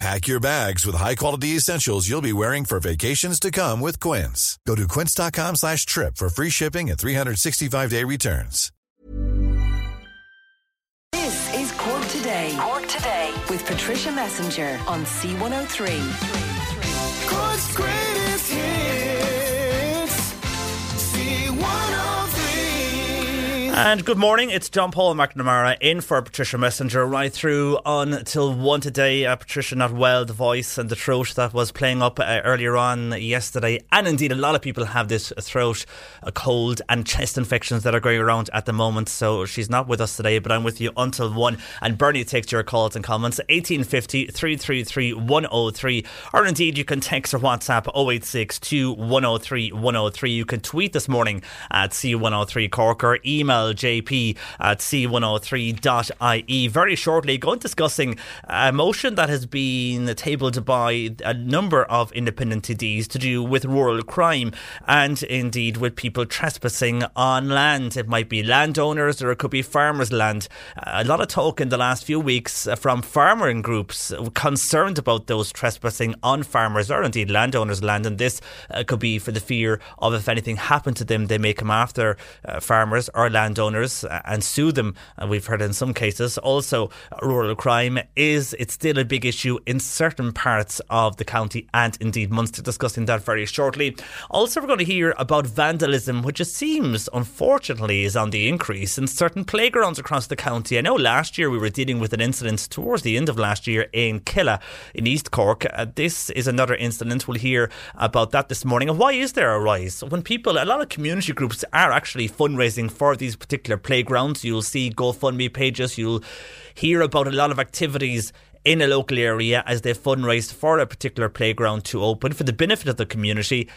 Pack your bags with high-quality essentials you'll be wearing for vacations to come with Quince. Go to quince.com slash trip for free shipping and 365-day returns. This is Cork Today. Cork Today with Patricia Messenger on C103. Cork's greatest hits. C103. And good morning, it's John Paul McNamara in for Patricia Messenger right through until 1 today. Uh, Patricia not well, the voice and the throat that was playing up uh, earlier on yesterday. And indeed, a lot of people have this throat, a cold, and chest infections that are going around at the moment. So she's not with us today, but I'm with you until 1. And Bernie takes your calls and comments 1850 333 103. Or indeed, you can text or WhatsApp 086 103 103. You can tweet this morning at C103 Cork or email jp at c103.ie. Very shortly, going discussing a motion that has been tabled by a number of independent TDs to do with rural crime and indeed with people trespassing on land. It might be landowners or it could be farmers' land. A lot of talk in the last few weeks from farming groups concerned about those trespassing on farmers or indeed landowners' land, and this uh, could be for the fear of if anything happened to them, they may come after uh, farmers or landowners uh, and sue them. We've heard in some cases also rural crime is it's still a big issue in certain parts of the county and indeed Munster. Discussing that very shortly. Also, we're going to hear about vandalism, which it seems unfortunately is on the increase in certain playgrounds across the county. I know last year we were dealing with an incident towards the end of last year in Killeagh in East Cork. Uh, this is another incident. We'll hear about that this morning. And why is there a rise when people, a lot of community groups are actually fundraising for these particular playgrounds? You'll see GoFundMe pages. You'll hear about a lot of activities in a local area as they fundraise for a particular playground to open for the benefit of the community.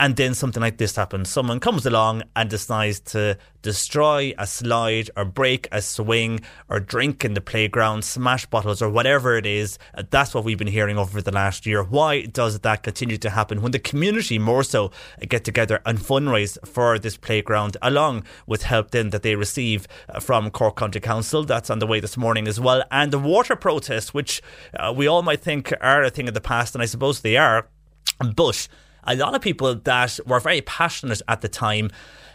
And then something like this happens. Someone comes along and decides to destroy a slide or break a swing or drink in the playground, smash bottles or whatever it is. That's what we've been hearing over the last year. Why does that continue to happen when the community more so get together and fundraise for this playground along with help then that they receive from Cork County Council? That's on the way this morning as well. And the water protests, which uh, we all might think are a thing of the past, and I suppose they are, but a lot of people that were very passionate at the time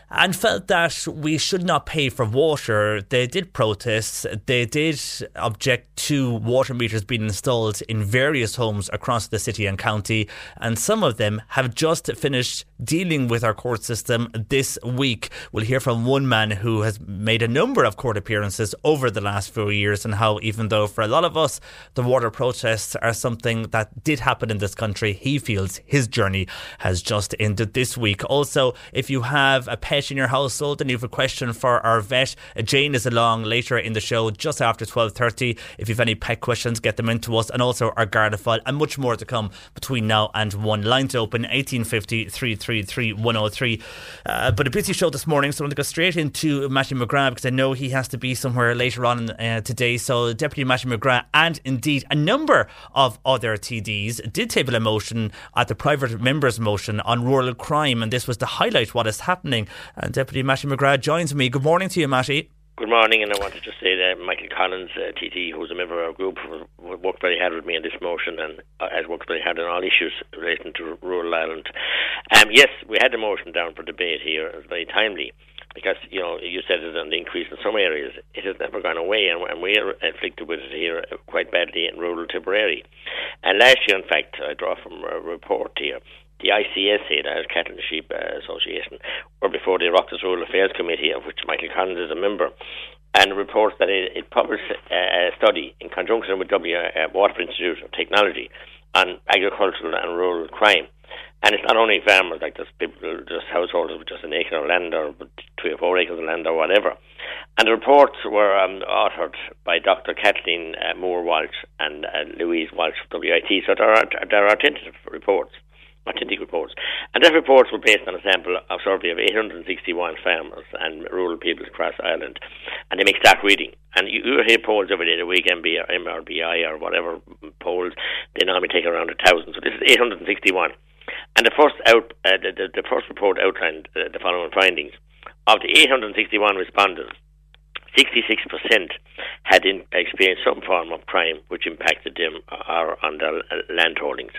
and felt that we should not pay for water. They did protest. They did object to water meters being installed in various homes across the city and county. And some of them have just finished dealing with our court system this week. We'll hear from one man who has made a number of court appearances over the last few years and how, even though for a lot of us, the water protests are something that did happen in this country, he feels his journey has just ended this week. Also, if you have a pet in your household and you have a question for our vet, Jane is along later in the show just after 12.30. If you have any pet questions, get them into us and also our Garda file and much more to come between now and one. Line to open 1850 333 103. Uh, but a busy show this morning, so I'm going to go straight into Matthew McGrath because I know he has to be somewhere later on uh, today. So Deputy Matthew McGrath and indeed a number of other TDs did table a motion at the private members' motion on rural crime, and this was to highlight what is happening. And Deputy Matthew McGrath joins me. Good morning to you, Matty. Good morning, and I wanted to say that Michael Collins, uh, TD, who's a member of our group, worked very hard with me on this motion and uh, has worked very hard on all issues relating to rural Ireland. Um, yes, we had the motion down for debate here. It was very timely because, you know, you said it on the increase in some areas. It has never gone away, and, and we are afflicted with it here quite badly in rural Tipperary. And last year, in fact, I draw from a report here the ICSA, the Irish Cattle and Sheep Association, were before the Oireachtas Rural Affairs Committee, of which Michael Collins is a member, and reports that it, it published a study in conjunction with W. Uh, Waterford Institute of Technology on agricultural and rural crime. And it's not only farmers, like there's people, just households with just an acre of land or three or four acres of land or whatever. And the reports were um, authored by Dr. Kathleen uh, Moore Walsh and uh, Louise Walsh of WIT. So there are, there are tentative reports authentic reports. And those reports were based on a sample of survey of 861 farmers and rural people across Ireland. And they make start reading. And you, you hear polls every day, the week, MB or MRBI or whatever polls, they normally take around a thousand. So this is 861. And the first out, uh, the, the, the, first report outlined uh, the following findings. Of the 861 respondents, 66% had in, experienced some form of crime which impacted them or on their land holdings.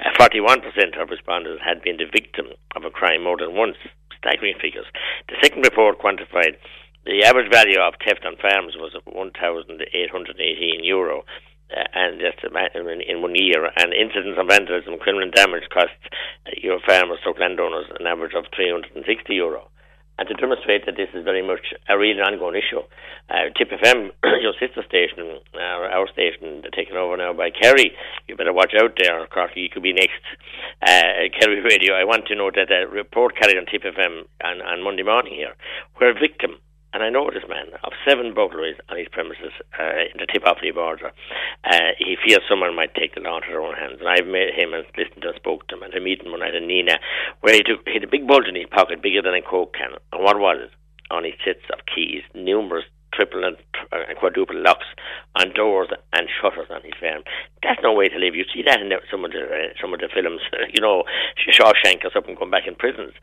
Uh, 41% of respondents had been the victim of a crime more than once. Staggering figures. The second report quantified the average value of theft on farms was 1,818 euro. Uh, and that's in, in one year. And incidents of vandalism, and criminal damage cost uh, your farmers, so landowners, an average of 360 euro and to demonstrate that this is very much a real and ongoing issue. Uh, Tip FM, your sister station, uh, our station, taken over now by Kerry. You better watch out there, Corky. You could be next. Uh, Kerry Radio. I want to know that a report carried on Tip FM on, on Monday morning here, where a victim and I know this man of seven burglaries on his premises uh, in the Tip Offaly border. Uh, he fears someone might take the law into their own hands. And I've met him and listened and spoke to him. And I meet him one night in Nenagh, where he took he had a big bulge in his pocket, bigger than a coke can. And what was it? On his sets of keys, numerous triple and, quadruple locks on doors and shutters on his farm. That's no way to live. You see that in some of the uh, some of the films, you know, Shawshank or something come back in prisons.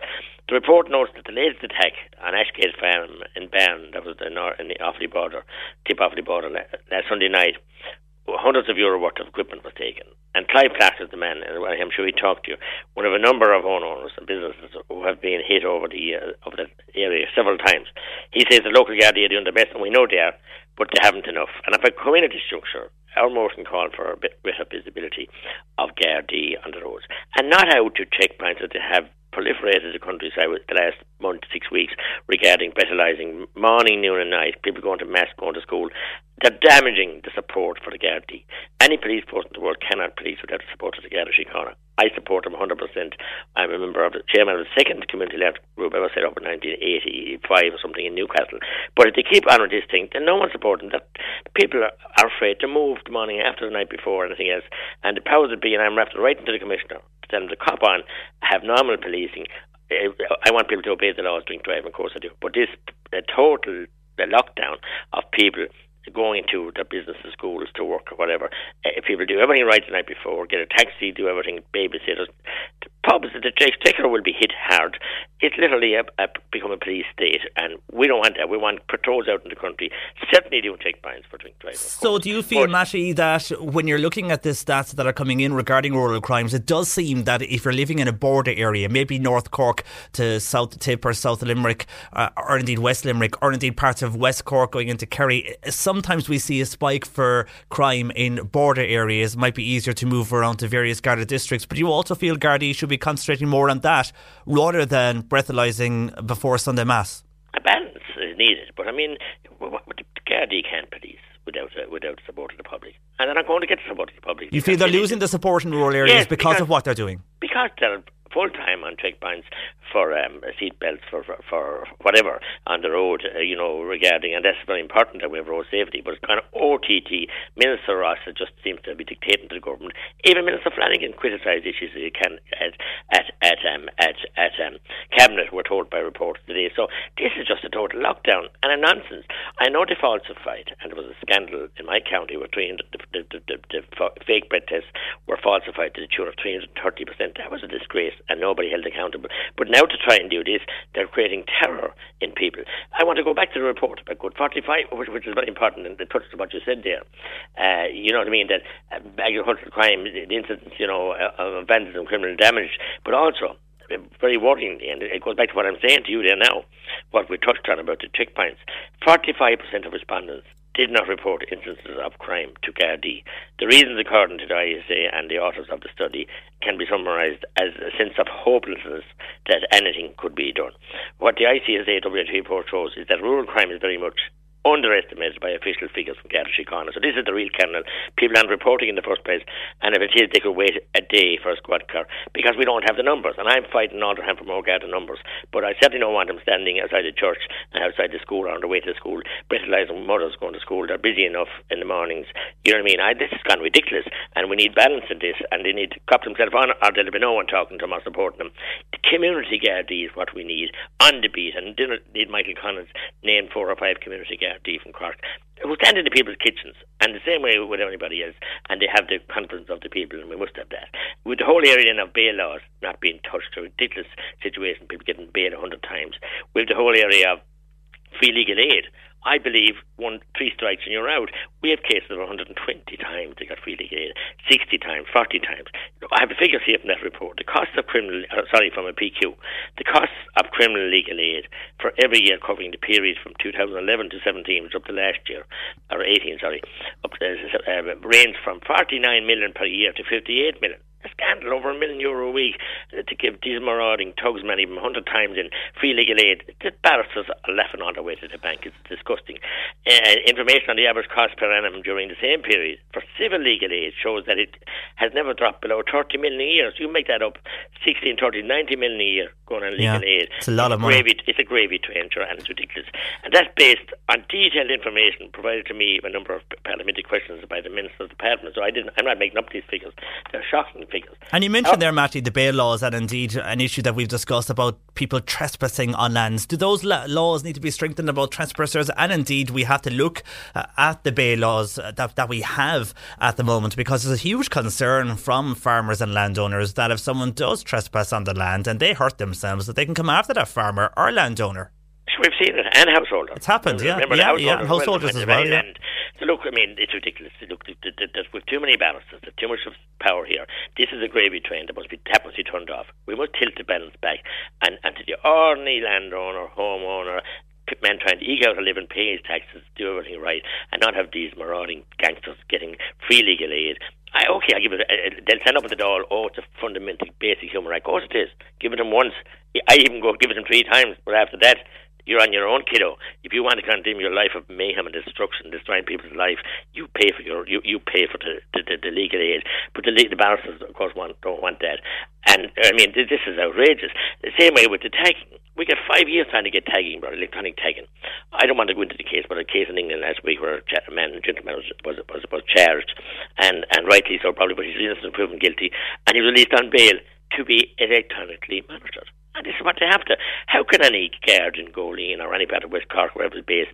The report notes that the latest attack on Ashgate Farm in Bern, that was the in the Offaly border, tip Offaly border last Sunday night, hundreds of euro worth of equipment was taken. And Clive Clark is the man, and I'm sure he talked to you, one of a number of owners and businesses who have been hit over the uh, over the area several times. He says the local Gardaí are doing the best, and we know they are, but they haven't enough. And if in at this our motion called for a bit better visibility of Gardaí on the roads, and not out to checkpoints that they have proliferated the countryside the last month, six weeks regarding brutalising morning, noon, and night, people going to mass, going to school. They're damaging the support for the Gardaí. Any police force in the world cannot police without the support of the Garda Síochána. I support them 100%. I'm a member of the chairman of the second community alert group I was set up in 1985 or something in Newcastle. But if they keep on with this thing, then no one's supporting that. People are, are afraid to move the morning after the night before or anything else. And the powers that be, and I'm wrapped right into the commissioner to tell them to cop on, have normal policing. Eh, I want people to obey the laws during driving, of course I do. But this a total the lockdown of people going to their businesses, schools, to work or whatever. If people do everything right the night before, get a taxi, do everything, babysitters, the pubs, the exchequer will be hit hard. It's literally a, a, become a police state, and we don't want that. We want patrols out in the country. Certainly don't take fines for drink driving. So, do you feel, Matty, that when you're looking at the stats that are coming in regarding rural crimes, it does seem that if you're living in a border area, maybe North Cork to South Tip or South Limerick, uh, or indeed West Limerick, or indeed parts of West Cork going into Kerry, sometimes we see a spike for crime in border areas. It might be easier to move around to various Garda districts, but you also feel Gardaí should be concentrating more on that rather than breathalyzing before Sunday Mass. A balance is needed, but I mean, the Gardaí can't police without uh, without support of the public, and they're not going to get the support of the public. You feel they're losing the support in rural areas yes, because, because, of what they're doing? Because they're full time on checkpoints for um, seat belts for, for, for whatever on the road, uh, you know, regarding, and that's very important that we have road safety. But it's kind of OTT. Minister Ross just seems to be dictating to the government. Even Minister Flanagan criticised issues he can at at at um, at, at um, cabinet. We're told by reports today. So this is just a total lockdown and a nonsense. I know they falsified, and there was a scandal in my county where the, the, the, the fake breath tests were falsified to the tune of 330 percent. That was a disgrace and nobody held accountable. But now to try and do this, they're creating terror in people. I want to go back to the report about Good 45, which, which is very important and it touches what you said there. Uh, you know what I mean? That uh, agricultural crime, the incidents, you know, uh, of vandalism, criminal damage, but also uh, very worrying, and it goes back to what I'm saying to you there now, what we touched on about the checkpoints. 45% of respondents did not report instances of crime to Gardaí. The reasons, according to the ISA and the authors of the study, can be summarised as a sense of hopelessness that anything could be done. What the ICSA WIT report shows is that rural crime is very much underestimated by official figures from Garda Síochána. So this is the real kernel. People aren't reporting in the first place, and if it is, they could wait a day for a squad car because we don't have the numbers. And I'm fighting time for more Garda numbers, but I certainly don't want them standing outside the church and outside the school or on the way to the school, brutalising mothers going to school. They're busy enough in the mornings. You know what I mean? I, this kind of ridiculous, and we need balance in this, and they need to cop themselves on, or there'll be no one talking to them or supporting them. The community Gardaí is what we need on the beat, and didn't need Michael Connors name four or five community Gardaí D from Cork, who stand in the people's kitchens, and the same way with anybody else, and they have the confidence of the people, and we must have that. With the whole area of bail laws not being touched, a ridiculous situation, people getting bail a hundred times, with the whole area of free legal aid, I believe one three strikes and you're out. We have cases of 120 times they got free legal aid, 60 times, 40 times. I have figures here from that report. The cost of criminal, uh, sorry, from a PQ, the cost of criminal legal aid for every year covering the period from 2011 to 17, which up to last year, or 18, sorry, up uh, ranged from 49 million per year to 58 million scandal over a million euro a week to give these marauding thugs many of them hundred times in free legal aid. The barristers are laughing on their way to the bank. It's disgusting. Uh, information on the average cost per annum during the same period for civil legal aid shows that it has never dropped below 30 million a year. So you make that up 16, 30, 90 million a year going on legal Yeah, aid. it's a lot of money. Gravy, it's a gravy train, sure, and it's ridiculous. And that's based on detailed information provided to me by a number of parliamentary questions by the Minister of the Department. So I didn't, I'm not making up these figures. They're shocking figures. And you mentioned Oh. there, Matty, the bail laws, and indeed an issue that we've discussed about people trespassing on lands. Do those la- laws need to be strengthened about trespassers? And indeed, we have to look uh, at the bail laws that, that we have at the moment because there's a huge concern from farmers and landowners that if someone does trespass on the land and they hurt themselves, that they can come after that farmer or landowner. We've seen it, and householders. It's happened, yeah. Remember Yeah, the yeah, householders, householders well, as well, yeah. very end. So look, I mean, it's ridiculous. Look, th- th- th- th- with too many balances, there's too much of power here. This is a gravy train that must be tap must be turned off. We must tilt the balance back, and and to the ordinary landowner, homeowner. Man trying to eke out a living, pay his taxes, do everything right, and not have these marauding gangsters getting free legal aid. I, okay, I give it. Uh, they'll stand up at the door. Oh, it's a fundamental, basic human right. Of course it is. Give it them once. I even go give it them three times, but after that, you're on your own, kiddo. If you want to condemn your life of mayhem and destruction, destroying people's life, you pay for your you, you pay for the, the, the, legal aid. But the, the barristers, of course, want, don't want that. And I mean, th- this is outrageous. The same way with the tagging. We got five years trying to get tagging, bro, electronic tagging. I don't want to go into the case, but a case in England last week where a man, a gentleman was, was was was charged, and and rightly so, probably, but he's innocent, proven guilty, and he was released on bail to be electronically monitored. And this is what they have to. How can any guard in Goleen or any of West Cork, wherever it's based,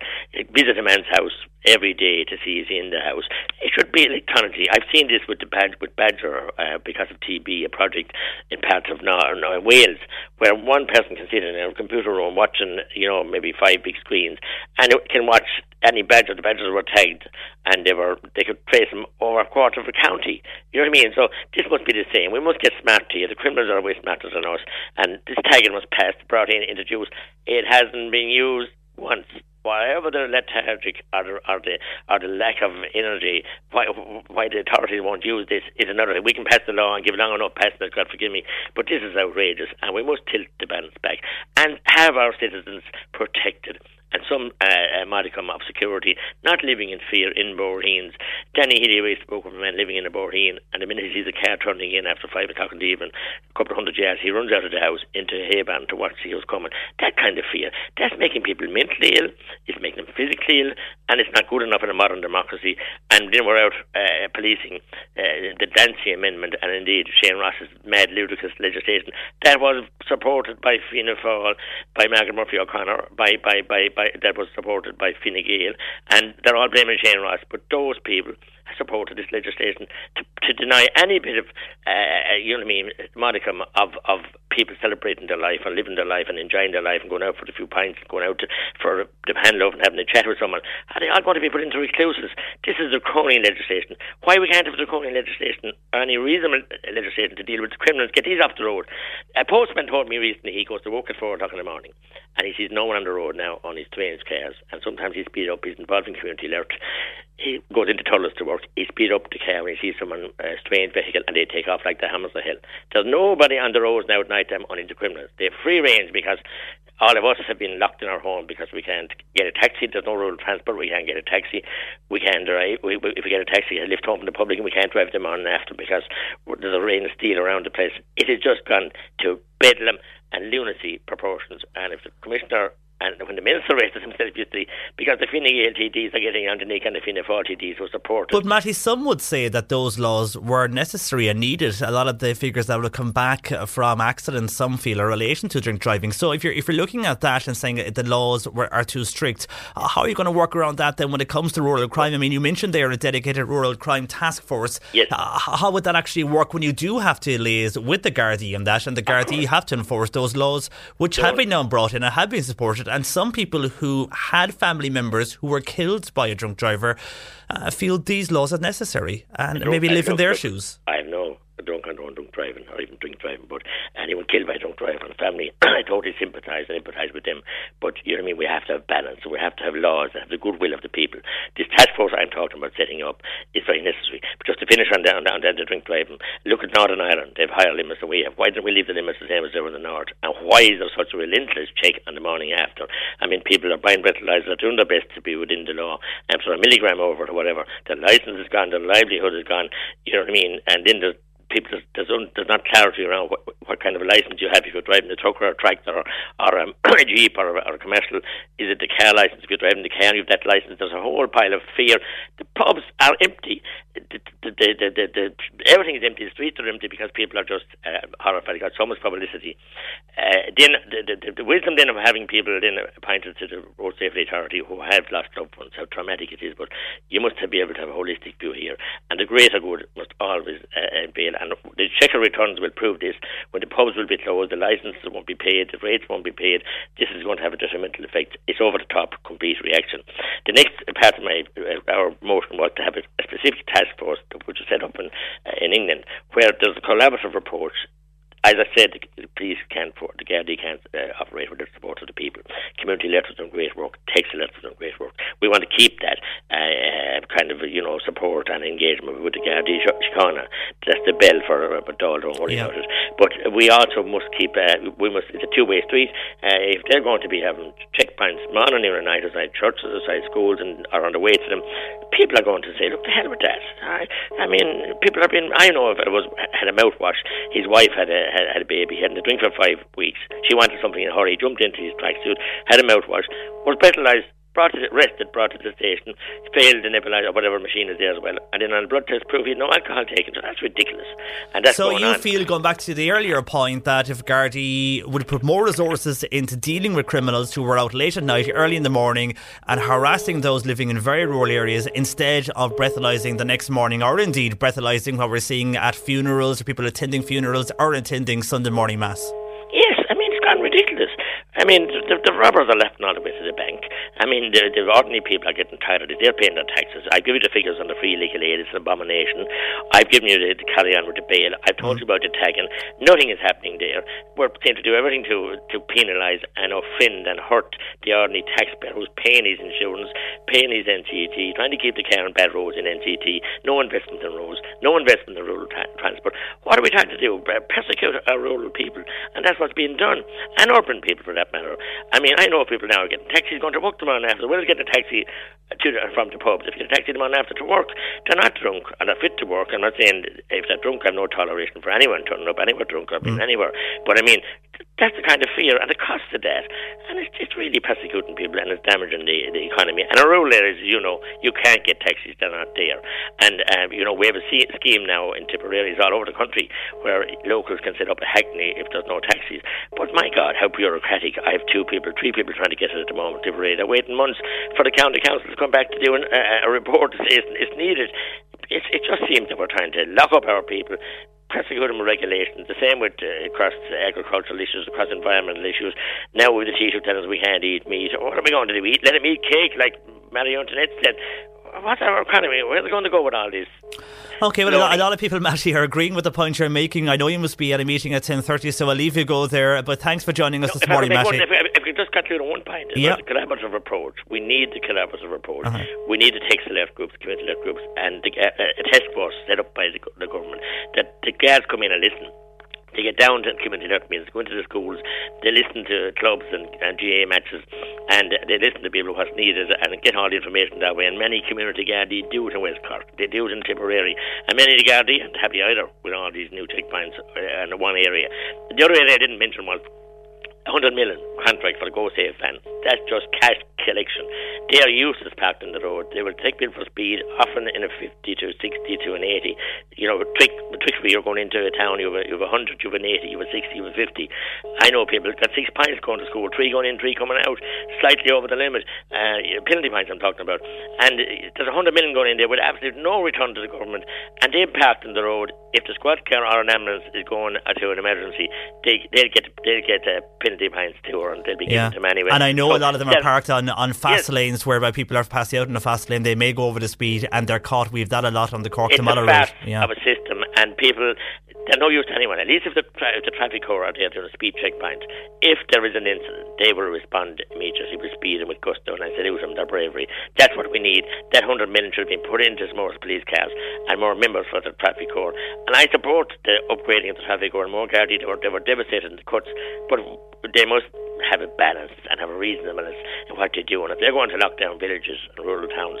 visit a man's house every day to see he's in the house? It should be electronically. I've seen this with the Bad- with Badger uh, because of TB, a project in parts of Nor- Nor- Wales, where one person can sit in a computer room watching, you know, maybe five big screens, and it can watch any badger. The badgers were tagged, and they were they could trace them over a quarter of a county. You know what I mean? So this must be the same. We must get smart here. The criminals are way smarter than us, and this tagging was passed, brought in, introduced. It hasn't been used once. Whatever the lethargic or the, or the or the lack of energy, why why the authorities won't use this is another. thing. We can pass the law and give long enough pass it. God forgive me, but this is outrageous, and we must tilt the balance back and have our citizens protected and some uh, uh, modicum of security, not living in fear in Boreens. Danny Healy spoke of a man living in a Boreen, and the minute he sees a car turning in after five o'clock in the evening, a couple of hundred yards, he runs out of the house into a haybarn to watch see who's coming. That kind of fear, that's making people mentally ill, it's making them physically ill, and it's not good enough in a modern democracy. And then we're out uh, policing uh, the Dancy Amendment, and indeed Shane Ross's mad, ludicrous legislation that was supported by Fianna Fáil, by Margaret Murphy O'Connor, by by by, by that was supported by Fine Gael, and they're all blaming Shane Ross. But those people supported this legislation to, to deny any bit of, uh, you know what I mean, modicum of, of people celebrating their life and living their life and enjoying their life and going out for a few pints and going out to, for a the handle and having a chat with someone. Are they all going to be put into recluses? This is draconian legislation. Why we can't have draconian legislation or any reasonable legislation to deal with criminals? Get these off the road. A postman told me recently he goes to work at 4 o'clock in the morning and he sees no one on the road now on his trains, cars, and sometimes he's speed up, he's involved in community alert. He goes into Tullows to work, he speed up the car when he sees someone, uh, a strange vehicle, and they take off like the hammers of hell. There's nobody on the roads now at night time on into criminals. They have free range because all of us have been locked in our home because we can't get a taxi. There's no rural transport. We can't get a taxi. We can't drive. We, we, if we get a taxi, I lift home in the public, and we can't drive them on and after because there's a rain of steel around the place. It has just gone to bedlam and lunacy proportions. And if the commissioner and when the minister raised it himself yesterday, because the Fine Gael TDs are getting underneath and the Fine Gael TDs were supported. But Matty, some would say that those laws were necessary and needed. A lot of the figures that would come back from accidents, some feel a relation to drink driving. So if you're if you're looking at that and saying the laws were, are too strict, uh, how are you going to work around that then when it comes to rural crime? I mean, you mentioned there a dedicated rural crime task force. Yes. Uh, how would that actually work when you do have to liaise with the Gardaí and that, and the Gardaí have to enforce those laws, which have been now brought in and have been supported, and some people who had family members who were killed by a drunk driver uh, feel these laws are necessary and maybe live in their shoes. I no drunk and drunk driving or even drink driving, but anyone killed by drunk driving and family, I totally sympathise and empathise with them. But you know what I mean? We have to have balance. We have to have laws and have the goodwill of the people. This task force I'm talking about setting up is very necessary. But just to finish on down down down to drink driving, look at Northern Ireland. They have higher limits than we have. Why don't we leave the limits the same as they were in the north? And why is there such a relentless check on the morning after? I mean, people are buying breathalyzers, are doing their best to be within the law, and for a milligram over or whatever, their license is gone, their livelihood is gone. You know what I mean? And then there's people there's, there's not clarity around what, what kind of a license you have if you're driving a truck or a tractor or, or um, a jeep or, or a commercial. Is it the car license? If you're driving the car, you have that license. There's a whole pile of fear. The pubs are empty. The, the, the, the, the, everything is empty. The streets are empty because people are just uh, horrified. Got so much publicity. Uh, then the, the, the wisdom then of having people then appointed to the road safety authority who have lost loved ones, how traumatic it is. But you must be able to have a holistic view here, and the greater good must always uh, bail and the checker returns will prove this. When the pubs will be closed, the licenses won't be paid, the rates won't be paid. This is going to have a detrimental effect. It's over the top, complete reaction. The next part of my uh, our motion was to have a, a specific task force which is set up in uh, in England, where there's a collaborative approach as I said, the police can't, the Gardaí can't uh, operate without the support of the people. Community letters doing great work, taxi letters doing great work. We want to keep that uh, kind of, you know, support and engagement with the Gardaí Síochána. That's the bell for uh, Dáil, don't worry Yeah. about it. But we also must keep, uh, we must, it's a two-way street. Uh, if they're going to be having checkpoints morning and night outside churches, outside schools, and are on the way to them, people are going to say, look, the hell with that. I, I mean, people are being, I know if it was, had a mouthwash, his wife had a, had, had a baby, hadn't a drink for five weeks. She wanted something in a hurry, jumped into his tracksuit, had a mouthwash, was brutalised, brought it, arrested, brought it to the station, failed the nebulizer or whatever machine is there as well, and then on a blood test proved he had no alcohol taken. So that's ridiculous, and that's So you on. feel, going back to the earlier point, that if Gardaí would put more resources into dealing with criminals who were out late at night, early in the morning, and harassing those living in very rural areas, instead of breathalyzing the next morning, or indeed breathalyzing what we're seeing at funerals, or people attending funerals, or attending Sunday morning mass. I mean the, the robbers are left all the way to the bank. I mean the, the ordinary people are getting tired of it. They're paying their taxes. I've given you the figures on the free legal aid. It's an abomination. I've given you the, the carry on with the bail. I've told you mm. about the tagging. Nothing is happening there. We're trying to do everything to to penalise and offend and hurt the ordinary taxpayer who's paying his insurance, paying his NCT, trying to keep the car on bad roads in NCT. No investment in roads. No investment in rural tra- transport. What are we trying to do? Persecute our rural people, and that's what's being done, and urban people for that matter. I mean, I know people now are getting taxis going to work tomorrow after. Well, getting a taxi to from the pubs. If you get a taxi tomorrow after to work, they're not drunk and they're fit to work. I'm not saying if they're drunk, I've no toleration for anyone turning up anywhere drunk or being anywhere. But I mean, that's the kind of fear and the cost of that, and it's, it's really persecuting people and it's damaging the, the economy. And in rule there is, you know, you can't get taxis; they're not there. And um, you know, we have a scheme now in Tipperary it's all over the country where locals can set up a hackney if there's no taxis. But my God, how bureaucratic! I have two people, three people trying to get it at the moment. They're waiting months for the county council to come back to do an, uh, a report to say it's, it's needed. it, it just seems that we're trying to lock up our people, persecute them with regulations. The same with uh, across agricultural issues, across environmental issues. Now with the Taoiseach telling us we can't eat meat. What are we going to do? Eat? Let them eat cake like Marie Antoinette said. What's our economy? Where are they going to go with all this? Okay, well, a lot, a lot of people, Matty, are agreeing with the point you're making. I know you must be at a meeting at 10.30, so I'll leave you go there. But thanks for joining us No, this morning, Matty. if, if we just conclude on one point, it's Yeah. the collaborative approach. We need the collaborative approach. Uh-huh. We need the text alert groups, community alert groups, and the, uh, a task force set up by the, the government that the guards come in and listen. They get down to community alert meetings, go into the schools, they listen to clubs and, and GAA matches, and they listen to people what's needed and get all the information that way. And many community Gardaí do it in West Cork, they do it in Tipperary, and many of the Gardaí aren't happy either with all these new checkpoints uh, in one area. The other area I didn't mention was 100 million contract for the Go Safe van. That's just cash collection. They are useless parked on the road. They will take people for speed, often in a 50 to 60 to an 80. You know, trick, trick you're going into a town, you have, a, you have a 100, you have an 80, you have a 60, you have a 50. I know people got six pints going to school, three going in, three coming out, slightly over the limit. Uh, penalty pints I'm talking about. And uh, there's 100 million going in there with absolutely no return to the government. And they parked on the road. If the squad car or an ambulance is going to an emergency, they, they'll get, they'll get uh, penalty pints to her and they'll be Yeah, given to them anyway. and I know So a lot of them are parked on, on fast Yes. lanes whereby people are passing out in a fast lane. They may go over the speed and they're caught. We've that a lot on the Cork it's to Mallow fast Yeah. of a system, and people they're no use to anyone. At least if the, tra- if the traffic corps are there doing a speed checkpoint, if there is an incident, they will respond immediately with speed and with gusto, and I salute them their bravery. That's what we need. That hundred million should have been put into more police cars and more members for the traffic corps. And I support the upgrading of the traffic corps and more Gardaí. They were, they were devastated in the cuts, but they must have a balance and have a reasonableness in what they do. And if they're going to lock down villages and rural towns,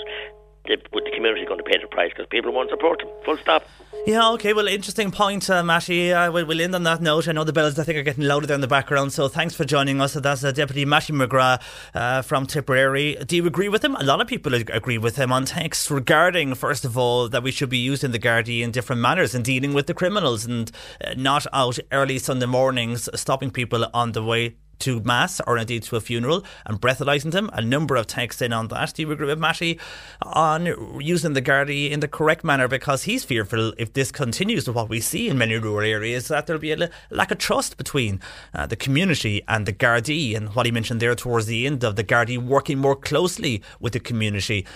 the, the community going to pay the price because people won't support them. Full stop. Yeah, okay, well, interesting point, uh, Matty. Uh, we'll, we'll end on that note. I know the bells, I think, are getting louder there in the background, so thanks for joining us. That's uh, Deputy Matty McGrath uh, from Tipperary. Do you agree with him? A lot of people agree with him on text regarding, first of all, that we should be using the Gardaí in different manners in dealing with the criminals and uh, not out early Sunday mornings stopping people on the way to mass or indeed to a funeral and breathalyzing them. A number of texts in on that. Do you agree with Matty on using the Gardaí in the correct manner because he's fearful if this continues with what we see in many rural areas that there'll be a lack of trust between uh, the community and the Gardaí and what he mentioned there towards the end of the Gardaí working more closely with the community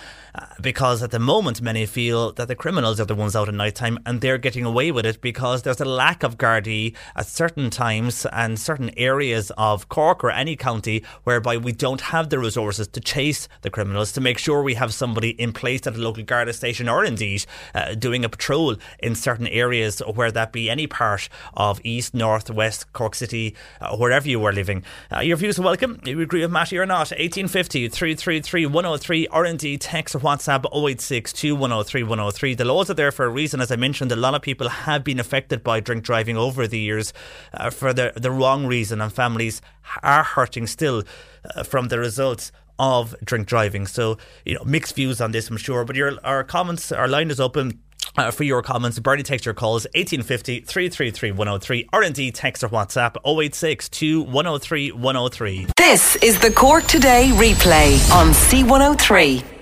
because at the moment many feel that the criminals are the ones out at night time and they're getting away with it because there's a lack of Gardaí at certain times and certain areas of Cork or any county whereby we don't have the resources to chase the criminals to make sure we have somebody in place at a local Garda station or indeed uh, doing a patrol in certain areas where that be any part of East, North, West, Cork City, uh, wherever you are living. Uh, your views are welcome. You agree with Matty or not? 1850 333 103 or indeed text WhatsApp 086 103 103. The laws are there for a reason. As I mentioned, a lot of people have been affected by drink driving over the years uh, for the, the wrong reason, and families are hurting still uh, from the results of drink driving. So, you know, mixed views on this, I'm sure. But your our comments, our line is open. Uh, for your comments, Bernie text your calls 1850 333 103 or indeed text or WhatsApp 086 103 103. This is the Cork Today replay on C103.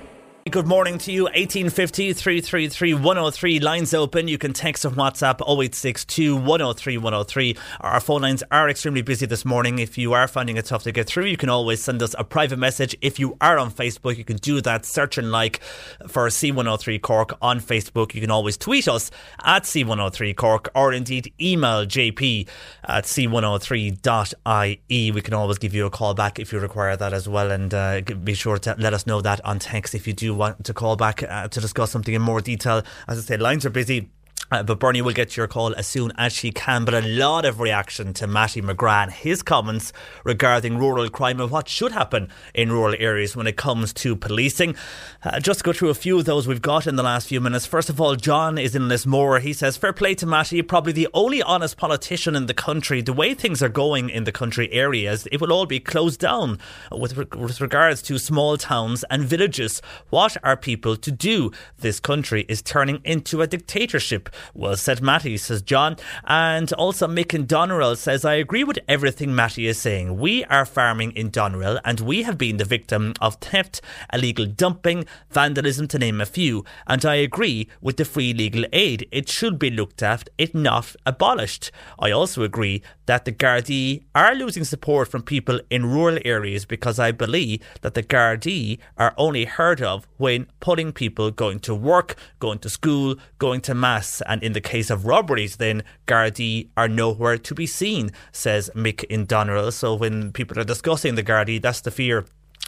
Good morning to you. 1850 333 103. Lines open. You can text or WhatsApp 0862 103 103. Our phone lines are extremely busy this morning. If you are finding it tough to get through, you can always send us a private message. If you are on Facebook, you can do that. Search and like for C103 Cork on Facebook. You can always tweet us at C103 Cork or indeed email jp at c103.ie. We can always give you a call back if you require that as well. And uh, be sure to let us know that on text if you do want to call back uh, to discuss something in more detail. As I said, lines are busy. Uh, but Bernie will get your call as soon as she can. But a lot of reaction to Matty McGrath his comments regarding rural crime and what should happen in rural areas when it comes to policing. Uh, just go through a few of those we've got in the last few minutes. First of all, John is in Lismore. He says, Fair play to Matty, probably the only honest politician in the country. The way things are going in the country areas, it will all be closed down with, re- with regards to small towns and villages. What are people to do? This country is turning into a dictatorship. Well said, Matty, says John. And also Mick in Doneraile says, I agree with everything Matty is saying. We are farming in Doneraile and we have been the victim of theft, illegal dumping, vandalism, to name a few. And I agree with the free legal aid. It should be looked at, if not abolished. I also agree that the Gardaí are losing support from people in rural areas because I believe that the Gardaí are only heard of when putting people going to work, going to school, going to mass. And in the case of robberies, then Gardaí are nowhere to be seen, says Mick in Doneraile. So when people are discussing the Gardaí, that's the fear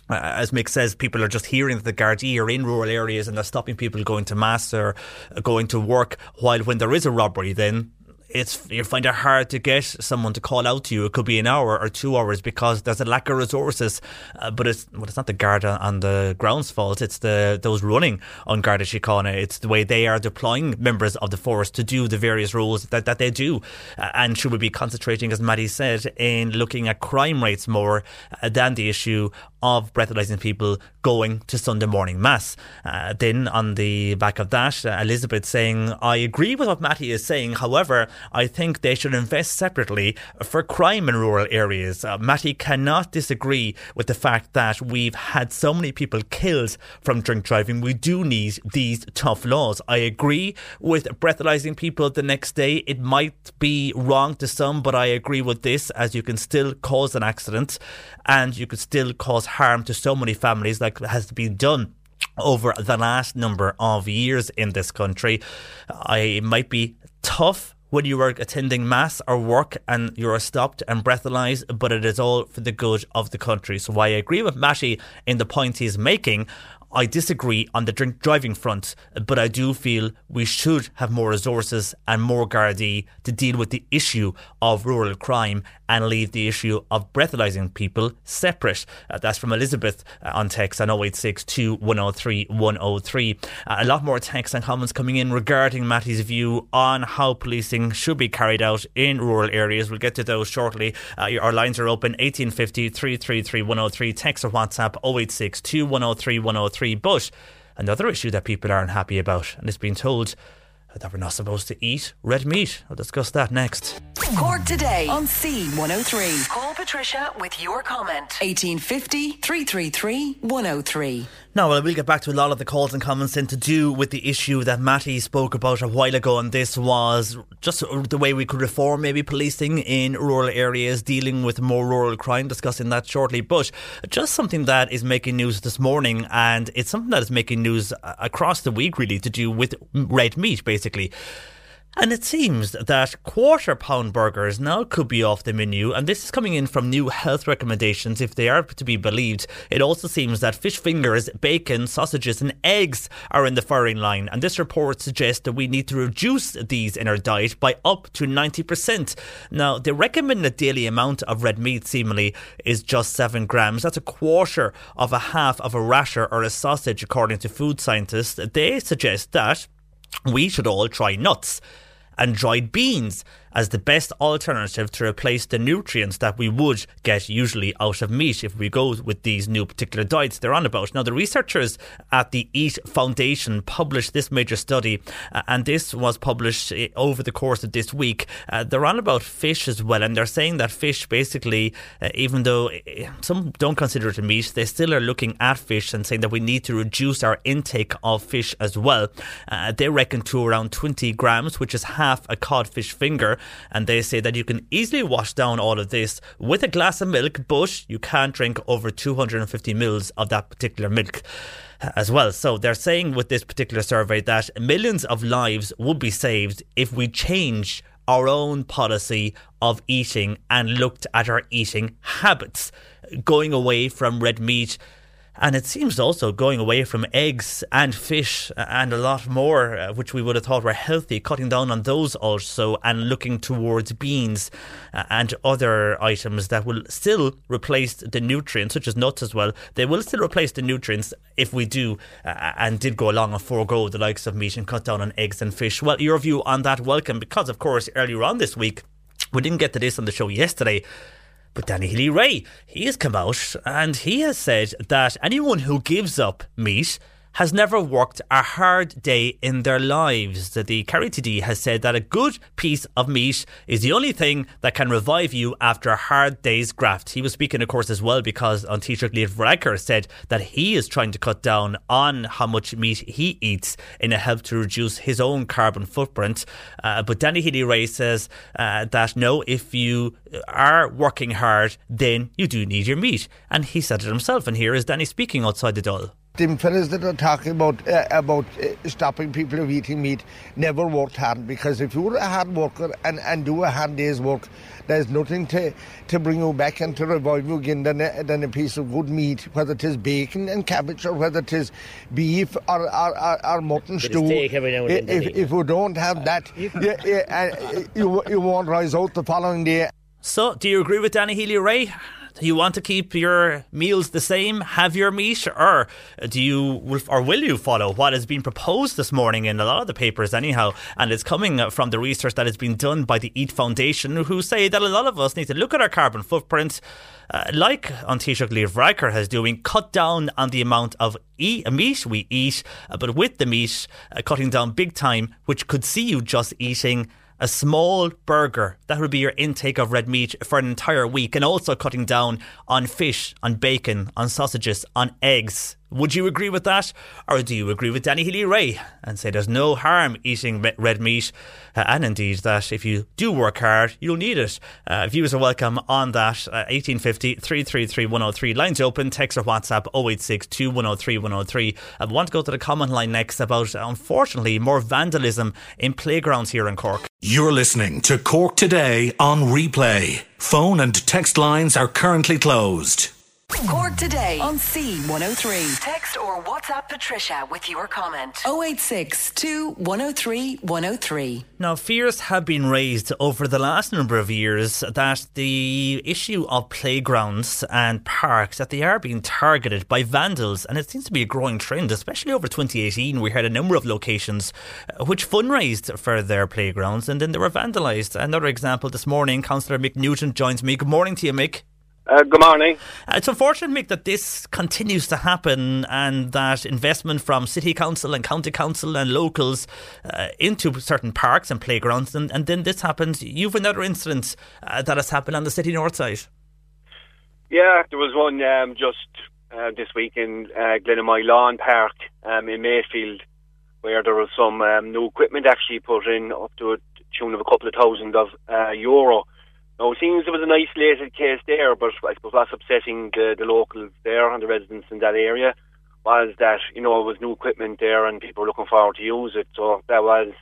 uh, as Mick says, people are just hearing that the Gardaí are in rural areas and they're stopping people going to mass or going to work. While when there is a robbery, then it's you find it hard to get someone to call out to you. It could be an hour or two hours because there's a lack of resources. Uh, but it's well, it's not the guard on the ground's fault. It's the those running on Garda Síochána. It's the way they are deploying members of the force to do the various roles that, that they do. Uh, and should we be concentrating, as Matty said, in looking at crime rates more uh, than the issue of breathalyzing people going to Sunday morning mass. Uh, then on the back of that, uh, Elizabeth saying, I agree with what Matty is saying. However, I think they should invest separately for crime in rural areas. Uh, Matty cannot disagree with the fact that we've had so many people killed from drink driving. We do need these tough laws. I agree with breathalyzing people the next day. It might be wrong to some, but I agree with this as you can still cause an accident and you could still cause harm to so many families like has been done over the last number of years in this country. I it might be tough when you are attending mass or work and you're stopped and breathalyzed, but it is all for the good of the country. So I agree with Matty in the point he's making. I disagree on the drink driving front, but I do feel we should have more resources and more Gardaí to deal with the issue of rural crime and leave the issue of breathalyzing people separate. Uh, that's from Elizabeth uh, on text on 0862 103 103. Uh, a lot more texts and comments coming in regarding Matty's view on how policing should be carried out in rural areas. We'll get to those shortly. Uh, our lines are open 1850 333 103. Text or WhatsApp 0862 103 103. But another issue that people aren't happy about, and it's been told that we're not supposed to eat red meat. I'll discuss that next. Cork today on C103. Call Patricia with your comment. 1850 333 103. Now, well, we'll get back to a lot of the calls and comments then to do with the issue that Matty spoke about a while ago, and this was just the way we could reform maybe policing in rural areas, dealing with more rural crime, discussing that shortly. But just something that is making news this morning, and it's something that is making news across the week, really, to do with red meat, basically. And it seems that quarter pound burgers now could be off the menu, and this is coming in from new health recommendations if they are to be believed. It also seems that fish fingers, bacon, sausages, and eggs are in the firing line, and this report suggests that we need to reduce these in our diet by up to 90%. Now, the recommended daily amount of red meat seemingly is just 7 grams. That's a quarter of a half of a rasher or a sausage, according to food scientists. They suggest that we should all try nuts and dried beans as the best alternative to replace the nutrients that we would get usually out of meat if we go with these new particular diets they're on about. Now, the researchers at the Eat Foundation published this major study, uh, and this was published uh, over the course of this week. Uh, they're on about fish as well, and they're saying that fish basically, uh, even though uh, some don't consider it a meat, they still are looking at fish and saying that we need to reduce our intake of fish as well. Uh, they reckon to around 20 grams, which is half a codfish finger and they say that you can easily wash down all of this with a glass of milk, but you can't drink over 250 mils of that particular milk uh, as well. So they're saying with this particular survey that millions of lives would be saved if we change our own policy of eating and looked at our eating habits, going away from red meat and it seems also going away from eggs and fish and a lot more, uh, which we would have thought were healthy, cutting down on those also and looking towards beans uh, and other items that will still replace the nutrients, such as nuts as well. They will still replace the nutrients if we do uh, and did go along and forego the likes of meat and cut down on eggs and fish. Well, your view on that, welcome, because of course, earlier on this week, we didn't get to this on the show yesterday. But Danny Healy-Rae, he has come out and he has said that anyone who gives up meat has never worked a hard day in their lives. The Kerry TD has said that a good piece of meat is the only thing that can revive you after a hard day's graft. He was speaking, of course, as well because An Taoiseach Leo Varadkar said that he is trying to cut down on how much meat he eats in a help to reduce his own carbon footprint. Uh, but Danny Healy-Rae says uh, that no, if you are working hard, then you do need your meat. And he said it himself. And here is Danny speaking outside the them fellas that are talking about uh, about uh, stopping people of eating meat never worked hard because if you're a hard worker and, and do a hard day's work, there's nothing to, to bring you back and to revive you again than a, than a piece of good meat, whether it is bacon and cabbage or whether it is beef or, or, or, or mutton stew. If, if we don't have that, you, you, you, you won't rise out the following day. So, do you agree with Danny Healy-Rae? you want to keep your meals the same, have your meat, or do you or will you follow what has been proposed this morning in a lot of the papers, anyhow? And it's coming from the research that has been done by the Eat Foundation, who say that a lot of us need to look at our carbon footprint. Uh, like An Taoiseach Leo Varadkar has doing, cut down on the amount of eat, meat we eat, uh, but with the meat uh, cutting down big time, which could see you just eating a small burger. That would be your intake of red meat for an entire week, and also cutting down on fish, on bacon, on sausages, on eggs. Would you agree with that? Or do you agree with Danny Healy-Rae and say there's no harm eating red meat uh, and indeed that if you do work hard, you'll need it? Uh, views are welcome on that. Uh, 1850 333 103. Lines open. Text or WhatsApp 086 2103 103. I want to go to the comment line next about, unfortunately, more vandalism in playgrounds here in Cork. You're listening to Cork Today on replay. Phone and text lines are currently closed. Cork today on C103. Text or WhatsApp Patricia with your comment. 086 103 103. Now, fears have been raised over the last number of years that the issue of playgrounds and parks that they are being targeted by vandals, and it seems to be a growing trend, especially over 2018. We had a number of locations uh, which fundraised for their playgrounds, and then they were vandalised. Another example this morning, Councillor Mick Nugent joins me. Good morning to you, Mick. Uh, good morning. Uh, it's unfortunate, Mick, that this continues to happen and that investment from City Council and County Council and locals uh, into certain parks and playgrounds, and, and then this happens. You've another incident uh, that has happened on the city north side. Yeah, there was one um, just uh, this week in uh, Glenamoy Lawn Park um, in Mayfield where there was some um, new equipment actually put in up to a tune of a couple of thousand of uh, euro no, it seems there was an isolated case there, but I suppose what's upsetting the, the locals there and the residents in that area was that, you know, it was new equipment there and people were looking forward to use it. So that was,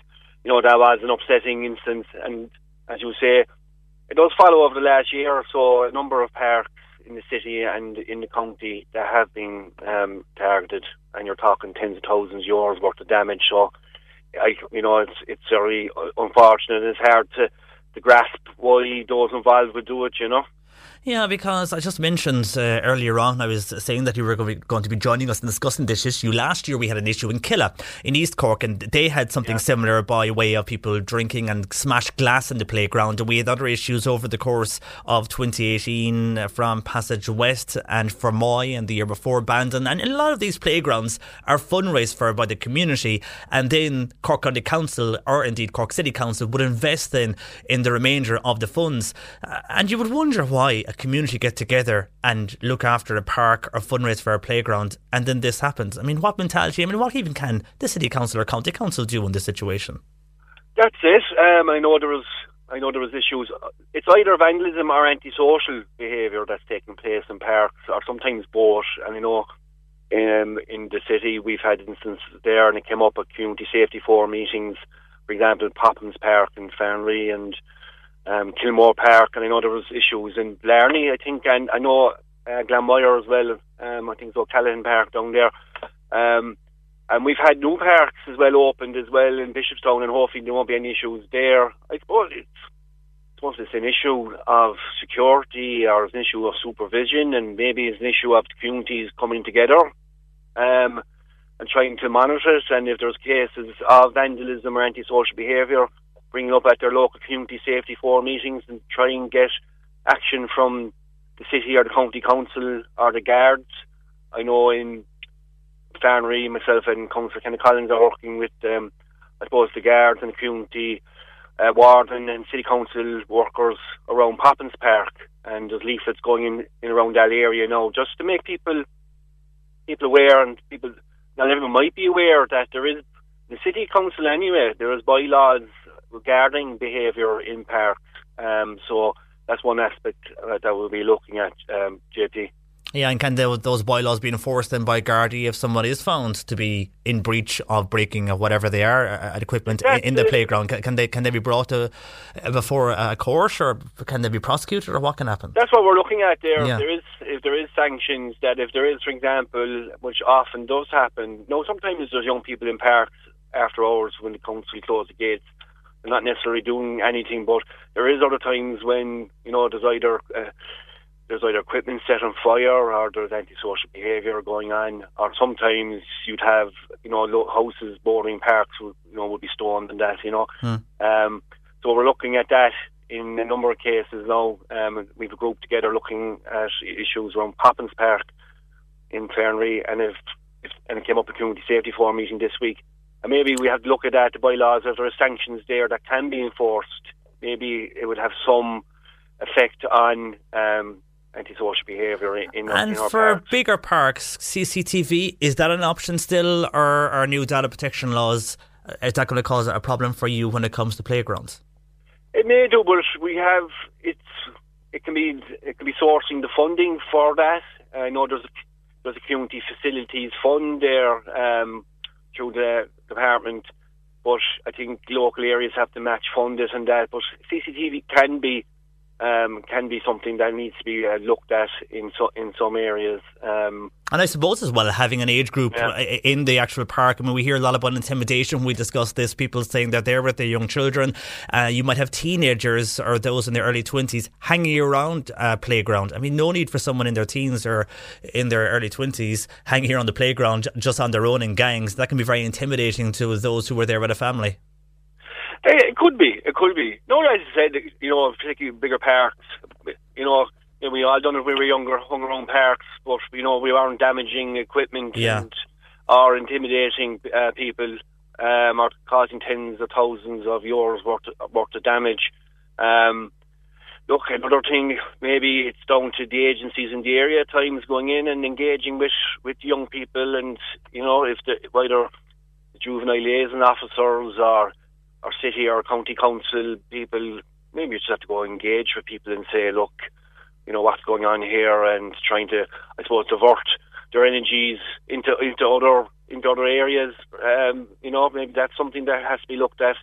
you know, that was an upsetting instance. And as you say, it does follow over the last year or so a number of parks in the city and in the county that have been um, targeted, and you're talking tens of thousands of euros worth of damage. So, I, you know, it's it's very unfortunate. It's hard to to grasp why those involved would do it, you know. Yeah, because I just mentioned uh, earlier on, I was saying that you were going to be joining us in discussing this issue. Last year we had an issue in Killeagh, in East Cork, and they had something yeah. similar by way of people drinking and smashed glass in the playground. And we had other issues over the course of 2018 uh, from Passage West and Fermoy and the year before Bandon. And a lot of these playgrounds are fundraised for by the community, and then Cork County Council or indeed Cork City Council would invest in in the remainder of the funds. Uh, and you would wonder why community get together and look after a park or fundraise for a playground, and then this happens. I mean, what mentality? I mean, what even can the city council or county council do in this situation? That's it. Um, I know there was. I know there was issues. It's either vandalism or antisocial behaviour that's taking place in parks, or sometimes both. And I know um, in the city we've had instances there, and it came up at community safety forum meetings. For example, Popham's Park in Farranree and um, Kilmore Park, and I know there was issues in Blarney, I think, and I know uh, as well. Um, I think it's Callahan Park down there. Um, and we've had new parks as well opened as well in Bishopstown, and hopefully there won't be any issues there. I suppose it's, I suppose it's an issue of security or it's an issue of supervision, and maybe it's an issue of communities coming together um, and trying to monitor it. And if there's cases of vandalism or antisocial behaviour, bring up at their local community safety forum meetings and try and get action from the city or the county council or the guards. I know in Farranree, myself, and Councillor Kenny Collins are working with, um, I suppose, the guards and the community uh, ward and, and city council workers around Popham's Park, and there's leaflets going in, in around that area now, just to make people people aware and people not everyone might be aware that there is the city council anyway. There is bylaws regarding behaviour in parks, um, so that's one aspect uh, that we'll be looking at, um, JP. Yeah, and can they, those bylaws be enforced then by Gardaí if someone is found to be in breach of breaking of whatever they are uh, at equipment in, in, the playground? Can, can, they can they be brought to uh, before a court or can they be prosecuted or what can happen? That's what we're looking at there. Yeah. There is if there is sanctions that if there is, for example, which often does happen. You No, sometimes there's young people in parks after hours when the council close the gates. They're not necessarily doing anything, but there is other times when you know there's either. Uh, there's either equipment set on fire or there's antisocial behaviour going on, or sometimes you'd have you know houses bordering parks would, you know would be stormed and that you know. Hmm. Um, so we're looking at that in a number of cases now. Um, we've a group together looking at issues around Popham's Park in Farranree, and if, if and it came up at community safety forum meeting this week. And maybe we have to look at that the bylaws if there are sanctions there that can be enforced. Maybe it would have some effect on um, antisocial behaviour in, in, and in for parks. bigger parks, CCTV is that an option still, or are new data protection laws uh, is that going to cause a problem for you when it comes to playgrounds? It may do, but we have it's it can be it can be sourcing the funding for that. I know there's a, there's a community facilities fund there um, through the department, but I think local areas have to match fund it and that. But CCTV can be um, can be something that needs to be uh, looked at in so, in some areas. Um, and I suppose as well having an age group Yeah. in the actual park. I mean, we hear a lot about intimidation. We discuss this. People saying that they're with their young children. Uh, you might have teenagers or those in their early twenties hanging around a playground. I mean, no need for someone in their teens or in their early twenties hanging here on the playground just on their own in gangs. That can be very intimidating to those who were there with a family. It could be. It could be. No, as I said, you know, particularly bigger parks. You know, you know, we all done it when we were younger, hung around parks, but you know, we weren't damaging equipment Yeah. and or intimidating uh, people, um, or causing tens of thousands of euros worth worth of damage. Um, look, another thing, maybe it's down to the agencies in the area at times going in and engaging with with young people, and you know, if the whether the juvenile liaison officers or or city or county council people, maybe you just have to go engage with people and say, look, you know what's going on here, and trying to, I suppose, divert their energies into into other into other areas. Um, you know, maybe that's something that has to be looked at.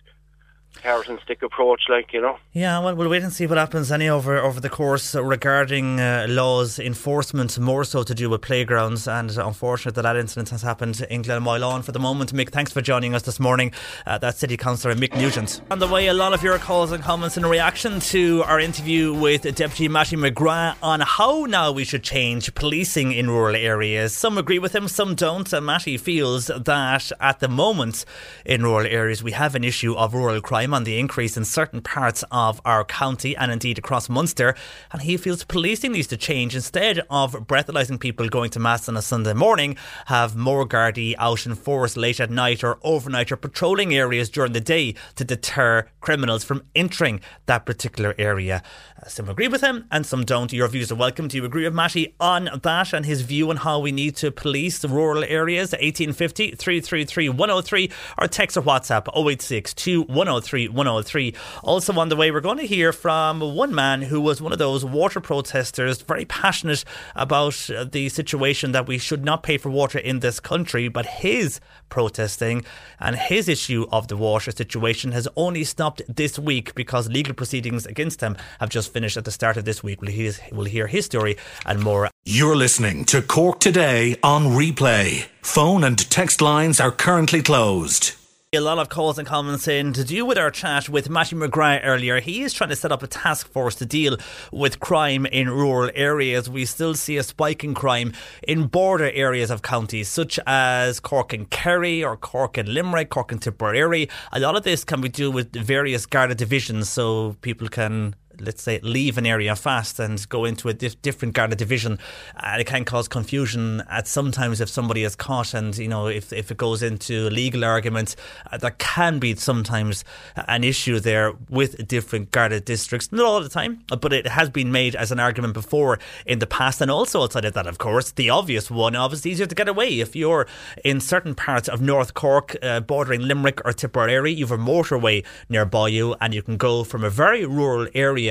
Carrot and stick approach, like you know. Yeah, well, we'll wait and see what happens any over over the course regarding uh, laws enforcement, more so to do with playgrounds. And unfortunate that that incident has happened in Glenmoylawn for the moment. Mick, thanks for joining us this morning. Uh, that's City Councillor Mick Nugent. On the way, a lot of your calls and comments in reaction to our interview with Deputy Matty McGrath on how now we should change policing in rural areas. Some agree with him, some don't. And Matty feels that at the moment in rural areas we have an issue of rural crime on the increase in certain parts of our county and indeed across Munster. And he feels policing needs to change. Instead of breathalyzing people going to Mass on a Sunday morning, have more Gardaí out in force late at night or overnight or patrolling areas during the day to deter criminals from entering that particular area. Uh, Some agree with him and some don't. Your views are welcome. Do you agree with Matty on that and his view on how we need to police the rural areas? 1850 333 103 or text or WhatsApp 086 103 103. Also on the way, we're going to hear from one man who was one of those water protesters, very passionate about uh, the situation that we should not pay for water in this country, but his protesting and his issue of the water situation has only stopped this week because legal proceedings against him have just finished at the start of this week. We'll hear his story and more You're listening to Cork Today on replay. Phone and text lines are currently closed. A lot of calls and comments in to do with our chat with Matthew McGrath earlier. He is trying to set up a task force to deal with crime in rural areas. We still see a spike in crime in border areas of counties such as Cork and Kerry or Cork and Limerick, Cork and Tipperary. A lot of this can be due with various Garda divisions so people can let's say, leave an area fast and go into a dif- different Garda division. And it can cause confusion at sometimes if somebody is caught and, you know, if, if it goes into legal arguments, uh, there can be sometimes an issue there with different Garda districts. Not all the time, but it has been made as an argument before in the past. And also outside of that, of course, the obvious one, obviously easier to get away. If you're in certain parts of North Cork, uh, bordering Limerick or Tipperary, you have a motorway nearby you and you can go from a very rural area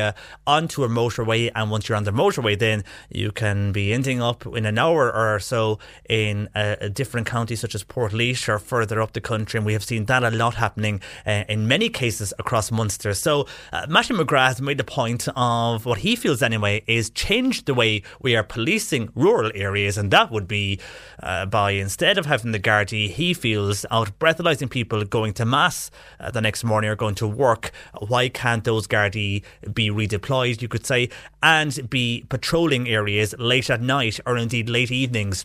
onto a motorway. And once you're on the motorway, then you can be ending up in an hour or so in a, a different county such as Portlaoise or further up the country. And we have seen that a lot happening uh, in many cases across Munster. So uh, Matthew McGrath made the point of what he feels anyway is change the way we are policing rural areas. And that would be uh, by instead of having the Gardaí, he feels out breathalyzing people going to mass uh, the next morning or going to work. Why can't those Gardaí be redeployed, you could say, and be patrolling areas late at night or indeed late evenings?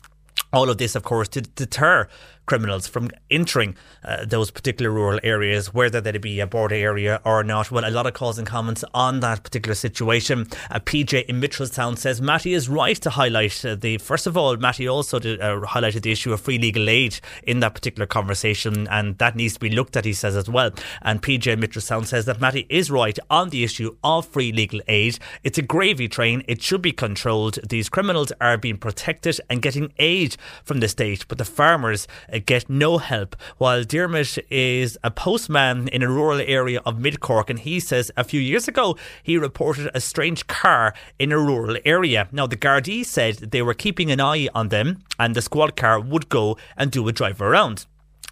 All of this, of course, to deter criminals from entering uh, those particular rural areas, whether they be a border area or not. Well, a lot of calls and comments on that particular situation. Uh, PJ in Mitchelstown says Matty is right to highlight uh, the. First of all, Matty also did, uh, highlighted the issue of free legal aid in that particular conversation, and that needs to be looked at. He says as well. And PJ in Mitchelstown says that Matty is right on the issue of free legal aid. It's a gravy train. It should be controlled. These criminals are being protected and getting aid from the state, but the farmers uh, get no help. While Dermot is a postman in a rural area of Mid Cork, and he says a few years ago he reported a strange car in a rural area. Now, the Gardaí said they were keeping an eye on them, and the squad car would go and do a drive around.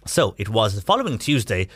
So it was the following Tuesday.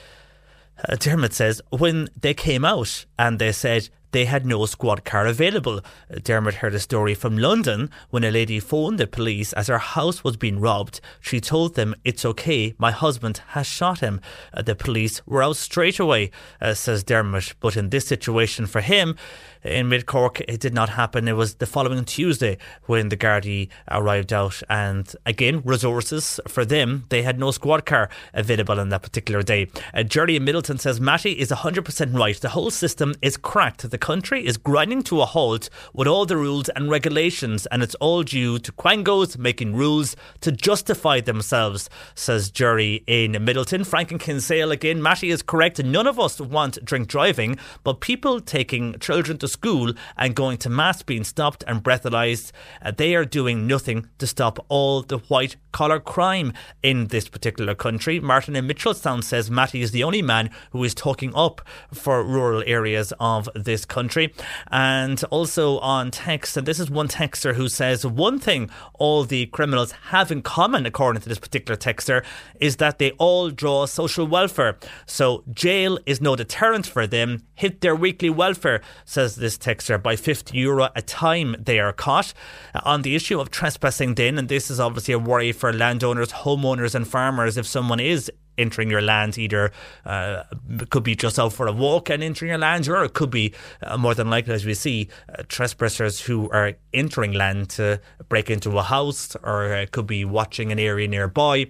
Uh, Dermot says when they came out and they said they had no squad car available. Dermot heard a story from London when a lady phoned the police as her house was being robbed. She told them, It's okay, my husband has shot him. Uh, the police were out straight away, uh, says Dermot. But in this situation for him, in Mid Cork, it did not happen. It was the following Tuesday when the Gardaí arrived out, and again, resources for them. They had no squad car available on that particular day. Uh, Jerry in Midleton says Matty is 100% right. The whole system is cracked. The country is grinding to a halt with all the rules and regulations, and it's all due to quangos making rules to justify themselves, says Jerry in Midleton. Frank and Kinsale again. Matty is correct. None of us want drink driving, but people taking children to school and going to mass being stopped and breathalyzed. Uh, they are doing nothing to stop all the white collar crime in this particular country. Martin in Mitchelstown says Matty is the only man who is talking up for rural areas of this country. And also on text, and this is one texter who says one thing all the criminals have in common, according to this particular texter, is that they all draw social welfare. So jail is no deterrent for them. Hit their weekly welfare, says this texter, by 50 euro a time they are caught. Uh, on the issue of trespassing, then, and this is obviously a worry for landowners, homeowners, and farmers if someone is entering your land either uh, could be just out for a walk and entering your land or it could be uh, more than likely as we see uh, trespassers who are entering land to break into a house or it could be watching an area nearby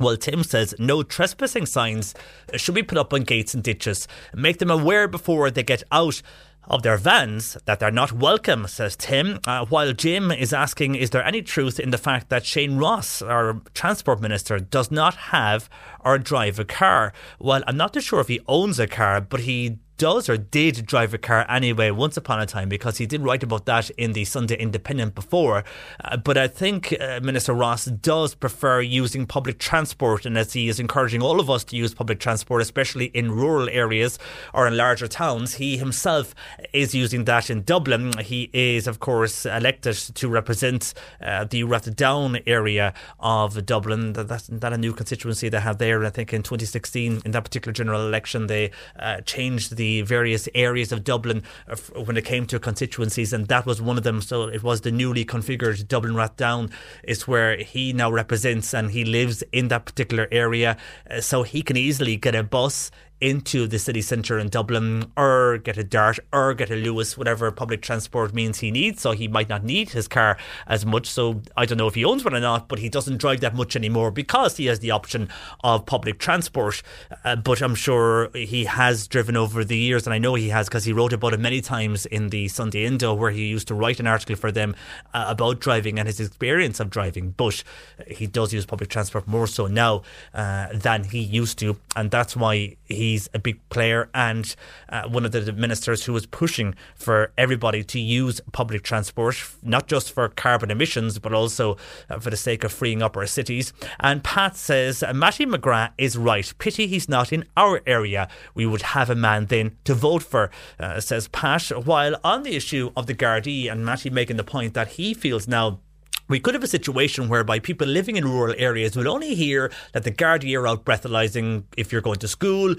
well, Tim says no trespassing signs should be put up on gates and ditches. Make them aware before they get out of their vans that they're not welcome, says Tim. Uh, while Jim is asking, is there any truth in the fact that Shane Ross, our transport minister, does not have or drive a car? Well, I'm not too sure if he owns a car, but he does or did drive a car anyway once upon a time because he did write about that in the Sunday Independent before. Uh, but I think uh, Minister Ross does prefer using public transport, and as he is encouraging all of us to use public transport, especially in rural areas or in larger towns, he himself is using that in Dublin. He is, of course, elected to represent uh, the Rathdown area of Dublin. That's that a new constituency they have there. And I think in 2016, in that particular general election, they uh, changed the various areas of Dublin uh, when it came to constituencies, and that was one of them. So it was the newly configured Dublin Rathdown is where he now represents, and he lives in that particular area, uh, so he can easily get a bus into the city centre in Dublin or get a Dart or get a Luas, whatever public transport means he needs. So he might not need his car as much. So I don't know if he owns one or not, but he doesn't drive that much anymore because he has the option of public transport. Uh, but I'm sure he has driven over the years, and I know he has because he wrote about it many times in the Sunday Indo, where he used to write an article for them uh, about driving and his experience of driving. But he does use public transport more so now uh, than he used to, and that's why he's a big player and uh, one of the ministers who was pushing for everybody to use public transport, not just for carbon emissions, but also uh, for the sake of freeing up our cities. And Pat says Mattie McGrath is right. Pity he's not in our area. We would have a man then to vote for, uh, says Pat. While on the issue of the Gardaí, and Mattie making the point that he feels now we could have a situation whereby people living in rural areas will only hear that the Gardaí are out breathalyzing if you're going to school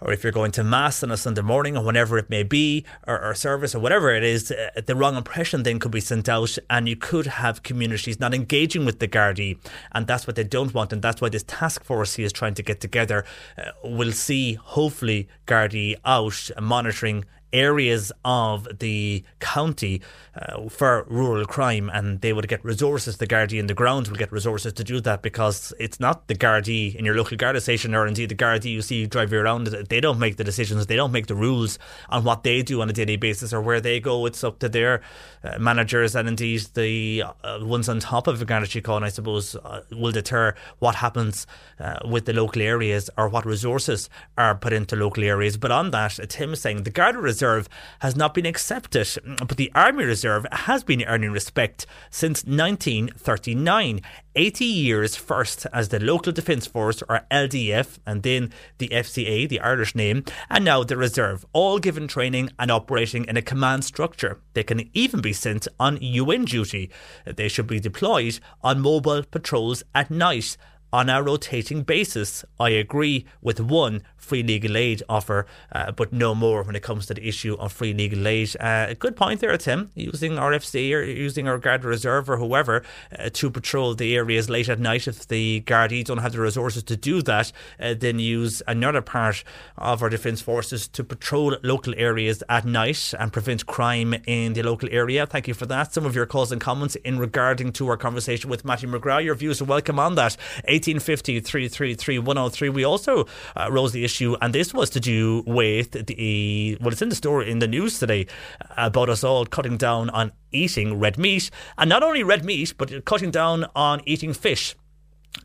or if you're going to mass on a Sunday morning or whenever it may be, or, or service or whatever it is, uh, the wrong impression then could be sent out, and you could have communities not engaging with the Gardaí, and that's what they don't want, and that's why this task force he is trying to get together. Uh, will see hopefully Gardaí out monitoring areas of the county uh, for rural crime, and they would get resources. The Gardaí in the ground will get resources to do that because it's not the Gardaí in your local Garda station or indeed the Gardaí you see driving around. They don't make the decisions, they don't make the rules on what they do on a daily basis or where they go. It's up to their uh, managers and indeed the uh, ones on top of the Garda Síochána, I suppose, uh, will deter what happens uh, with the local areas or what resources are put into local areas. But on that, Tim saying the Garda Reserve has not been accepted, but the Army Reserve has been earning respect since 1939. 80 years first as the Local Defence Force, or LDF, and then the FCA, the Irish name, and now the Reserve, all given training and operating in a command structure. They can even be sent on UN duty. They should be deployed on mobile patrols at night on a rotating basis. I agree with one free legal aid offer, uh, but no more when it comes to the issue of free legal aid. Uh, good point there, Tim. Using RFC or using our Guard Reserve or whoever uh, to patrol the areas late at night. If the Gardaí don't have the resources to do that, uh, then use another part of our defence forces to patrol local areas at night and prevent crime in the local area. Thank you for that. Some of your calls and comments in regarding to our conversation with Mattie McGrath. Your views are welcome on that. 1850 333 103. We also uh, rose the issue and this was to do with the well, it's in the story in the news today about us all cutting down on eating red meat, and not only red meat, but cutting down on eating fish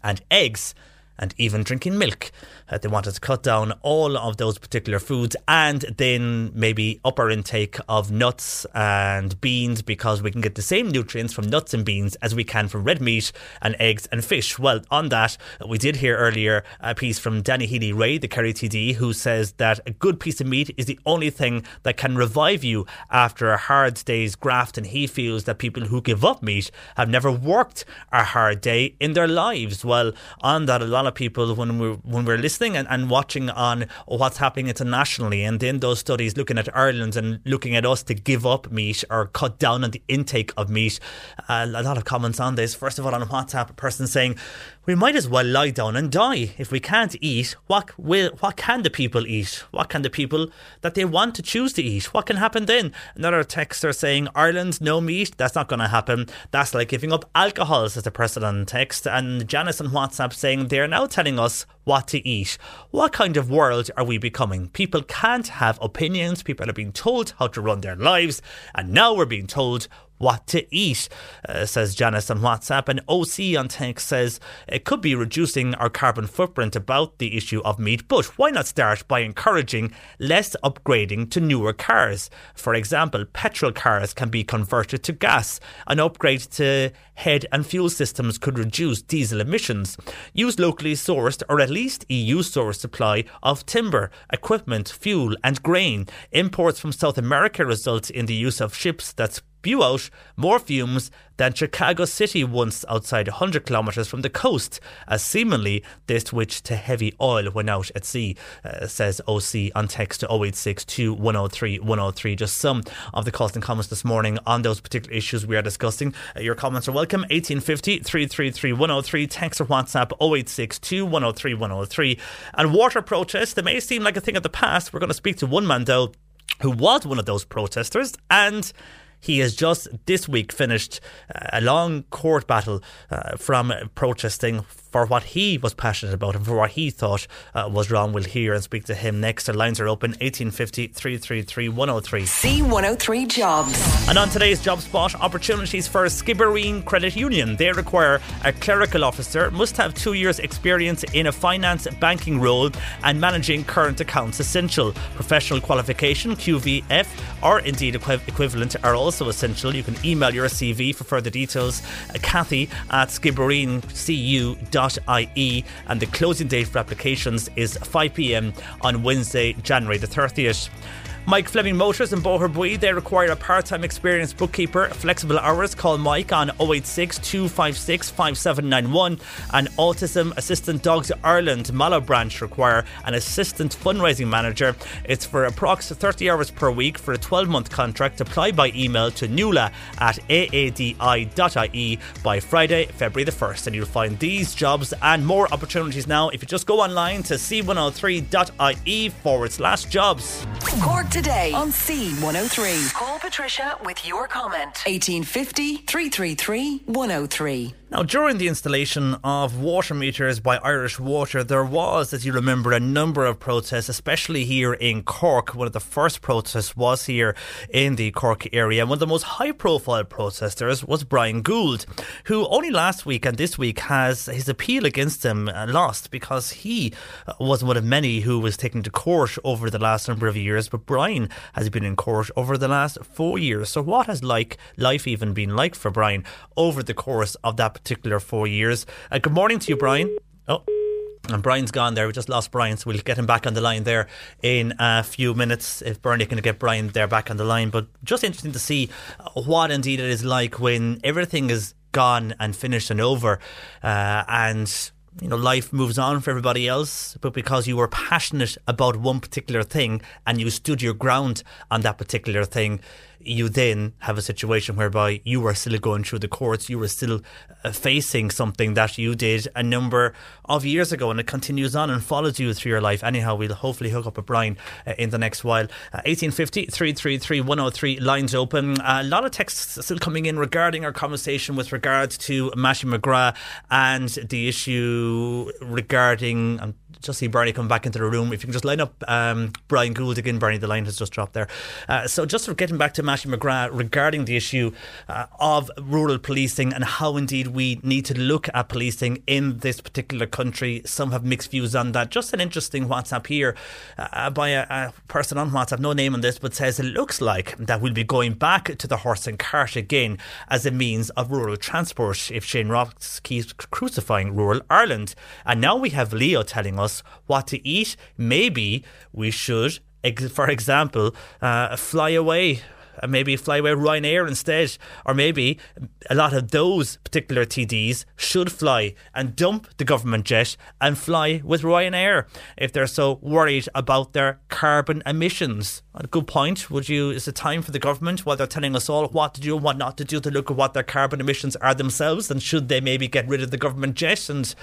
and eggs and even drinking milk. Uh, they wanted to cut down all of those particular foods and then maybe up our intake of nuts and beans because we can get the same nutrients from nuts and beans as we can from red meat and eggs and fish. Well, on that, we did hear earlier a piece from Danny Healy-Rae, the Kerry TD, who says that a good piece of meat is the only thing that can revive you after a hard day's graft. And he feels that people who give up meat have never worked a hard day in their lives. Well, on that, a lot of people, when we're, when we're listening, listening and, and watching on what's happening internationally and then those studies looking at Ireland and looking at us to give up meat or cut down on the intake of meat. Uh, a lot of comments on this. First of all, on WhatsApp, a person saying, we might as well lie down and die. If we can't eat, what will, what can the people eat? What can the people that they want to choose to eat? What can happen then? Another texter saying Ireland no meat. That's not going to happen. That's like giving up alcohol, says the person on text. And Janice on WhatsApp saying they are now telling us what to eat. What kind of world are we becoming? People can't have opinions. People are being told how to run their lives, and now we're being told what to eat, uh, says Janice on WhatsApp. And OC on text says it could be reducing our carbon footprint about the issue of meat, but why not start by encouraging less upgrading to newer cars? For example, petrol cars can be converted to gas. An upgrade to head and fuel systems could reduce diesel emissions. Use locally sourced or at least EU sourced supply of timber, equipment, fuel, and grain. Imports from South America result in the use of ships that's spew out more fumes than Chicago City once outside 100 kilometres from the coast, as seemingly they switched to heavy oil when out at sea, uh, says OC on text to 0862 103 103. Just some of the calls and comments this morning on those particular issues we are discussing. Uh, your comments are welcome. 1850 333 103. Text or WhatsApp 0862 103 103. And water protests, they may seem like a thing of the past. We're going to speak to one man, though, who was one of those protesters and he has just this week finished uh, a long court battle uh, from protesting for what he was passionate about and for what he thought uh, was wrong. We'll hear and speak to him next. The lines are open 1850 333 103. C103 Jobs. And on today's job spot, opportunities for Skibbereen Credit Union. They require a clerical officer, must have two years' experience in a finance banking role and managing current accounts essential. Professional qualification, QVF, or indeed equivalent are also essential. You can email your CV for further details. Uh, Kathy at skibbereencu.com ie and the closing date for applications is 5 pm on Wednesday, January the 30th. Mike Fleming Motors in Boherbue, they require a part-time experienced bookkeeper. Flexible hours, call Mike on 086 256 5791 and Autism Assistant Dogs Ireland Mallow branch require an assistant fundraising manager. It's for approximately 30 hours per week for a 12-month contract. Apply by email to nula at aadi.ie by Friday, February the 1st and you'll find these jobs and more opportunities now if you just go online to c103.ie forward slash jobs. Today on C103. Call Patricia with your comment. 1850 333 103. Now, during the installation of water meters by Irish Water, there was, as you remember, a number of protests, especially here in Cork. One of the first protests was here in the Cork area. One of the most high profile protesters was Brian Gould, who only last week and this week has his appeal against him uh, lost because he uh, was one of many who was taken to court over the last number of years. But Brian has been in court over the last four years. So, what has like life even been like for Brian over the course of that? Particular four years. Uh, good morning to you, Brian. Oh. And Brian's gone there. We just lost Brian, so we'll get him back on the line there in a few minutes if Bernie can get Brian there back on the line. But just interesting to see what indeed it is like when everything is gone and finished and over, uh, and you know life moves on for everybody else. But because you were passionate about one particular thing and you stood your ground on that particular thing, you then have a situation whereby you are still going through the courts, you were still uh, facing something that you did a number of years ago, and it continues on and follows you through your life. Anyhow, we'll hopefully hook up with Brian uh, in the next while. Uh, 1850 333 103 lines open. a lot of texts still coming in regarding our conversation with regards to Mattie McGrath and the issue regarding. Um, just see Bernie come back into the room. If you can just line up um, Brian Gould again, Bernie, the line has just dropped there. Uh, so just for getting back to Mattie McGrath regarding the issue uh, of rural policing and how indeed we need to look at policing in this particular country. Some have mixed views on that. Just an interesting WhatsApp here uh, by a, a, person on WhatsApp, no name on this, but says it looks like that we'll be going back to the horse and cart again as a means of rural transport if Shane Ross keeps crucifying rural Ireland. And now we have Leo telling us what to eat, maybe we should, for example, uh, fly away uh, maybe fly away with Ryanair instead, or maybe a lot of those particular TDs should fly and dump the government jet and fly with Ryanair if they're so worried about their carbon emissions. A good point. Would you? Is it time for the government, while they're telling us all what to do and what not to do, to look at what their carbon emissions are themselves? And should they maybe get rid of the government jet and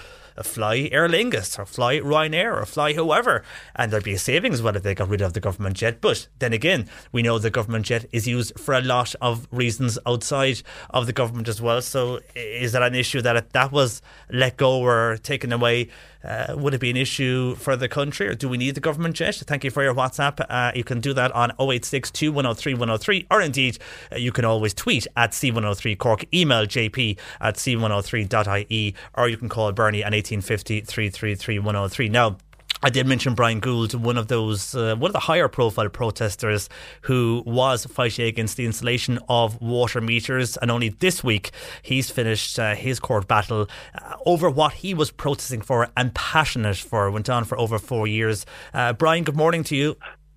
fly Aer Lingus or fly Ryanair or fly whoever, and there'd be a savings well if they got rid of the government jet. But then again, we know the government jet is used for a lot of reasons outside of the government as well. So is that an issue that if that was let go or taken away? Uh, would it be an issue for the country or do we need the government jet? Thank you for your WhatsApp. Uh, you can do that on 0862 103 103 or indeed uh, you can always tweet at C103 Cork, email jp at c103.ie or you can call Bernie at 1850 333 103. Now, I did mention Brian Gould, one of those, uh, one of the higher profile protesters who was fighting against the installation of water meters. And only this week he's finished uh, his court battle uh, over what he was protesting for and passionate for. Went on for over four years. Uh, Brian, good morning to you.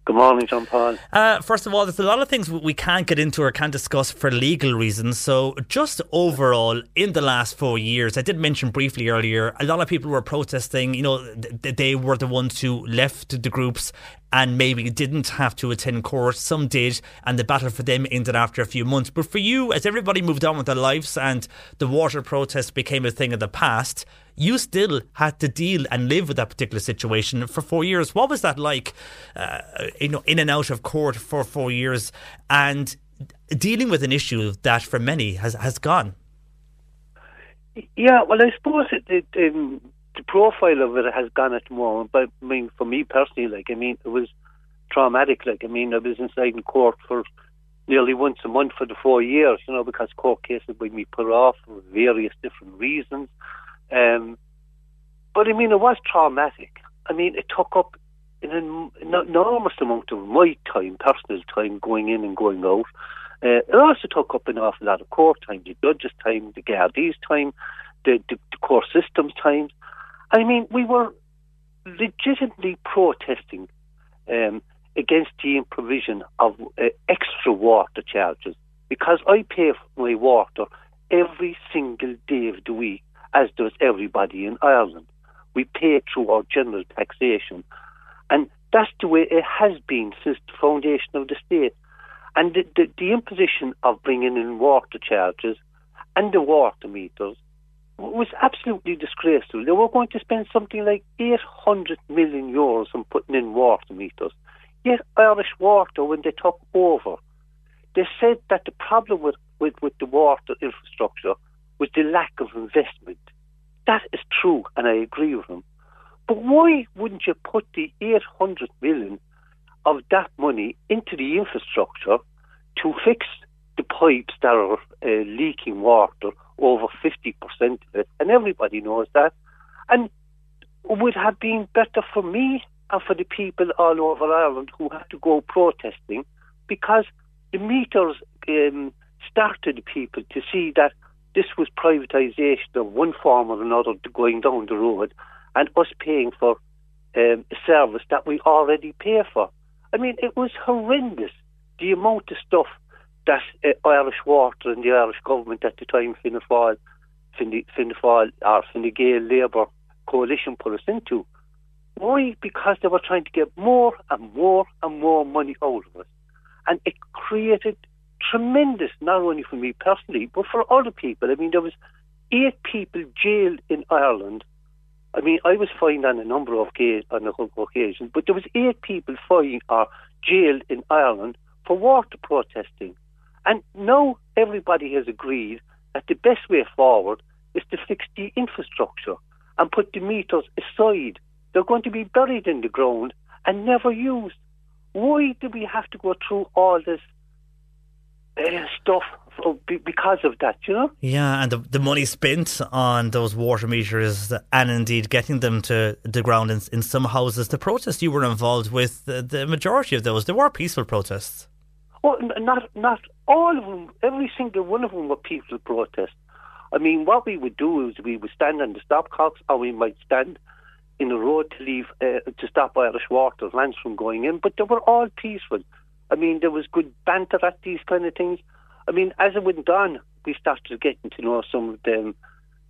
Good morning, John Paul. Uh, first of all, there's a lot of things we can't get into or can't discuss for legal reasons. So, just overall, in the last four years, I did mention briefly earlier, a lot of people were protesting. You know, th- they were the ones who left the groups and maybe didn't have to attend court. Some did, and the battle for them ended after a few months. But for you, as everybody moved on with their lives and the water protest became a thing of the past, you still had to deal and live with that particular situation for four years. What was that like, uh, you know, in and out of court for four years, and dealing with an issue that for many has has gone? Yeah, well, I suppose it, um, the profile of it has gone at the moment. But I mean, for me personally, like I mean, it was traumatic. Like I mean, I was inside in court for nearly once a month for the four years, you know, because court cases would be put off for various different reasons. Um, but I mean, it was traumatic. I mean, it took up an, enormous amount of my time, personal time, going in and going out. Uh, it also took up an awful lot of court time, the judges' time, the Gardaí's time, the, the, the court system's time. I mean, we were legitimately protesting um, against the improvision of uh, extra water charges because I pay for my water every single day of the week, as does everybody in Ireland. We pay through our general taxation. And that's the way it has been since the foundation of the state. And the, the, the imposition of bringing in water charges and the water meters was absolutely disgraceful. They were going to spend something like 800 million euros on putting in water meters. Yet Irish Water, when they took over, they said that the problem with, with, with the water infrastructure was the lack of investment. That is true, and I agree with them. But why wouldn't you put the 800 million of that money into the infrastructure to fix the pipes that are uh, leaking water over 50% of it, and everybody knows that. And would have been better for me and for the people all over Ireland who had to go protesting because the meters um, started people to see that this was privatisation of one form or another going down the road and us paying for um, a service that we already pay for. I mean, it was horrendous the amount of stuff that uh, Irish Water and the Irish government at the time, Fianna Fáil, Fianna Fáil or Fine Gael Labour coalition put us into. Why? Because they were trying to get more and more and more money out of us. And it created tremendous, not only for me personally, but for other people. I mean, there was eight people jailed in Ireland. I mean, I was fined on a number of occasions, but there was eight people fined or jailed in Ireland for water protesting. And now everybody has agreed that the best way forward is to fix the infrastructure and put the meters aside. They're going to be buried in the ground and never used. Why do we have to go through all this uh, stuff because of that, you know? Yeah, and the, the money spent on those water meters and indeed getting them to the ground in, in some houses. The protests you were involved with, the, the majority of those, they were peaceful protests. Well, not not all of them. Every single one of them were peaceful protests. I mean, what we would do is we would stand on the stopcocks, or we might stand in the road to leave uh, to stop Irish Water's lands from going in. But they were all peaceful. I mean, there was good banter at these kind of things. I mean, as it went on, we started getting to know some of them,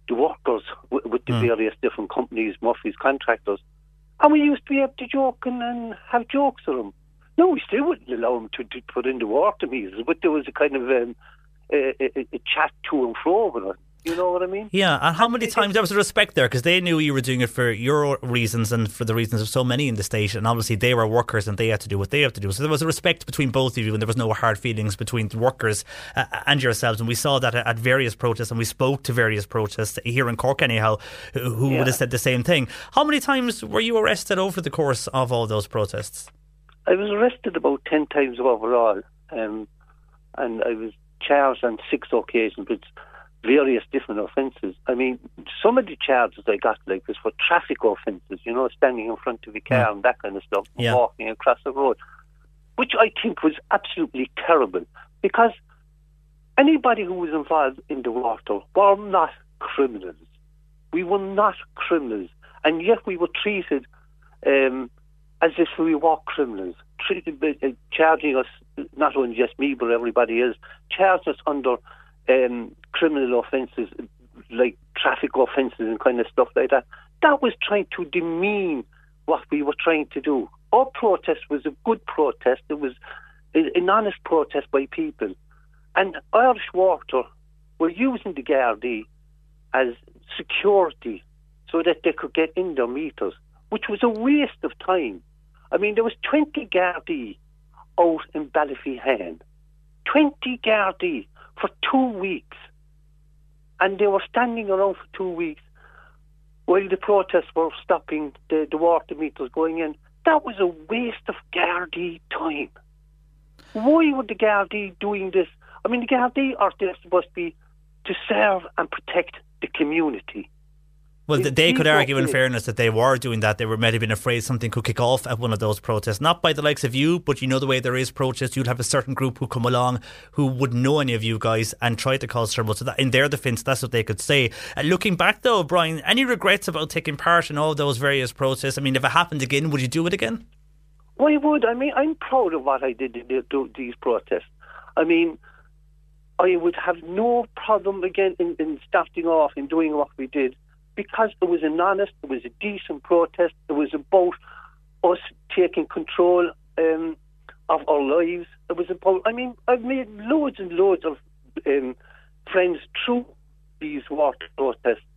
the workers with, with the mm. various different companies, Murphy's contractors, and we used to be able to joke and, and have jokes with them. No, we still wouldn't allow them to, to put in the water meters, but there was a kind of um, a, a, a, chat to and fro with it. You know what I mean? Yeah, and how many times there was a respect there because they knew you were doing it for your reasons and for the reasons of so many in the state, and obviously they were workers and they had to do what they have to do. So there was a respect between both of you, and there was no hard feelings between the workers uh, and yourselves. And we saw that at various protests, and we spoke to various protests here in Cork, anyhow, who yeah. would have said the same thing. How many times were you arrested over the course of all those protests? I was arrested about 10 times overall, um, and I was charged on six occasions with various different offences. I mean, some of the charges I got like was for traffic offences, you know, standing in front of a car yeah. and that kind of stuff, yeah. walking across the road, which I think was absolutely terrible because anybody who was involved in the water were not criminals. We were not criminals, and yet we were treated um, as if we were criminals, treated, uh, charging us, not only just me, but everybody else, charged us under um, criminal offences like traffic offences and kind of stuff like that. That was trying to demean what we were trying to do. Our protest was a good protest. It was an honest protest by people. And Irish Water were using the Gardaí as security so that they could get in their meters, which was a waste of time. I mean, there was 20 Gardaí out in Ballyphehane. 20 Gardaí for two weeks. And they were standing around for two weeks while the protests were stopping the, the water meters going in. That was a waste of Gardaí time. Why were the Gardaí doing this? I mean, the Gardaí are there supposed to be to serve and protect the community. Well, they could argue, in fairness, that they were doing that. They were maybe been afraid something could kick off at one of those protests. Not by the likes of you, but you know the way there is protests, you'd have a certain group who come along who wouldn't know any of you guys and try to cause trouble. So that in their defence, that's what they could say. Uh, looking back, though, Brian, any regrets about taking part in all those various protests? I mean, if it happened again, would you do it again? Well, I would. I mean, I'm proud of what I did in these protests. I mean, I would have no problem again in, in starting off and doing what we did because it was an honest, it was a decent protest. It was about us taking control um, of our lives. It was about, I mean, I've made loads and loads of um, friends through these water protests.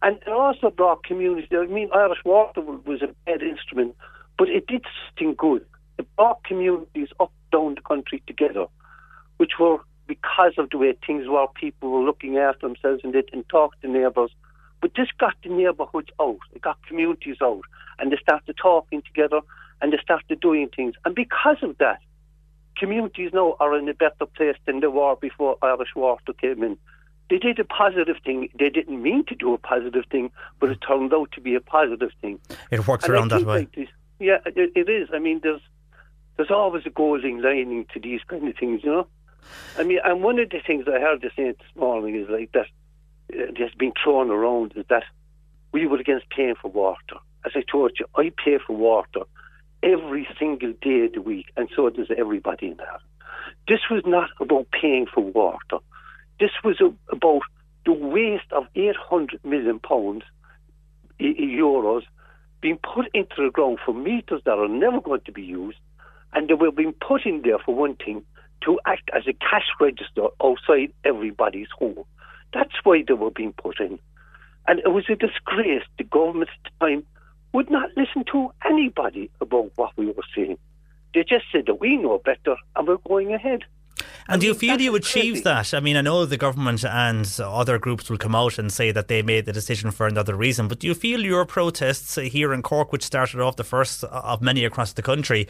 And it also brought communities. I mean, Irish Water was a bad instrument, but it did something good. It brought communities up down the country together, which were because of the way things were. People were looking after themselves and they didn't talk to neighbours. But this got the neighbourhoods out, it got communities out, and they started talking together and they started doing things. And because of that, communities now are in a better place than they were before Irish Water came in. They did a positive thing. They didn't mean to do a positive thing, but it turned out to be a positive thing. It works and around that way. Like yeah, it, it is. I mean, there's there's always a golden lining to these kind of things, you know. I mean, and one of the things I heard saying this morning is like that uh, that's been thrown around is that we were against paying for water. As I told you, I pay for water every single day of the week, and so does everybody in there. This was not about paying for water. This was about the waste of 800 million pounds, euros, being put into the ground for meters that are never going to be used, and they were being put in there for one thing to act as a cash register outside everybody's home. That's why they were being put in. And it was a disgrace. The government at the time would not listen to anybody about what we were saying. They just said that we know better and we're going ahead. And do you feel you achieved that? I mean, I know the government and other groups will come out and say that they made the decision for another reason, but do you feel your protests here in Cork, which started off the first of many across the country,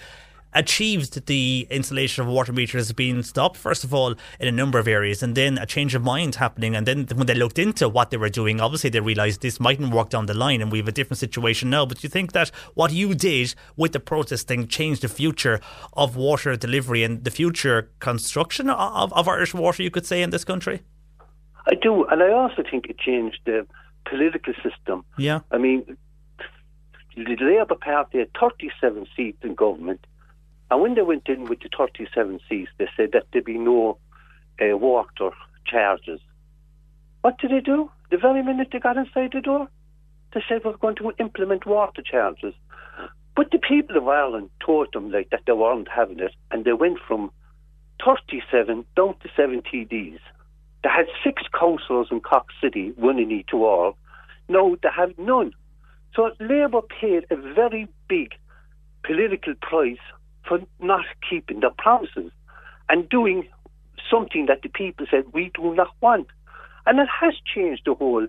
achieved the installation of water meters being stopped, first of all, in a number of areas, and then a change of mind happening. And then when they looked into what they were doing, obviously they realised this mightn't work down the line, and we have a different situation now. But you think that what you did with the protesting changed the future of water delivery and the future construction of, of Irish water, you could say, in this country? I do, and I also think it changed the political system. Yeah. I mean, the Labour Party had 37 seats in government and when they went in with the 37 Cs, they said that there'd be no uh, water charges. What did they do? The very minute they got inside the door, they said we're going to implement water charges. But the people of Ireland told them like that they weren't having it, and they went from 37 down to 7 TDs. They had six councillors in Cork City, one in each ward. Now they have none. So Labour paid a very big political price for not keeping their promises and doing something that the people said we do not want. And it has changed the whole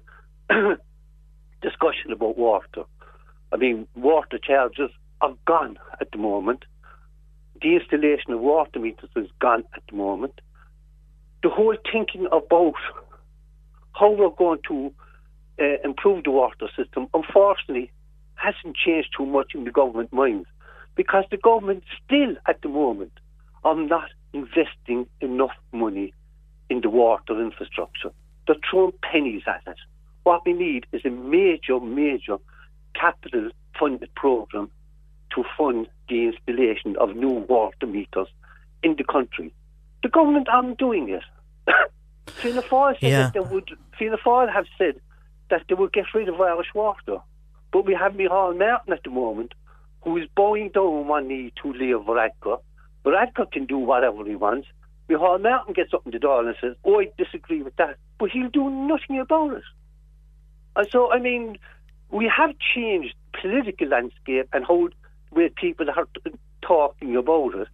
discussion about water. I mean, water charges are gone at the moment. The installation of water meters is gone at the moment. The whole thinking about how we're going to uh, improve the water system, unfortunately, hasn't changed too much in the government minds because the government still at the moment are not investing enough money in the water infrastructure. They're throwing pennies at it. What we need is a major, major capital funded programme to fund the installation of new water meters in the country. The government aren't doing it. Fianna Fáil said Yeah. that they would. Fianna Fáil have said that they would get rid of Irish water, but we have Micheál Martin at the moment, who is bowing down one knee to Leo Varadkar. Varadkar can do whatever he wants. Micheál Martin gets up in the door and says, "Oh, I disagree with that," but he'll do nothing about it. And so, I mean, we have changed political landscape and how where people are talking about it,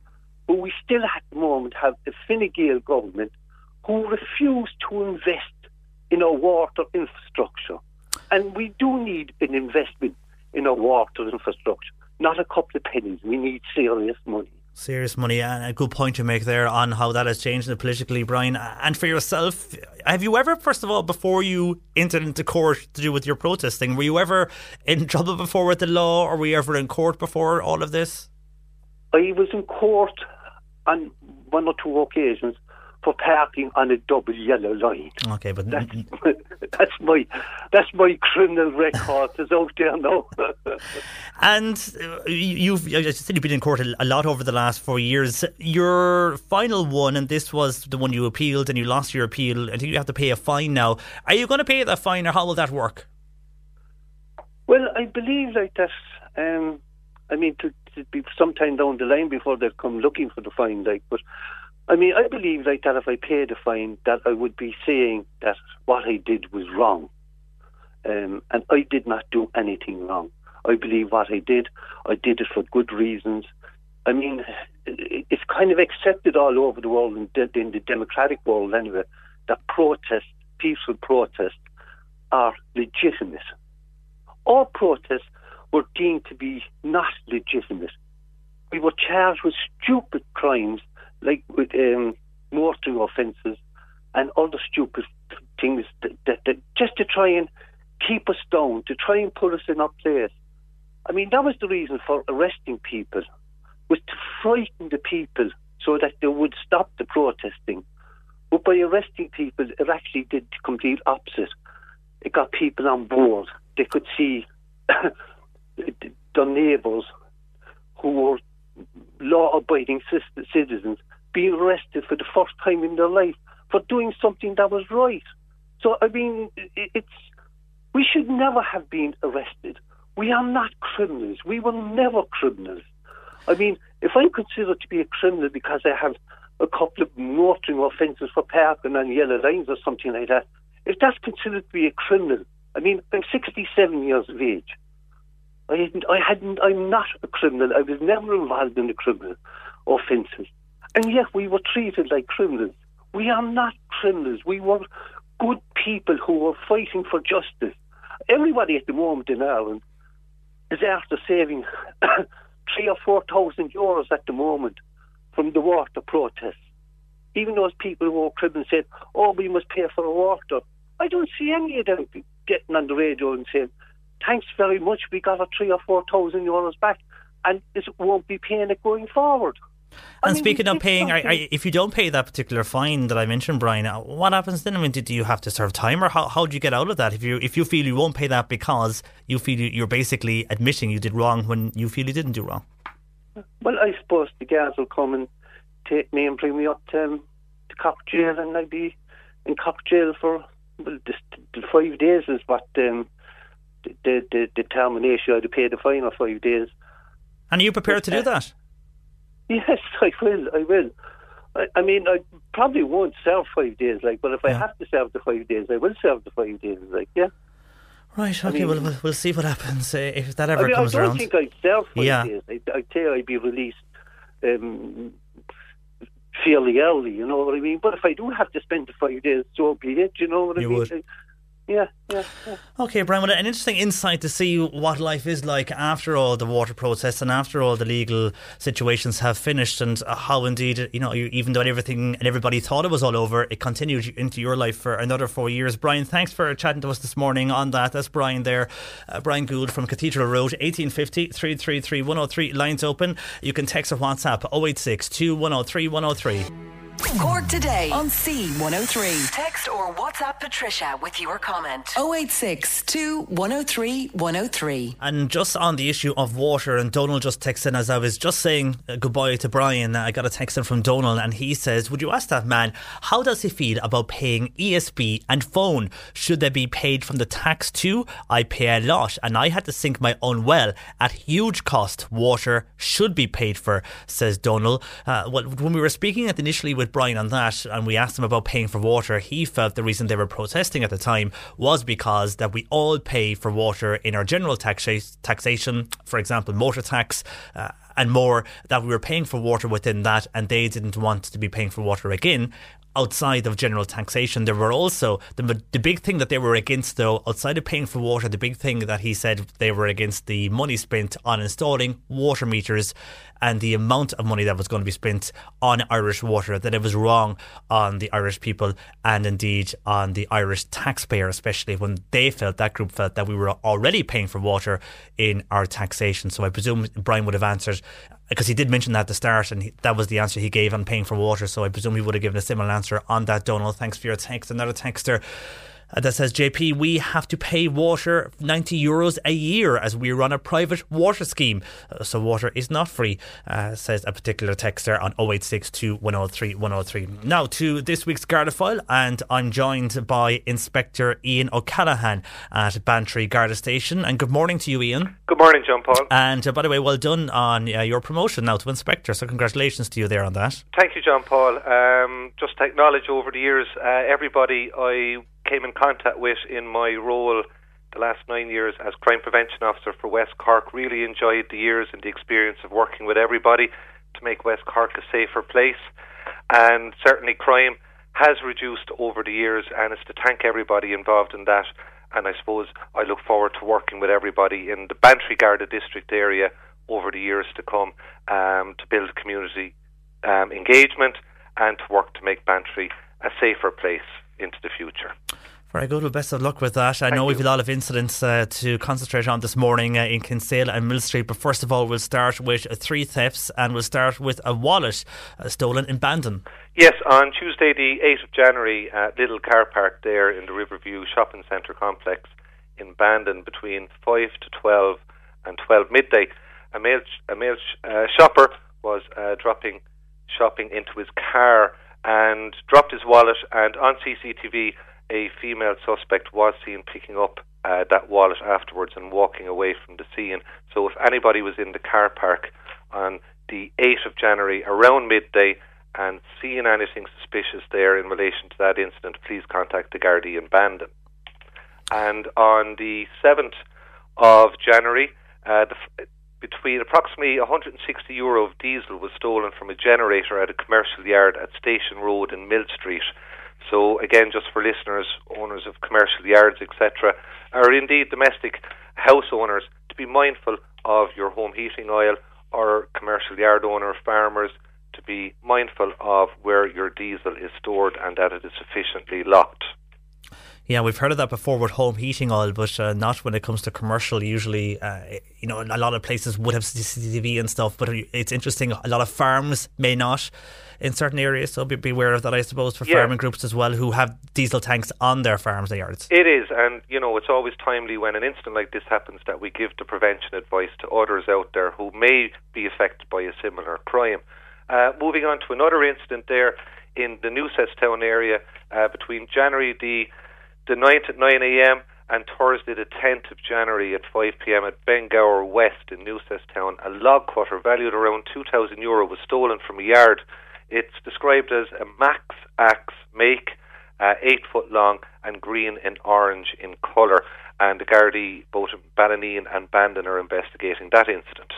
but we still at the moment have a Fine Gael government who refuse to invest in our water infrastructure. And we do need an investment in our water infrastructure, not a couple of pennies. We need serious money. Serious money, and a good point to make there on how that has changed politically, Brian. And for yourself, have you ever, first of all, before you entered into court to do with your protesting, were you ever in trouble before with the law, or were you ever in court before all of this? I was in court on one or two occasions for parking on a double yellow line. Okay, but That's, that's my that's my criminal record is out there now. And uh, you've, you said, you've been in court a a lot over the last four years. Your final one, and this was the one you appealed and you lost your appeal. I think you have to pay a fine now. Are you going to pay that fine, or how will that work? well, I believe like that. Um, I mean, to, to be sometime down the line before they come looking for the fine, like, but I mean, I believe like that if I paid the fine, that I would be saying that what I did was wrong, um, and I did not do anything wrong. I believe what I did, I did it for good reasons. I mean, it's kind of accepted all over the world, the, in the democratic world anyway, that protests, peaceful protests, are legitimate. All protests were deemed to be not legitimate. We were charged with stupid crimes like with um, motoring offences and other stupid things that, that, that just to try and keep us down, to try and put us in our place. I mean, that was the reason for arresting people, was to frighten the people so that they would stop the protesting. But by arresting people, it actually did the complete opposite. It got people on board. They could see their neighbours who were law-abiding citizens being arrested for the first time in their life for doing something that was right. So, I mean, it's we should never have been arrested. We are not criminals. We were never criminals. I mean, if I'm considered to be a criminal because I have a couple of motoring offences for parking on yellow lines or something like that, if that's considered to be a criminal, I mean, I'm 67 years of age. I I hadn't, I'm not a criminal. I was never involved in the criminal offences. And yet we were treated like criminals. We are not criminals. We were good people who were fighting for justice. Everybody at the moment in Ireland is after saving three or four thousand euros at the moment from the water protests. Even those people who were criminals said, oh, we must pay for the water. I don't see any of them getting on the radio and saying, thanks very much, we got our three or four thousand euros back and this won't be paying it going forward. I And mean, speaking of paying, are, something- are, if you don't pay that particular fine that I mentioned, Brian, uh, what happens then? I mean, do, do you have to serve time, or how, how do you get out of that? If you if you feel you won't pay that because you feel you- you're basically admitting you did wrong when you feel you didn't do wrong. Well, I suppose the guards will come and take me and bring me up to, um, to Cork Jail, and I'll be in Cork Jail for well, this, the five days is what um, the, the, the determination I had to pay the fine of five days. And are you prepared to do that? Yes, I will. I will. I, I mean, I probably won't serve five days, like, but if I have to serve the five days, I will serve the five days, like, yeah. Right. Okay. mean- well, we'll we'll see what happens uh, if that ever I mean, I comes don't around. think I'd serve five Yeah. days. I, I'd say I'd be released um, fairly early, you know what I mean? But if I do have to spend the five days, so be it, you know what You I mean? would. Yeah, yeah, yeah. Okay, Brian, an interesting insight to see what life is like after all the water process and after all the legal situations have finished, and uh, how indeed, you know, even though everything and everybody thought it was all over, it continued into your life for another four years. Brian, thanks for chatting to us this morning on that. That's Brian there, uh, Brian Gould from Cathedral Road, 1850 333 103. Lines open. You can text or WhatsApp 086 2103 103. Cork today on C103. Text or WhatsApp Patricia with your comment. 086 103 103. And just on the issue of water, and Donald just texted in as I was just saying uh, goodbye to Brian. I got a text in from Donald, and he says, Would you ask that man, how does he feel about paying ESB and phone? Should they be paid from the tax too? I pay a lot, and I had to sink my own well at huge cost. Water should be paid for, says Donald. Uh, well, when we were speaking initially with Brian on that, and we asked him about paying for water, he felt the reason they were protesting at the time was because that we all pay for water in our general taxa- taxation, for example, motor tax. Uh, and more that we were paying for water within that, and they didn't want to be paying for water again outside of general taxation. There were also the, the big thing that they were against, though, outside of paying for water, the big thing that he said they were against the money spent on installing water meters and the amount of money that was going to be spent on Irish water, that it was wrong on the Irish people and indeed on the Irish taxpayer, especially when they felt, that group felt that we were already paying for water in our taxation. So I presume Brian would have answered because he did mention that at the start, and he, that was the answer he gave on paying for water. So I presume he would have given a similar answer on that. Donald, thanks for your text. Another texter uh, that says, JP, we have to pay water 90 euros a year as we run a private water scheme. Uh, so water is not free, uh, says a particular texter on 0862 103 103. Now to this week's Garda file, and I'm joined by Inspector Ian O'Callaghan at Bantry Garda Station. And good morning to you, Ian. Good morning, John Paul. And uh, by the way, well done on uh, your promotion now to Inspector. So congratulations to you there on that. Thank you, John Paul. Um, just to acknowledge over the years, uh, everybody I came in contact with in my role the last nine years as crime prevention officer for West Cork. Really enjoyed the years and the experience of working with everybody to make West Cork a safer place. And certainly crime has reduced over the years, and it's to thank everybody involved in that. And I suppose I look forward to working with everybody in the Bantry Garda district area over the years to come um, to build community um, engagement and to work to make Bantry a safer place into the future. Very good. Well, best of luck with that. I Thank know we've a lot of incidents uh, to concentrate on this morning uh, in Kinsale and Millstreet, but first of all, we'll start with uh, three thefts and we'll start with a wallet uh, stolen in Bandon. Yes, on Tuesday, the 8th of January, at Little Car Park there in the Riverview Shopping Centre complex in Bandon between 5 to 12 and 12 midday, a male, a male uh, shopper was uh, dropping shopping into his car and dropped his wallet, and on CCTV, a female suspect was seen picking up uh, that wallet afterwards and walking away from the scene. So if anybody was in the car park on the 8th of January around midday and seeing anything suspicious there in relation to that incident, please contact the Gardaí in Bandon. And on the 7th of January, uh, the, between approximately 160 euro of diesel was stolen from a generator at a commercial yard at Station Road in Mill Street. So again, just for listeners, owners of commercial yards, etc., or indeed domestic house owners, to be mindful of your home heating oil, or commercial yard owner, farmers, to be mindful of where your diesel is stored and that it is sufficiently locked. Yeah, we've heard of that before with home heating oil, but uh, not when it comes to commercial. Usually, uh, you know, a lot of places would have CCTV and stuff, but it's interesting. A lot of farms may not in certain areas, so be beware of that, I suppose, for Yeah. farming groups as well who have diesel tanks on their farms and yards. It is, and you know, it's always timely when an incident like this happens that we give the prevention advice to others out there who may be affected by a similar crime. Uh, moving on to another incident there in the New Newcestown area uh, between January the the 9th at 9 a.m. and Thursday the 10th of January at 5 p.m. at Bengower West in Newcestown. A log cutter valued around 2,000 euro was stolen from a yard. It's described as a Max Axe make, uh, eight foot long and green and orange in colour. And the Gardaí, both in and Bandon, are investigating that incident.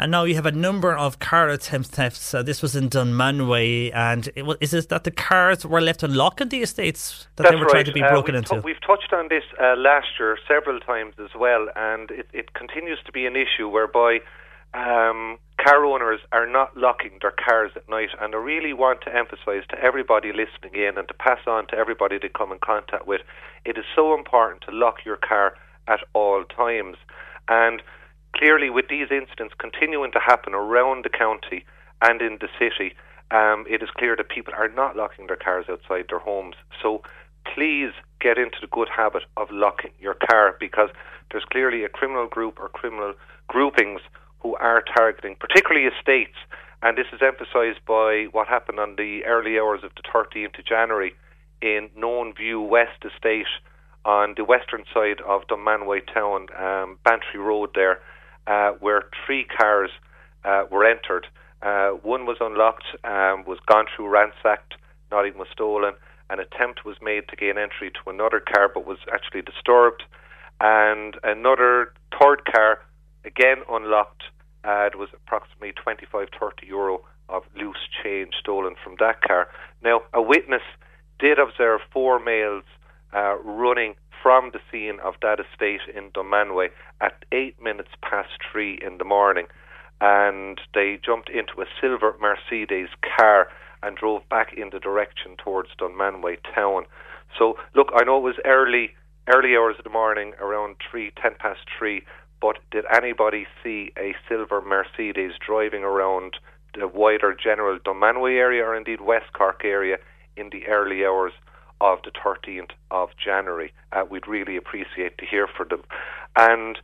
And now you have a number of car attempt thefts. Uh, this was in Dunmanway, and it, wa- is it that the cars were left unlocked in the estates that That's they were right. trying to be Uh, broken we've into? tou- we've touched on this uh, last year several times as well, and it, it continues to be an issue whereby um, car owners are not locking their cars at night. And I really want to emphasise to everybody listening in and to pass on to everybody they come in contact with, it is so important to lock your car at all times. And clearly, with these incidents continuing to happen around the county and in the city, um, it is clear that people are not locking their cars outside their homes. So please get into the good habit of locking your car because there's clearly a criminal group or criminal groupings who are targeting, particularly estates. And this is emphasised by what happened on the early hours of the 13th of January in Known View West Estate on the western side of Dunmanway Town, um, Bantry Road there, uh, where three cars uh, were entered. Uh, one was unlocked, um, was gone through, ransacked, nothing was stolen. An attempt was made to gain entry to another car, but was actually disturbed. And another third car, again unlocked, uh, there was approximately 25, 30 euro of loose change stolen from that car. Now, a witness did observe four males uh, running from the scene of that estate in Dunmanway at eight minutes past three in the morning. And they jumped into a silver Mercedes car and drove back in the direction towards Dunmanway town. So, look, I know it was early, early hours of the morning, around three, ten past three. But did anybody see a silver Mercedes driving around the wider general Dunmanway area, or indeed West Cork area, in the early hours of the 13th of January. Uh, we'd really appreciate to hear from them. And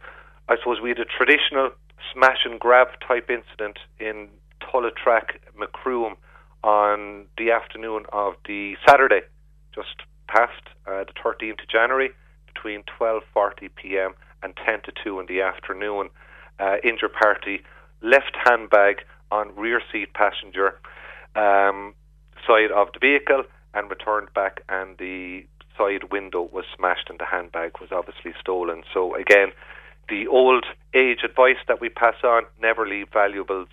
I suppose we had a traditional smash and grab type incident in Tullatrack, Macroom on the afternoon of the Saturday, just past uh, the 13th of January, between 12:40 p.m. and 10 to 2 in the afternoon. Uh, injured party, left handbag on rear seat passenger um, side of the vehicle and returned back, and the side window was smashed, and the handbag was obviously stolen. So again, the old age advice that we pass on: never leave valuables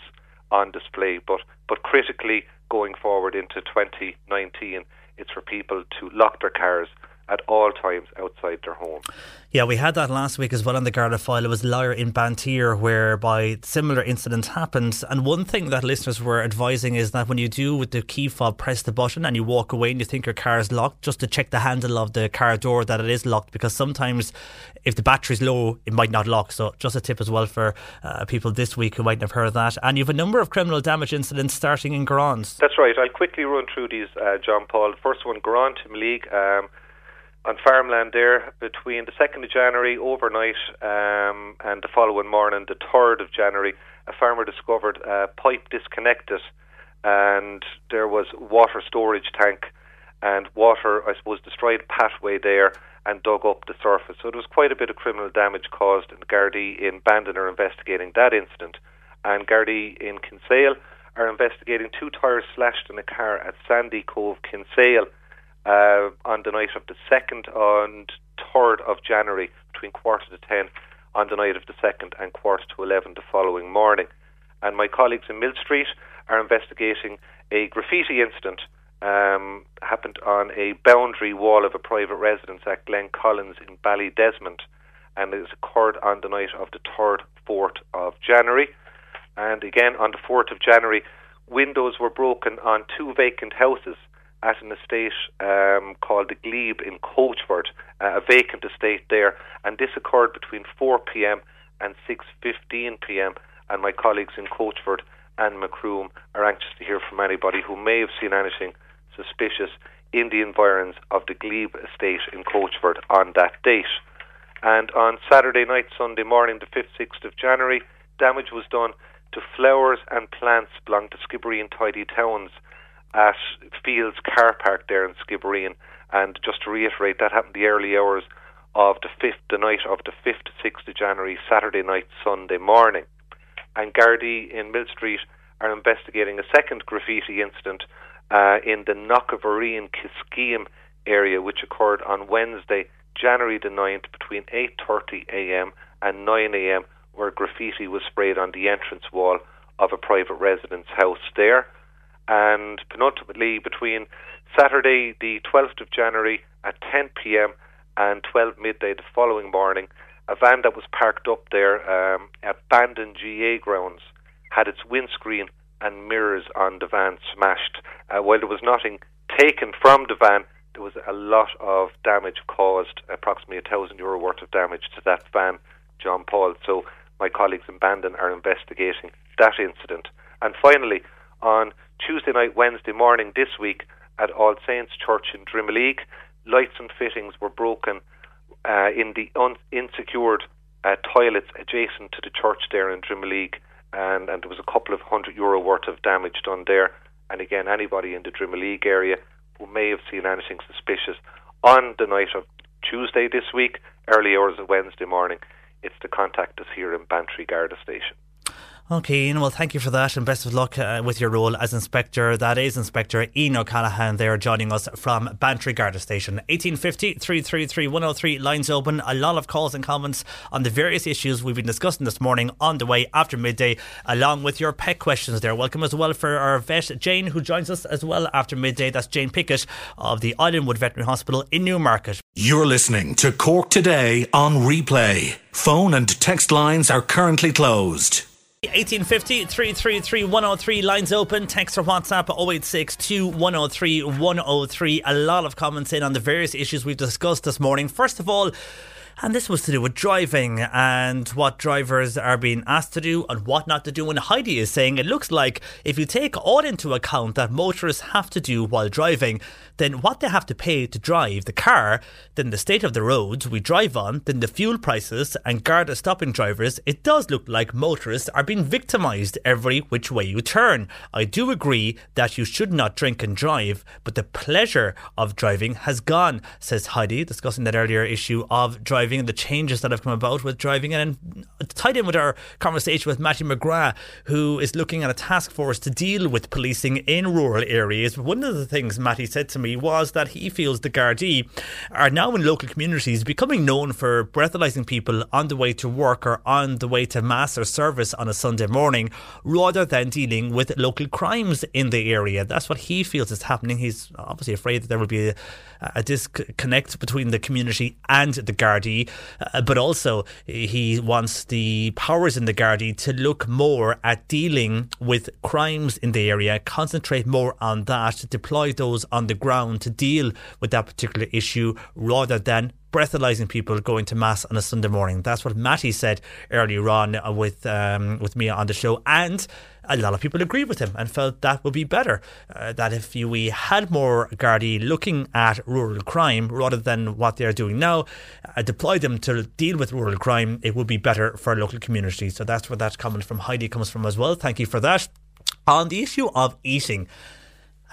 on display. But but critically, going forward into 2019, it's for people to lock their cars at all times outside their home. Yeah, we had that last week as well on the Garda file. It was Lyre in Bantry, whereby similar incidents happened. And one thing that listeners were advising is that when you do with the key fob, press the button and you walk away and you think your car is locked, just to check the handle of the car door that it is locked, because sometimes if the battery's low, it might not lock. So just a tip as well for uh, people this week who mightn't have heard of that. And you have a number of criminal damage incidents starting in Garans. That's right. I'll quickly run through these, uh, John Paul. First one, Garant League. Um, on farmland there between the 2nd of January overnight um, and the following morning, the 3rd of January, a farmer discovered a pipe disconnected and there was water storage tank and water, I suppose, destroyed pathway there and dug up the surface. So there was quite a bit of criminal damage caused, and Gardaí in Bandon are investigating that incident. And Gardaí in Kinsale are investigating two tyres slashed in a car at Sandy Cove, Kinsale uh, on the night of the 2nd and 3rd of January between quarter to 10 on the night of the 2nd and quarter to 11 the following morning. And my colleagues in Millstreet are investigating a graffiti incident um, happened on a boundary wall of a private residence at Glen Collins in Ballydesmond and it occurred on the night of the 3rd, 4th of January. And again on the 4th of January, windows were broken on two vacant houses at an estate um, called the Glebe in Coachford, uh, a vacant estate there, and this occurred between 4 p.m. and 6:15 p.m. And my colleagues in Coachford and Macroom are anxious to hear from anybody who may have seen anything suspicious in the environs of the Glebe estate in Coachford on that date. And on Saturday night, Sunday morning, the 5th, 6th of January, damage was done to flowers and plants belonging to Skibbereen Tidy Towns at Fields Car Park there in Skibbereen. And just to reiterate, that happened the early hours of the fifth, the night of the fifth sixth of January, Saturday night, Sunday morning. And Gardaí in Millstreet are investigating a second graffiti incident uh, in the Knockavereen Kiskeen area, which occurred on Wednesday, January the 9th, between 8:30 a.m. and 9 a.m., where graffiti was sprayed on the entrance wall of a private residence house there and penultimately between Saturday the 12th of January at 10 p.m. and 12 midday the following morning, a van that was parked up there um, at Bandon GAA grounds had its windscreen and mirrors on the van smashed. Uh, while there was nothing taken from the van, there was a lot of damage caused, approximately a thousand euro worth of damage to that van, John Paul. So my colleagues in Bandon are investigating that incident. And finally, on Tuesday night, Wednesday morning this week at All Saints Church in Drimoleague. Lights and fittings were broken uh, in the un- insecured uh, toilets adjacent to the church there in Drimoleague, and, and there was a couple of hundred euro worth of damage done there. And again, anybody in the Drimoleague area who may have seen anything suspicious on the night of Tuesday this week, early hours of Wednesday morning, it's to contact us here in Bantry Garda Station. Okay, Ian, well, thank you for that and best of luck uh, with your role as Inspector. That is Inspector Ian O'Callaghan there joining us from Bantry Garda Station. 1850 333 103, lines open. A lot of calls and comments on the various issues we've been discussing this morning on the way after midday, along with your pet questions there. Welcome as well for our vet, Jane, who joins us as well after midday. That's Jane Pickett of the Islandwood Veterinary Hospital in Newmarket. You're listening to Cork Today on replay. Phone and text lines are currently closed. 1850 333 103 lines open. Text or whatsapp 086 103 103 a lot of comments in on the various issues we've discussed this morning. First of all and this was to do with driving and what drivers are being asked to do and what not to do. And Heidi is saying it looks like if you take all into account that motorists have to do while driving, then what they have to pay to drive the car, then the state of the roads we drive on, then the fuel prices and Garda stopping drivers, it does look like motorists are being victimised every which way you turn. I do agree that you should not drink and drive, but the pleasure of driving has gone, says Heidi, discussing that earlier issue of driving and the changes that have come about with driving. And tied in with our conversation with Matthew McGrath, who is looking at a task force to deal with policing in rural areas. One of the things Matty said to me was that he feels the Gardaí are now in local communities becoming known for breathalyzing people on the way to work or on the way to mass or service on a Sunday morning rather than dealing with local crimes in the area. That's what he feels is happening. He's obviously afraid that there will be a, a disconnect between the community and the Gardaí, uh, but also he wants the powers in the Gardaí to look more at dealing with crimes in the area, concentrate more on that, deploy those on the ground to deal with that particular issue rather than breathalyzing people going to mass on a Sunday morning. That's what Matty said earlier on with um, with me on the show, and a lot of people agreed with him and felt that would be better. Uh, that if we had more Gardaí looking at rural crime rather than what they're doing now, uh, deploy them to deal with rural crime, it would be better for local communities. So that's where that comment from Heidi comes from as well. Thank you for that. On the issue of eating.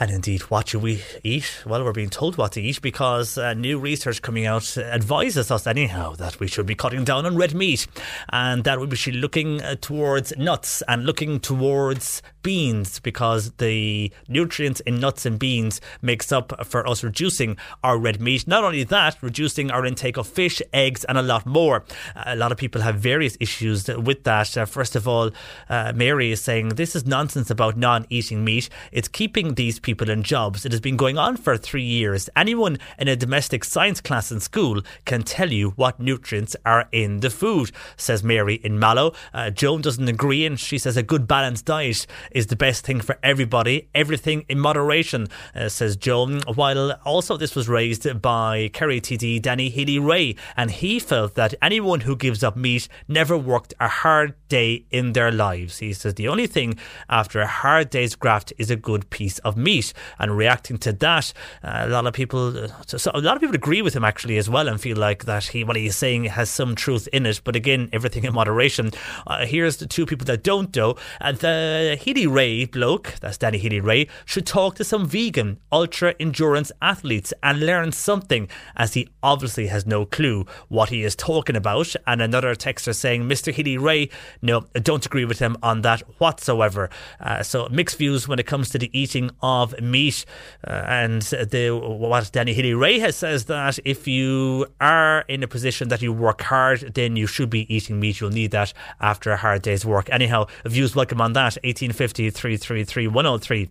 And indeed, what should we eat? Well, we're being told what to eat because uh, new research coming out advises us, anyhow, that we should be cutting down on red meat and that we should be looking uh, towards nuts and looking towards beans because the nutrients in nuts and beans makes up for us reducing our red meat. Not only that, reducing our intake of fish, eggs, and a lot more. A lot of people have various issues with that. Uh, first of all, uh, Mary is saying this is nonsense about non eating meat. It's keeping these in jobs. It has been going on for three years. Anyone in a domestic science class in school can tell you what nutrients are in the food, says Mary in Mallow. Uh, Joan doesn't agree, and she says a good balanced diet is the best thing for everybody. Everything in moderation, uh, says Joan. While also this was raised by Kerry TD Danny Healy-Rae, and he felt that anyone who gives up meat never worked a hard day in their lives. He says the only thing after a hard day's graft is a good piece of meat. And reacting to that, uh, a lot of people, uh, so a lot of people agree with him actually as well, and feel like that he what he's saying has some truth in it. But again, everything in moderation. Uh, here's the two people that don't know. And the Healy-Rae bloke, that's Danny Healy-Rae, should talk to some vegan ultra endurance athletes and learn something, as he obviously has no clue what he is talking about. And another texter saying, Mr. Healy-Rae, no, don't agree with him on that whatsoever. Uh, so mixed views when it comes to the eating of meat. Uh, and the what Danny Healy-Rae has says that if you are in a position that you work hard, then you should be eating meat. You'll need that after a hard day's work. Anyhow, views welcome on that. 1850 333 103.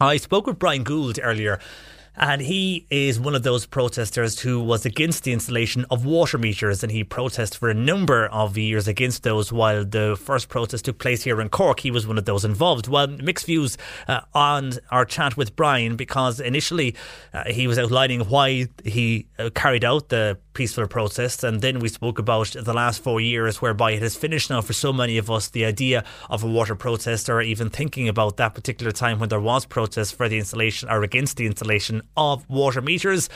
I spoke with Brian Gould earlier And he is one of those protesters who was against the installation of water meters, and he protested for a number of years against those. While the first protest took place here in Cork, he was one of those involved. Well, mixed views uh, on our chat with Brian because initially uh, he was outlining why he uh, carried out the peaceful protests, and then we spoke about the last four years, whereby it has finished now for so many of us. The idea of a water protest, or even thinking about that particular time when there was protest for the installation or against the installation of water meters.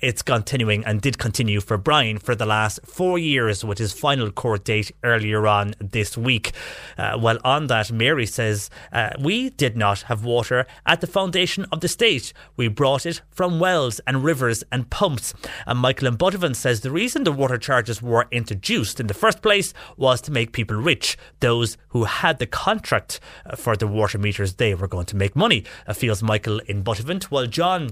It's continuing and did continue for Brian for the last four years with his final court date earlier on this week. Uh, well, on that, Mary says, uh, We did not have water at the foundation of the state. We brought it from wells and rivers and pumps. And Michael and says the reason the water charges were introduced in the first place was to make people rich. Those who had the contract uh, for the water meters, they were going to make money, uh, feels Michael in Buttevant. While John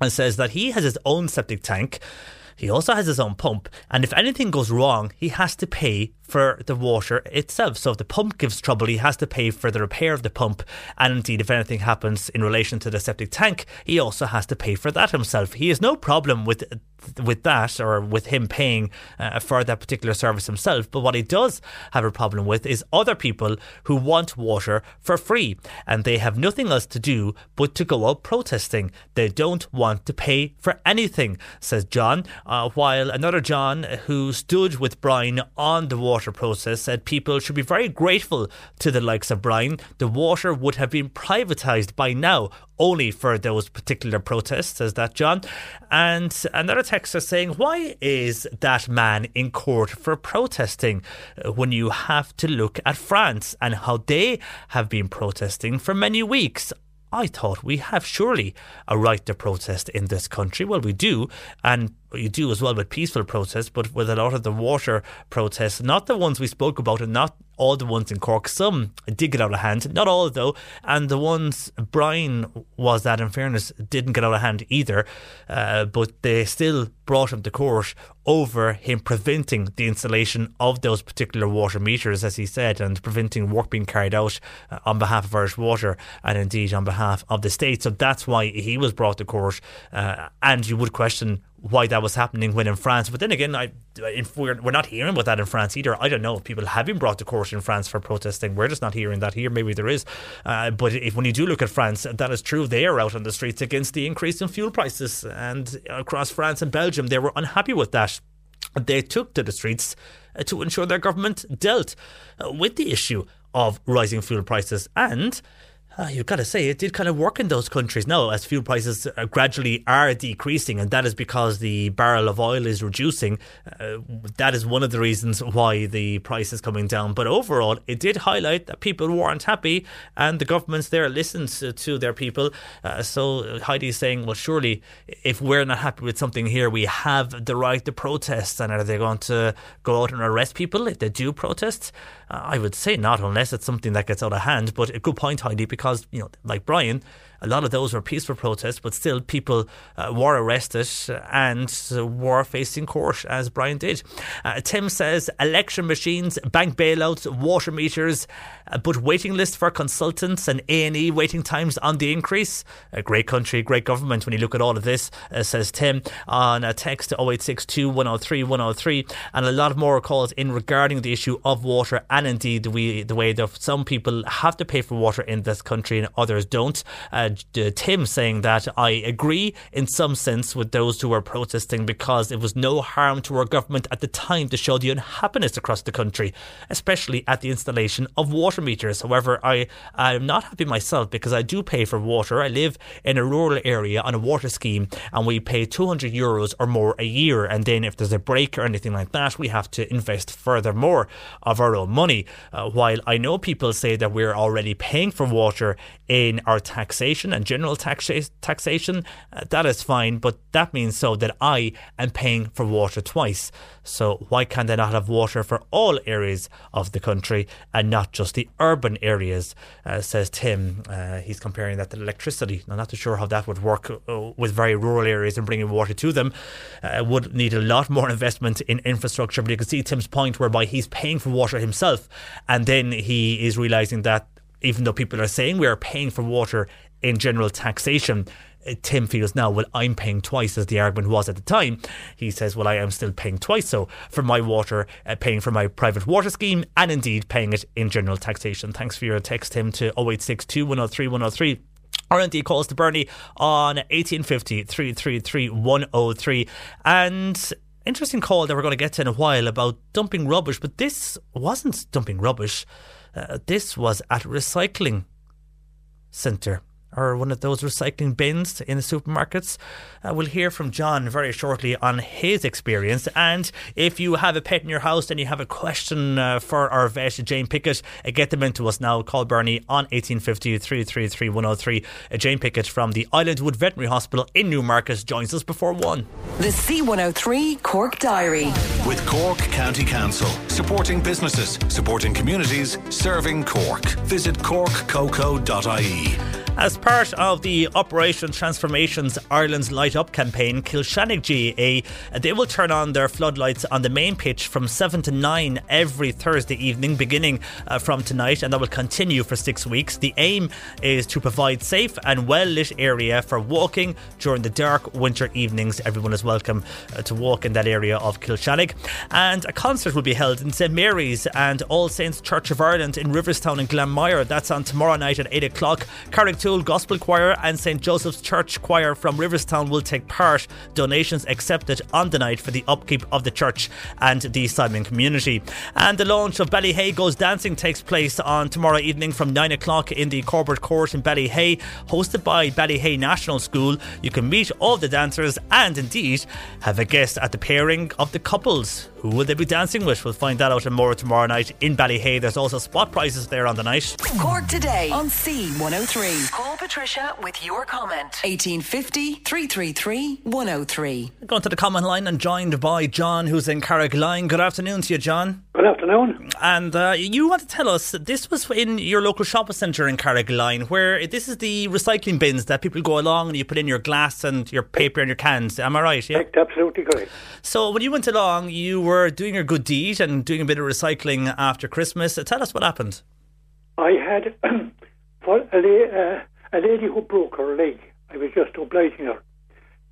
and says that he has his own septic tank. He also has his own pump, and if anything goes wrong, he has to pay for the water itself. So if the pump gives trouble, he has to pay for the repair of the pump. And indeed, if anything happens in relation to the septic tank, he also has to pay for that himself. He has no problem with with that or with him paying uh, for that particular service himself. But what he does have a problem with is other people who want water for free and they have nothing else to do but to go out protesting. They don't want to pay for anything, says John. Uh, while another John who stood with Brian on the water process said people should be very grateful to the likes of Brian. The water would have been privatised by now only for those particular protests, says that John. And another texter saying, Why is that man in court for protesting when you have to look at France and how they have been protesting for many weeks? I thought we have surely a right to protest in this country. Well, we do, and you do as well with peaceful protests, but with a lot of the water protests, not the ones we spoke about, and not all the ones in Cork. Some did get out of hand, not all though, and the ones Brian was that, in fairness, didn't get out of hand either. Uh, but they still brought him to court over him preventing the installation of those particular water meters, as he said, and preventing work being carried out uh, on behalf of Irish Water and indeed on behalf of the state. So that's why he was brought to court. Uh, and you would question why that was happening when in France. But then again, I, we're, we're not hearing about that in France either. I don't know if people have been brought to court in France for protesting. We're just not hearing that here. Maybe there is. Uh, but if when you do look at France, that is true. They are out on the streets against the increase in fuel prices. And across France and Belgium, they were unhappy with that. They took to the streets uh, to ensure their government dealt uh, with the issue of rising fuel prices and uh, you've got to say it did kind of work in those countries. Now as fuel prices uh, gradually are decreasing and that is because the barrel of oil is reducing uh, that is one of the reasons why the price is coming down. But overall it did highlight that people weren't happy and the governments there listened to, their people. Uh, so Heidi is saying well surely if we're not happy with something here we have the right to protest. And are they going to go out and arrest people if they do protest I would say not unless it's something that gets out of hand but a good point Heidi because, you know, like Brian, a lot of those were peaceful protests, but still people uh, were arrested and were facing court, as Brian did. Uh, Tim says election machines, bank bailouts, water meters, uh, but waiting list for consultants and A&E waiting times on the increase. A great country, great government when you look at all of this, uh, says Tim on a text to 0862 103 103 and a lot more calls in regarding the issue of water and indeed the way, the way that some people have to pay for water in this country and others don't. Uh, uh, Tim saying that I agree in some sense with those who were protesting because it was no harm to our government at the time to show the unhappiness across the country, especially at the installation of water meters. However, I am not happy myself because I do pay for water. I live in a rural area on a water scheme and we pay 200 euros or more a year. And then if there's a break or anything like that, we have to invest further more of our own money. Uh, while I know people say that we're already paying for water in our taxation and general taxa- taxation, uh, that is fine, but that means so that I am paying for water twice. So why can't I not have water for all areas of the country and not just the urban areas? Uh, says Tim. Uh, he's comparing that to electricity. I'm not too sure how that would work uh, with very rural areas and bringing water to them. Uh, would need a lot more investment in infrastructure, but you can see Tim's point whereby he's paying for water himself, and then he is realizing that even though people are saying we are paying for water in general taxation. Uh, Tim feels now, well, I'm paying twice as the argument was at the time. He says, well, I am still paying twice so for my water, uh, paying for my private water scheme, and indeed paying it in general taxation. Thanks for your text, Tim, to 0862 103 103 or indeed calls to Bernie on 1850 333 103. And interesting call that we're going to get to in a while about dumping rubbish, but this wasn't dumping rubbish. Uh, this was at a recycling centre or one of those recycling bins in the supermarkets. Uh, we'll hear from John very shortly on his experience. And if you have a pet in your house and you have a question uh, for our vet, Jane Pickett, uh, get them into us now. Call Bernie on 1850 333 103. Uh, Jane Pickett from the Islandwood Veterinary Hospital in Newmarket joins us before one. The C103 Cork Diary. With Cork County Council, supporting businesses, supporting communities, serving Cork. Visit corkcoco.ie. As part of the Operation Transformations Ireland's Light Up campaign, Kilshannig GAA, they will turn on their floodlights on the main pitch from 7 to 9 every Thursday evening, beginning uh, from tonight, and that will continue for six weeks. The aim is to provide safe and well lit area for walking during the dark winter evenings. Everyone is welcome uh, to walk in that area of Kilshannig. And a concert will be held in St Mary's and All Saints Church of Ireland in Riverstown in Glanmire. That's on tomorrow night at 8 o'clock. Carrick Gospel Choir and St Joseph's Church Choir from Riverstown will take part. Donations accepted on the night for the upkeep of the church and the Simon community. And the launch of Ballyhay Goes Dancing takes place on tomorrow evening from 9 o'clock in the Corbett Court in Ballyhay, hosted by Ballyhay National School. You can meet all the dancers and indeed have a guest at the pairing of the couples. Who will they be dancing with? We'll find that out and more tomorrow night in Ballyhay. There's also spot prizes there on the night. Cork today on C103. Call Patricia with your comment. 1850 333 103. Going to the comment line and joined by John, who's in Carrigaline. Good afternoon to you, John. Good afternoon. And uh, you want to tell us this was in your local shopping centre in Carrigaline, where this is the recycling bins that people go along and you put in your glass and your paper and your cans. Am I right? Yeah, absolutely correct. So when you went along, you were doing your good deed and doing a bit of recycling after Christmas. Tell us what happened. I had a, la- uh, a lady who broke her leg. I was just obliging her,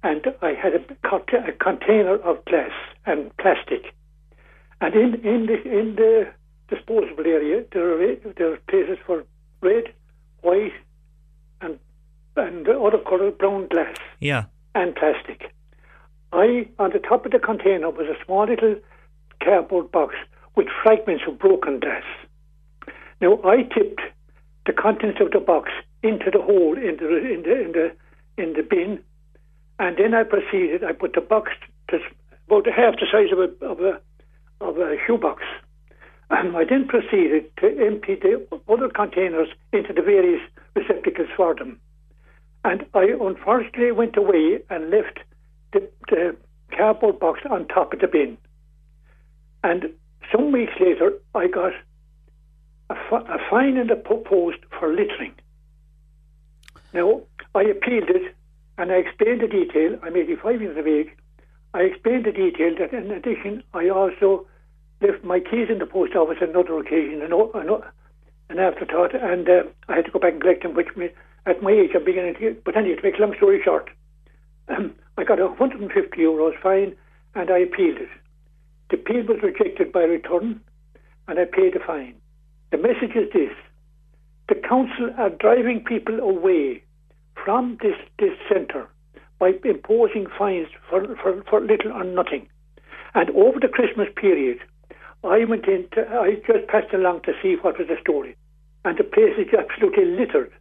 and I had a, cont- a container of glass and plastic, and in in the in the disposable area there are there are places for red, white, and and other colour brown glass Yeah. and plastic. I on the top of the container was a small little cardboard box with fragments of broken glass. Now I tipped the contents of the box into the hole in the in the in the in the bin, and then I proceeded. I put the box to about half the size of a of a of a shoebox, and I then proceeded to empty the other containers into the various receptacles for them. And I unfortunately went away and left the, the cardboard box on top of the bin. And some weeks later, I got a, a fine in the po- post for littering. Now, I appealed it and I explained the detail. I'm 85 years of age. I explained the detail that in addition, I also left my keys in the post office on another occasion, an, an, an afterthought, and uh, I had to go back and collect them, which me, at my age I'm beginning to. But anyway, to make a long story short, um, I got a 150 euros fine and I appealed it. The appeal was rejected by return and I paid the fine. The message is this the council are driving people away from this, this centre by imposing fines for, for, for little or nothing. And over the Christmas period, I went in, to, I just passed along to see what was the story. And the place is absolutely littered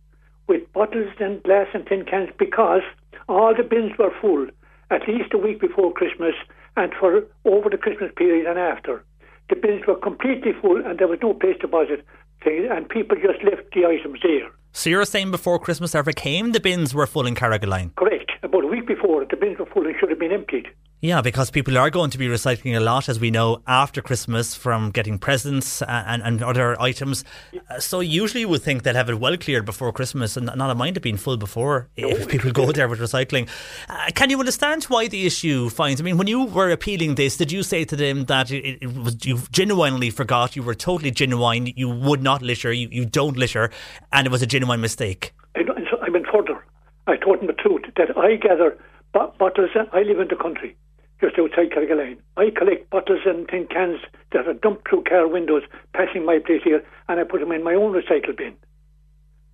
with bottles and glass and tin cans because all the bins were full at least a week before Christmas and for over the Christmas period and after. The bins were completely full and there was no place to deposit things and people just left the items there. So you're saying before Christmas ever came, the bins were full in Carrigaline? Correct. About a week before, the bins were full and should have been emptied. Yeah, because people are going to be recycling a lot, as we know, after Christmas from getting presents and, and other items. Uh, so usually you would think they'd have it well cleared before Christmas and not a mind it being full before if people go there with recycling. Uh, can you understand why the issue finds? I mean, when you were appealing this, did you say to them that it, it was you genuinely forgot, you were totally genuine, you would not litter, you, you don't litter, and it was a genuine mistake? I, I went further. I told them the truth that I gather bottles. I live in the country just outside Carrigaline. I collect bottles and tin cans that are dumped through car windows passing my place here, and I put them in my own recycle bin.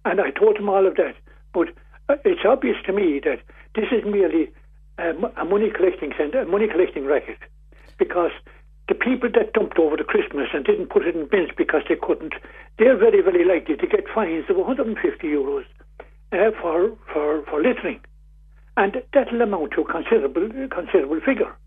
And I told them all of that. But uh, it's obvious to me that this is merely a money collecting centre, a money collecting racket, because the people that dumped over the Christmas and didn't put it in bins because they couldn't, they're very, very likely to get fines of 150 euros uh, for, for, for littering and that'll amount to a considerable, considerable figure.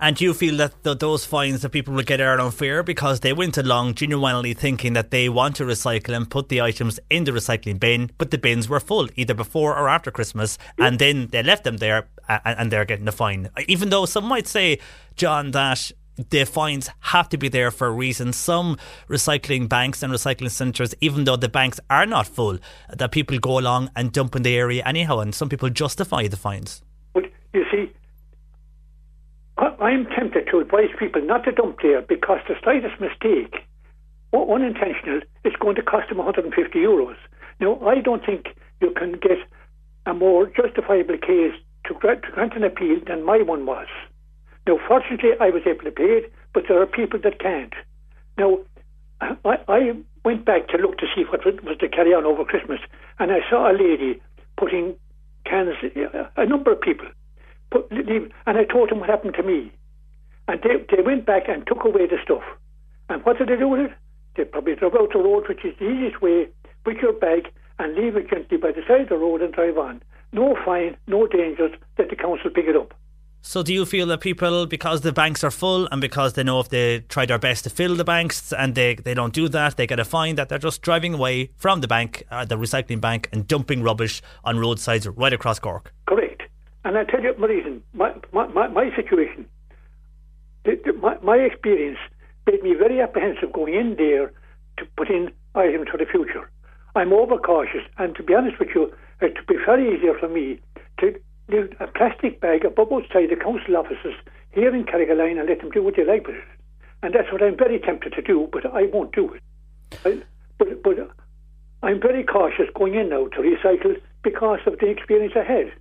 And do you feel that those fines that people will get are unfair because they went along genuinely thinking that they want to recycle and put the items in the recycling bin, but the bins were full either before or after Christmas, and then they left them there and, and they're getting a fine? Even though some might say, John, that the fines have to be there for a reason. Some recycling banks and recycling centres, even though the banks are not full, that people go along and dump in the area anyhow, and some people justify the fines. But you see, I'm tempted to advise people not to dump there because the slightest mistake, or unintentional, is going to cost them 150 euros. Now, I don't think you can get a more justifiable case to grant, to grant an appeal than my one was. Now, fortunately, I was able to pay it, but there are people that can't. Now, I, I went back to look to see what was to carry on over Christmas, and I saw a lady putting cans, uh, a number of people, put, leave, and I told them what happened to me. And they, they went back and took away the stuff. And what did they do with it? They probably drove out the road, which is the easiest way, with your bag and leave it gently by the side of the road and drive on. No fine, no dangers, let the council pick it up. So, do you feel that people, because the banks are full and because they know if they try their best to fill the banks and they, they don't do that, they get a fine that they're just driving away from the bank, uh, the recycling bank, and dumping rubbish on roadsides right across Cork? Correct. And I tell you my reason, my, my, my, my situation, the, the, my, my experience made me very apprehensive going in there to put in items for the future. I'm overcautious, and to be honest with you, it would be very easier for me to leave a plastic bag above outside the council offices here in Carrigaline and let them do what they like with it. And that's what I'm very tempted to do, but I won't do it. I, but, but I'm very cautious going in now to recycle because of the experience I had.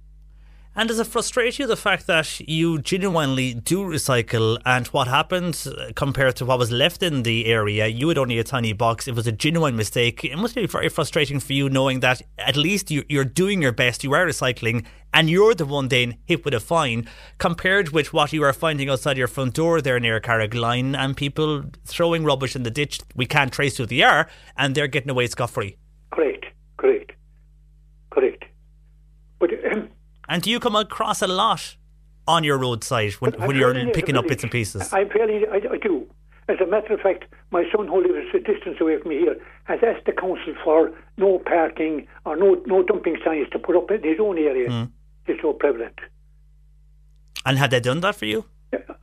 And does it frustrate you the fact that you genuinely do recycle and what happened uh, compared to what was left in the area? You had only a tiny box. It was a genuine mistake. It must be very frustrating for you knowing that at least you're doing your best, you are recycling, and you're the one then hit with a fine compared with what you are finding outside your front door there near Carrigaline and people throwing rubbish in the ditch we can't trace who they are and they're getting away scot free. Correct, correct, correct. But um, and do you come across a lot on your roadside when, when you're picking up bits and pieces? I'm fairly, I, I, do. As a matter of fact, my son, who lives a distance away from me here, has asked the council for no parking or no no dumping signs to put up in his own area. Mm. It's so prevalent. And had they done that for you?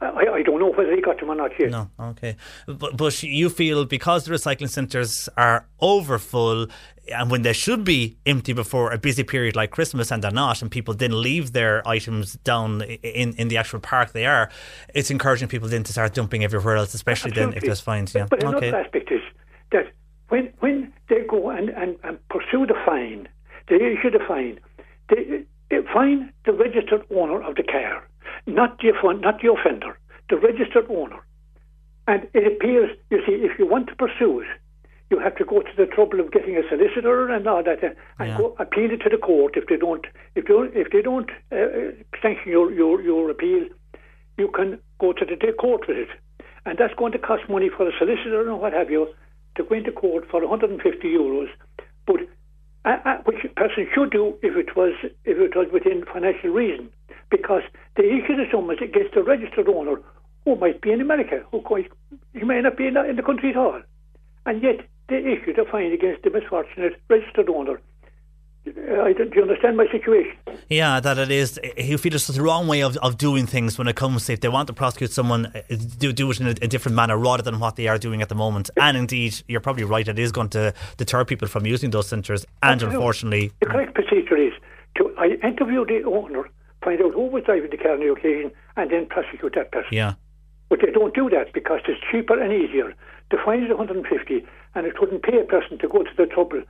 I, I don't know whether he got them or not yet. No, okay. But, but you feel because the recycling centres are over full, and when they should be empty before a busy period like Christmas and they're not, and people then leave their items down in, in the actual park they are, it's encouraging people then to start dumping everywhere else, especially Absolutely. then if there's fines. Yeah. But, but another aspect is that when when they go and, and, and pursue the fine, they issue the fine, they, they fine the registered owner of the car, not the, not the offender, the registered owner. And it appears, you see, if you want to pursue it, you have to go to the trouble of getting a solicitor and all that, uh, and yeah. go appeal it to the court. If they don't, if they don't, if they don't uh, sanction your, your your appeal, you can go to the court with it, and that's going to cost money for a solicitor and what have you to go into court for 150 euros. But uh, uh, which a person should do if it was if it was within financial reason, because the issue the summons against the registered owner who might be in America, who quite, he may not be in the, in the country at all, and yet they issued a fine against the misfortunate registered owner. I, do you understand my situation? Yeah, that it is. He feels it's the wrong way of, of doing things when it comes. to If they want to prosecute someone, uh, do do it in a, a, different manner rather than what they are doing at the moment. And indeed, you're probably right. It is going to deter people from using those centres. And Absolutely. unfortunately, the correct procedure is to I interview the owner, find out who was driving the car on the occasion, and then prosecute that person. Yeah. But they don't do that because it's cheaper and easier. The fine is 150, and it wouldn't pay a person to go to the trouble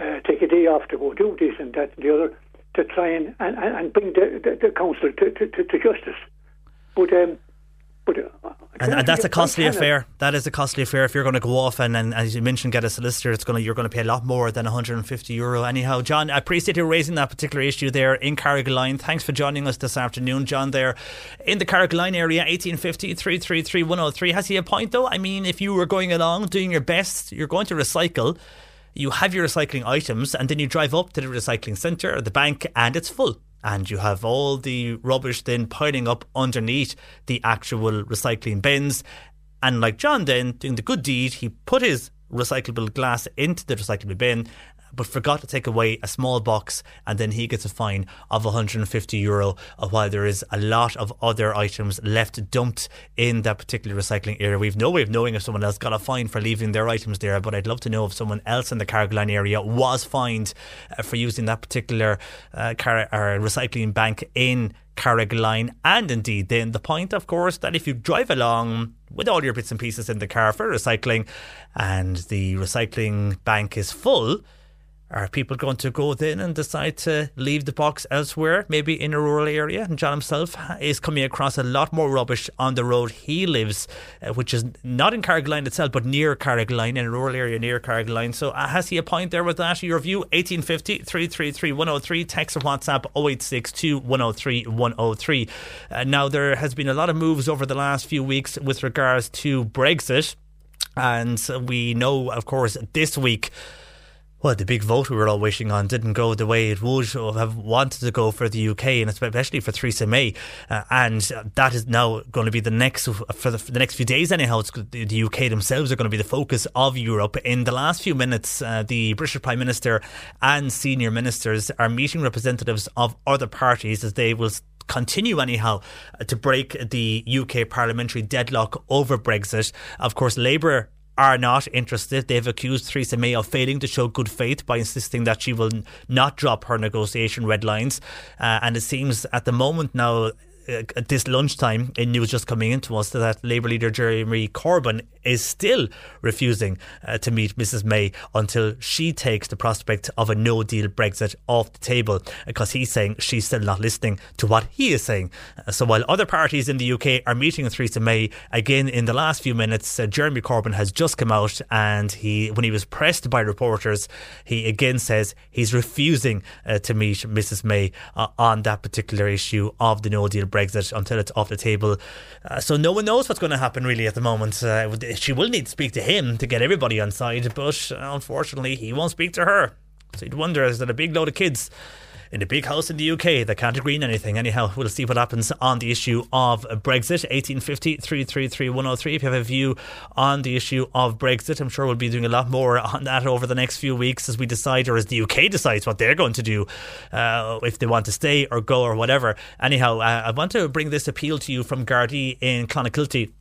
uh, take a day off to go do this and that and the other to try and, and, and bring the, the, the council to, to, to, to justice. But um, but, uh, and, that's a costly affair. That is a costly affair. If you're going to go off and, and as you mentioned, get a solicitor, it's going to you're going to pay a lot more than 150 euro. Anyhow, John, I appreciate you raising that particular issue there in Carrigaline. Thanks for joining us this afternoon, John. There in the Carrigaline area, 1850 333 103. Has he a point though? I mean, if you were going along doing your best, you're going to recycle you have your recycling items and then you drive up to the recycling centre or the bank and it's full. And you have all the rubbish then piling up underneath the actual recycling bins. And like John then doing the good deed, he put his recyclable glass into the recyclable bin but forgot to take away a small box, and then he gets a fine of 150 euro. While there is a lot of other items left dumped in that particular recycling area, we've no way of knowing if someone else got a fine for leaving their items there. But I'd love to know if someone else in the Carrigaline area was fined uh, for using that particular uh, car- recycling bank in Carrigaline. And indeed, then the point, of course, that if you drive along with all your bits and pieces in the car for recycling, and the recycling bank is full are people going to go then and decide to leave the box elsewhere, maybe in a rural area? And John himself is coming across a lot more rubbish on the road he lives, uh, which is not in Carrigaline itself, but near Carrigaline, in a rural area near Carrigaline. So uh, has he a point there with that? Your view, 1850 333 103, text or WhatsApp 0862 103 103. Uh, now, there has been a lot of moves over the last few weeks with regards to Brexit. And we know, of course, this week well, the big vote we were all wishing on didn't go the way it would have wanted to go for the UK and especially for Theresa May. Uh, and that is now going to be the next, for the, for the next few days anyhow, the UK themselves are going to be the focus of Europe. In the last few minutes, uh, the British Prime Minister and senior ministers are meeting representatives of other parties as they will continue anyhow to break the UK parliamentary deadlock over Brexit. Of course, Labour are not interested. They've accused Theresa May of failing to show good faith by insisting that she will not drop her negotiation red lines. Uh, and it seems at the moment now at this lunchtime, in news just coming into us that Labour leader Jeremy Corbyn is still refusing uh, to meet Mrs May until she takes the prospect of a no deal Brexit off the table because he's saying she's still not listening to what he is saying. Uh, so while other parties in the UK are meeting with Theresa May, again in the last few minutes, uh, Jeremy Corbyn has just come out and he, when he was pressed by reporters, he again says he's refusing uh, to meet Mrs May uh, on that particular issue of the no deal Brexit until it's off the table. Uh, so no one knows what's going to happen really at the moment she will need to speak to him to get everybody on side, but unfortunately, he won't speak to her. So you'd wonder is that a big load of kids in a big house in the UK They can't agree on anything. Anyhow, we'll see what happens on the issue of Brexit. 1850 333 103. If you have a view on the issue of Brexit, I'm sure we'll be doing a lot more on that over the next few weeks as we decide, or as the UK decides what they're going to do, uh, if they want to stay or go or whatever. Anyhow, uh, I want to bring this appeal to you from Gardaí in Clonakilty.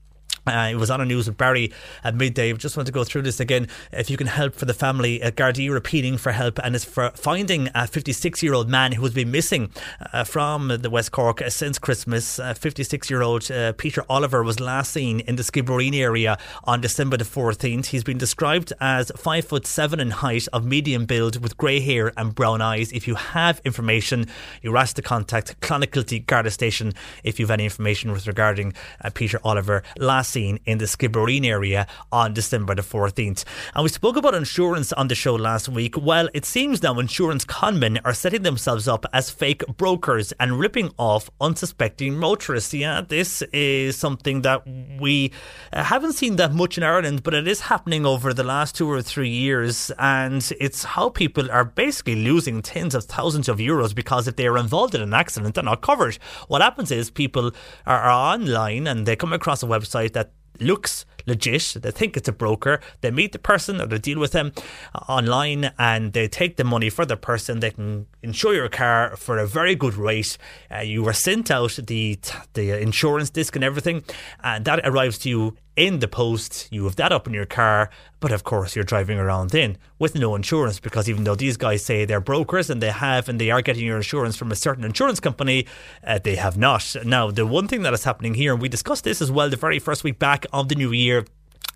Uh, it was on the news with Barry at midday. Just want to go through this again. If you can help for the family, uh, Gardaí repeating for help, and is for finding a 56 year old man who has been missing uh, from the West Cork uh, since Christmas. 56 year old uh, Peter Oliver was last seen in the Skibbereen area on December the 14th. He's been described as five foot seven in height, of medium build, with grey hair and brown eyes. If you have information, you're asked to contact Clonakilty Garda Station if you have any information with regarding uh, Peter Oliver. Last seen in the Skibbereen area on December the 14th. And we spoke about insurance on the show last week. Well, it seems now insurance conmen are setting themselves up as fake brokers and ripping off unsuspecting motorists. Yeah, this is something that we uh, haven't seen that much in Ireland, but it is happening over the last two or three years. And it's how people are basically losing tens of thousands of euros because if they are involved in an accident, they're not covered. What happens is people are, are online and they come across a website that looks legit. They think it's a broker. They meet the person or they deal with them uh, online and they take the money for the person. They can insure your car for a very good rate. Uh, you were sent out the the insurance disc and everything, and that arrives to you in the post. You have that up in your car, but of course you're driving around in with no insurance because even though these guys say they're brokers and they have and they are getting your insurance from a certain insurance company, uh, they have not. Now, the one thing that is happening here, and we discussed this as well the very first week back of the new year,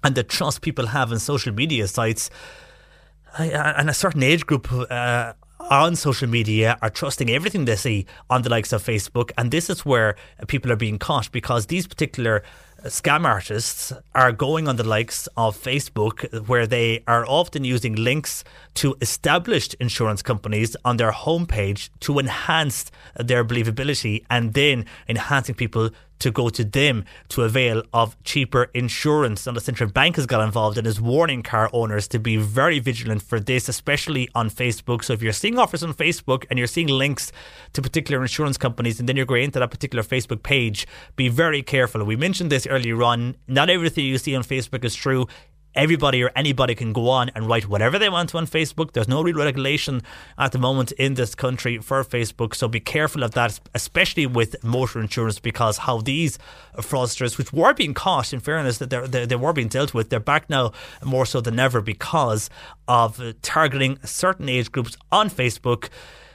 and the trust people have in social media sites. And a certain age group uh, on social media are trusting everything they see on the likes of Facebook. And this is where people are being caught because these particular scam artists are going on the likes of Facebook, where they are often using links to established insurance companies on their homepage to enhance their believability and then enhancing people to go to them to avail of cheaper insurance. And the central bank has got involved and is warning car owners to be very vigilant for this, especially on Facebook. So if you're seeing offers on Facebook and you're seeing links to particular insurance companies and then you're going into that particular Facebook page, be very careful. We mentioned this earlier on. Not everything you see on Facebook is true everybody or anybody can go on and write whatever they want on Facebook. There's no real regulation at the moment in this country for Facebook, so be careful of that, especially with motor insurance, because how these fraudsters, which were being caught, in fairness, that they they were being dealt with, they're back now more so than ever because of targeting certain age groups on Facebook.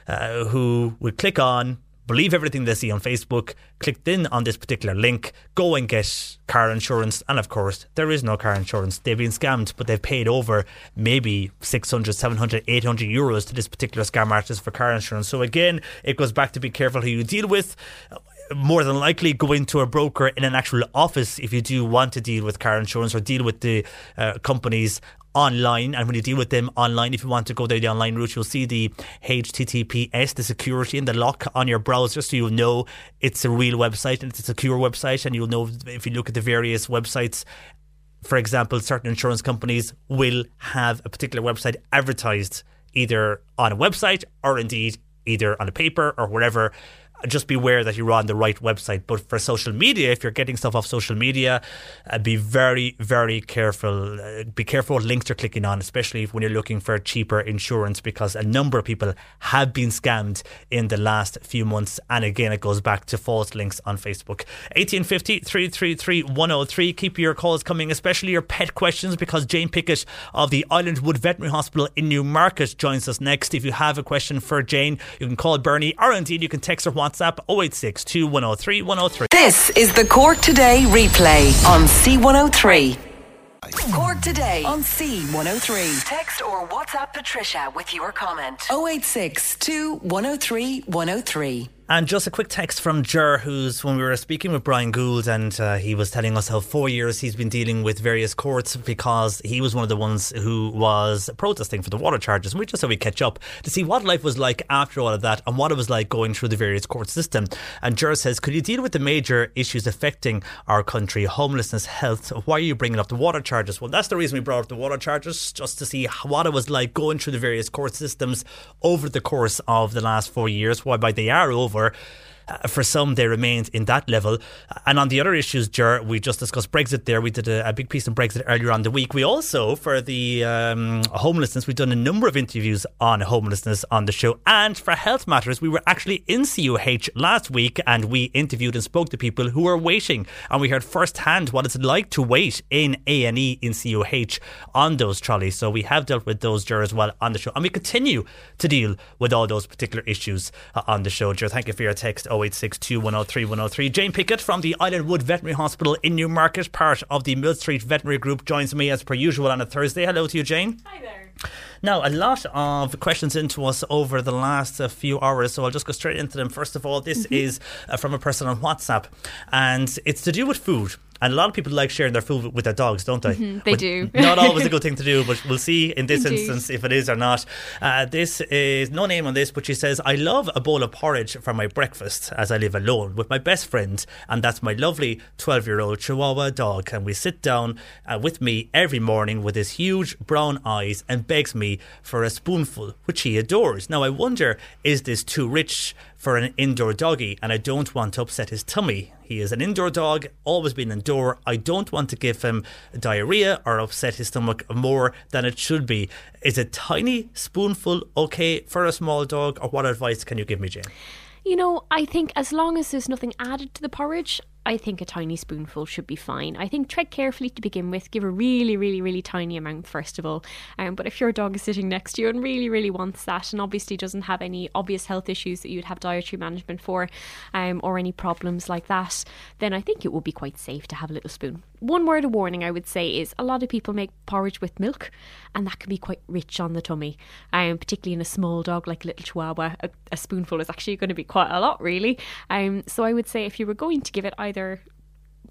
Uh, who would click on believe everything they see on Facebook, clicked in on this particular link, go and get car insurance. And of course, there is no car insurance. They've been scammed, but they've paid over maybe 600, 700, 800 euros to this particular scam artist for car insurance. So again, it goes back to be careful who you deal with more than likely go into a broker in an actual office if you do want to deal with car insurance or deal with the uh, companies online. And when you deal with them online, if you want to go down the online route, you'll see the HTTPS, the security and the lock on your browser. So you'll know it's a real website and it's a secure website. And you'll know if you look at the various websites for example, certain insurance companies will have a particular website advertised either on a website or indeed either on a paper or wherever just beware that you're on the right website. But for social media, if you're getting stuff off social media, uh, be very, very careful. Uh, be careful what links you're clicking on, especially when you're looking for cheaper insurance, because a number of people have been scammed in the last few months. And again, it goes back to false links on Facebook. 1850 333 103. Keep your calls coming, especially your pet questions, because Jane Pickett of the Islandwood Veterinary Hospital in Newmarket joins us next. If you have a question for Jane, you can call Bernie, or indeed you can text her WhatsApp 086 103 103. This is the Cork Today replay on C103. Cork Today on C103. Text or WhatsApp Patricia with your comment. 086 103 103. And just a quick text from Jer, who's when we were speaking with Brian Gould, and uh, he was telling us how four years he's been dealing with various courts because he was one of the ones who was protesting for the water charges. And we just thought we'd catch up to see what life was like after all of that and what it was like going through the various court system. And Jer says, Could you deal with the major issues affecting our country, homelessness, health? Why are you bringing up the water charges? Well, that's the reason we brought up the water charges, just to see what it was like going through the various court systems over the course of the last four years, whereby they are over over. Uh, for some, they remained in that level. And on the other issues, Ger, we just discussed Brexit there. We did a, a, big piece on Brexit earlier on the week. We also, for the um, homelessness, we've done a number of interviews on homelessness on the show. And for health matters, we were actually in CUH last week and we interviewed and spoke to people who were waiting. And we heard firsthand what it's like to wait in A&E in CUH on those trolleys. So we have dealt with those, Ger, as well on the show. And we continue to deal with all those particular issues uh, on the show. Ger, thank you for your text. 0862 103 103. Jane Pickett from the Islandwood Veterinary Hospital in Newmarket, part of the Millstreet Veterinary Group, joins me as per usual on a Thursday. Hello to you, Jane. Hi there. Now, a lot of questions into us over the last uh, few hours, so I'll just go straight into them. First of all, this mm-hmm. is uh, from a person on WhatsApp, and it's to do with food. And a lot of people like sharing their food with their dogs, don't they? Mm-hmm, they do. not always a good thing to do, but we'll see in this Indeed. instance if it is or not. Uh, this is no name on this, but she says, I love a bowl of porridge for my breakfast as I live alone with my best friend, and that's my lovely 12 year old Chihuahua dog. And we sit down uh, with me every morning with his huge brown eyes and begs me for a spoonful, which he adores. Now, I wonder, is this too rich for an indoor doggy? And I don't want to upset his tummy. He is an indoor dog, always been indoor. I don't want to give him diarrhea or upset his stomach more than it should be. Is a tiny spoonful okay for a small dog, or what advice can you give me, Jane? You know, I think as long as there's nothing added to the porridge, I think a tiny spoonful should be fine. I think tread carefully to begin with. Give a really, really, really tiny amount first of all. Um, but if your dog is sitting next to you and really, really wants that, and obviously doesn't have any obvious health issues that you'd have dietary management for, um, or any problems like that, then I think it would be quite safe to have a little spoon. One word of warning I would say is a lot of people make porridge with milk, and that can be quite rich on the tummy. Um, particularly in a small dog like a little Chihuahua, a, a spoonful is actually going to be quite a lot, really. Um, so I would say if you were going to give it either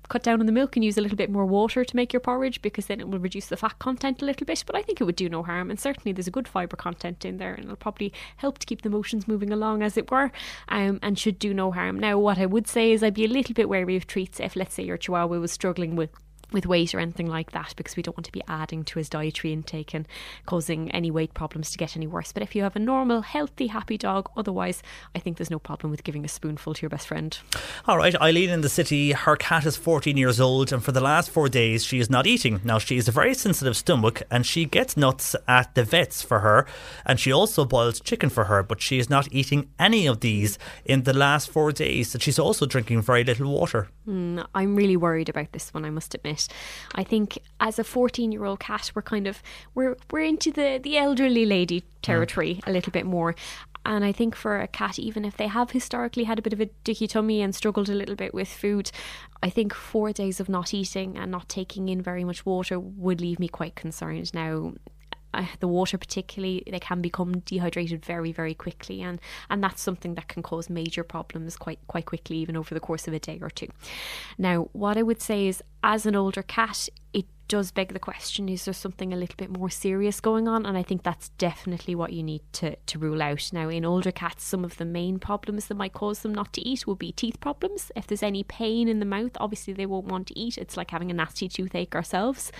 cut down on the milk and use a little bit more water to make your porridge because then it will reduce the fat content a little bit. But I think it would do no harm, and certainly there's a good fibre content in there, and it'll probably help to keep the motions moving along, as it were, um, and should do no harm. Now, what I would say is I'd be a little bit wary of treats if, let's say, your Chihuahua was struggling with with weight or anything like that because we don't want to be adding to his dietary intake and causing any weight problems to get any worse. But if you have a normal, healthy, happy dog, otherwise, I think there's no problem with giving a spoonful to your best friend. All right, Eileen in the city, her cat is 14 years old, and for the last four days, she is not eating. Now, she has a very sensitive stomach, and she gets nuts at the vets for her, and she also boils chicken for her, but she is not eating any of these in the last four days. And she's also drinking very little water. Mm, I'm really worried about this one, I must admit. I think as a 14 year old cat, we're kind of we're we're into the the elderly lady territory mm. a little bit more. And I think for a cat, even if they have historically had a bit of a dicky tummy and struggled a little bit with food, I think four days of not eating and not taking in very much water would leave me quite concerned. Now, uh, the water particularly they can become dehydrated very very quickly and and that's something that can cause major problems quite quite quickly even over the course of a day or two. Now what i would say is as an older cat it does beg the question is there something a little bit more serious going on? And i think that's definitely what you need to, to rule out. Now in older cats some of the main problems that might cause them not to eat will be teeth problems. If there's any pain in the mouth obviously they won't want to eat. It's like having a nasty toothache ourselves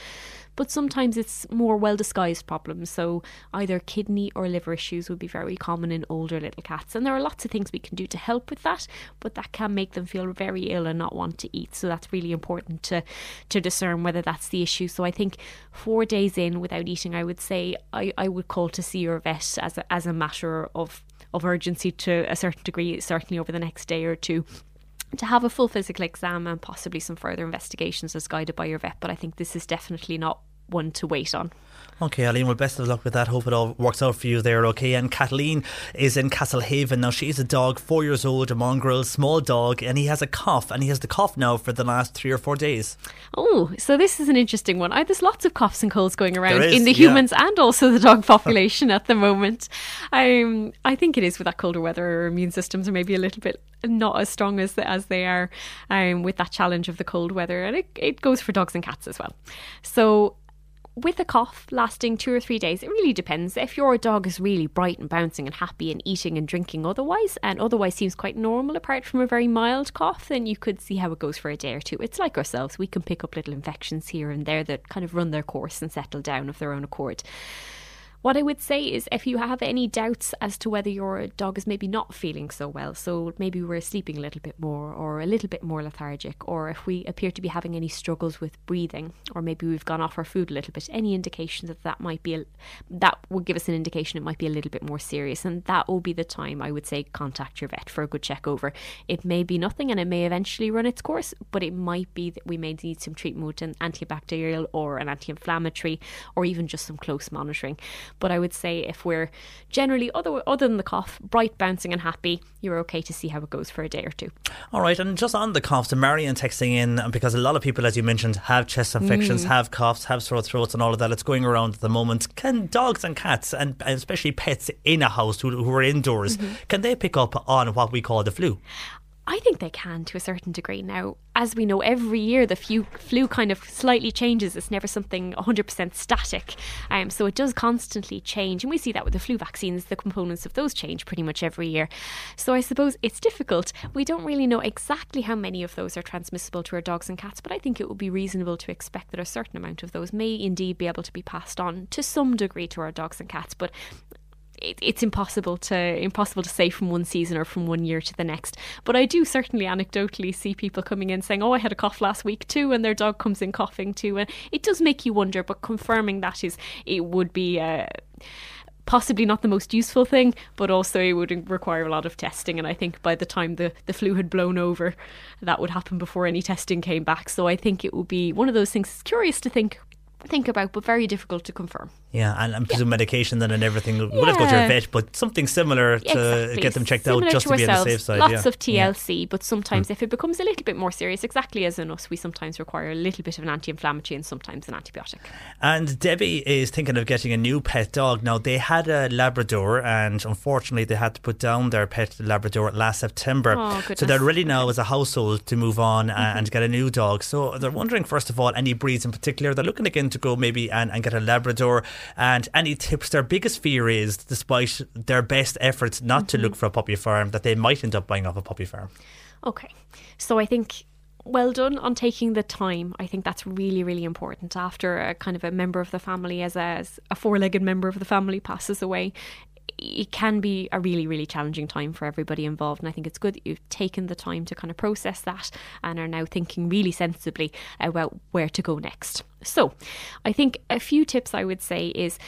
but sometimes it's more well disguised problems. So either kidney or liver issues would be very common in older little cats. And there are lots of things we can do to help with that, but that can make them feel very ill and not want to eat. So that's really important to to discern whether that's the issue. So I think four days in without eating, I would say I, I would call to see your vet as a, as a matter of of urgency to a certain degree, certainly over the next day or two to have a full physical exam and possibly some further investigations as guided by your vet. But I think this is definitely not one to wait on. Okay, Eileen, well, best of luck with that. Hope it all works out for you there, okay? And Kathleen is in Castlehaven. Now, she's a dog, four years old, a mongrel, small dog, and he has a cough, and he has the cough now for the last three or four days. Oh, so this is an interesting one. I, there's lots of coughs and colds going around is, in the yeah. humans and also the dog population at the moment. Um, I think it is with that colder weather, our immune systems are maybe a little bit not as strong as as they are um, with that challenge of the cold weather, and it, it goes for dogs and cats as well. So with a cough lasting two or three days, it really depends. If your dog is really bright and bouncing and happy and eating and drinking otherwise, and otherwise seems quite normal apart from a very mild cough, then you could see how it goes for a day or two. It's like ourselves, we can pick up little infections here and there that kind of run their course and settle down of their own accord. What I would say is if you have any doubts as to whether your dog is maybe not feeling so well, so maybe we're sleeping a little bit more or a little bit more lethargic, or if we appear to be having any struggles with breathing, or maybe we've gone off our food a little bit, any indication that that might be, a, that would give us an indication it might be a little bit more serious. And that will be the time I would say contact your vet for a good check over. It may be nothing and it may eventually run its course, but it might be that we may need some treatment an antibacterial or an anti inflammatory, or even just some close monitoring. But I would say if we're generally, other, other than the cough, bright, bouncing, and happy, you're okay to see how it goes for a day or two. All right, and just on the coughs, and Marion texting in because a lot of people, as you mentioned, have chest infections, Mm. have coughs, have sore throats, and all of that. It's going around at the moment. Can dogs and cats, and especially pets in a house who, who are indoors, Mm-hmm. can they pick up on what we call the flu? I think they can to a certain degree. Now, as we know, every year the flu, flu kind of slightly changes. It's never something 100% static. Um, so it does constantly change. And we see that with the flu vaccines, the components of those change pretty much every year. So I suppose it's difficult. We don't really know exactly how many of those are transmissible to our dogs and cats, but I think it would be reasonable to expect that a certain amount of those may indeed be able to be passed on to some degree to our dogs and cats. But it, it's impossible to impossible to say from one season or from one year to the next. But I do certainly anecdotally see people coming in saying, "Oh, I had a cough last week too," and their dog comes in coughing too, and it does make you wonder. But confirming that is it would be. Uh, possibly not the most useful thing, but also it would require a lot of testing. And I think by the time the, the flu had blown over, that would happen before any testing came back. So I think it would be one of those things. It's curious to think think about, but very difficult to confirm. Yeah, and, and presume yeah. medication then and everything. We'll have to go to a vet, but something similar to exactly. get them checked similar out just to, to be ourselves. on the safe side. Lots yeah. of TLC, but sometimes mm. if it becomes a little bit more serious, exactly as in us, we sometimes require a little bit of an anti-inflammatory and sometimes an antibiotic. And Debbie is thinking of getting a new pet dog. Now they had a Labrador, and unfortunately they had to put down their pet Labrador last September. Oh, so they're ready now as a household to move on mm-hmm. and get a new dog. So they're wondering first of all any breeds in particular. They're looking again to go maybe and, and get a Labrador and any tips. Their biggest fear is, despite their best efforts not mm-hmm. to look for a puppy farm, that they might end up buying off a puppy farm. Okay, so I think well done on taking the time. I think that's really, really important. After a kind of a member of the family, as a, as a four legged member of the family passes away, it can be a really, really challenging time for everybody involved. And I think it's good that you've taken the time to kind of process that and are now thinking really sensibly about where to go next. So, I think a few tips I would say is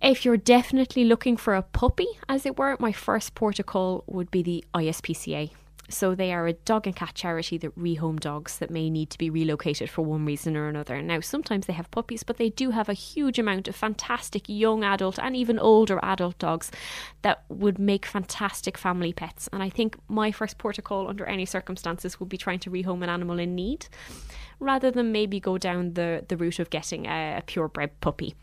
if you're definitely looking for a puppy, as it were, my first port of call would be the ISPCA. So they are a dog and cat charity that rehome dogs that may need to be relocated for one reason or another. Now, sometimes they have puppies, but they do have a huge amount of fantastic young adult and even older adult dogs that would make fantastic family pets. And I think my first protocol under any circumstances would be trying to rehome an animal in need rather than maybe go down the, the route of getting a, a purebred puppy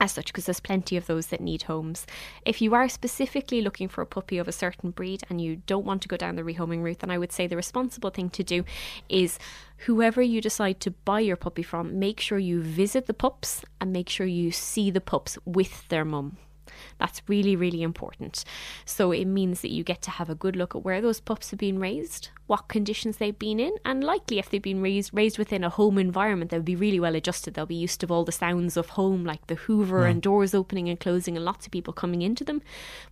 as such, because there's plenty of those that need homes. If you are specifically looking for a puppy of a certain breed and you don't want to go down the rehoming route, then I would say the responsible thing to do is whoever you decide to buy your puppy from, make sure you visit the pups and make sure you see the pups with their mum. That's really, really important. So it means that you get to have a good look at where those pups have been raised, what conditions they've been in, and likely if they've been raised raised within a home environment, they'll be really well adjusted. They'll be used to all the sounds of home, like the Hoover yeah. and doors opening and closing, and lots of people coming into them.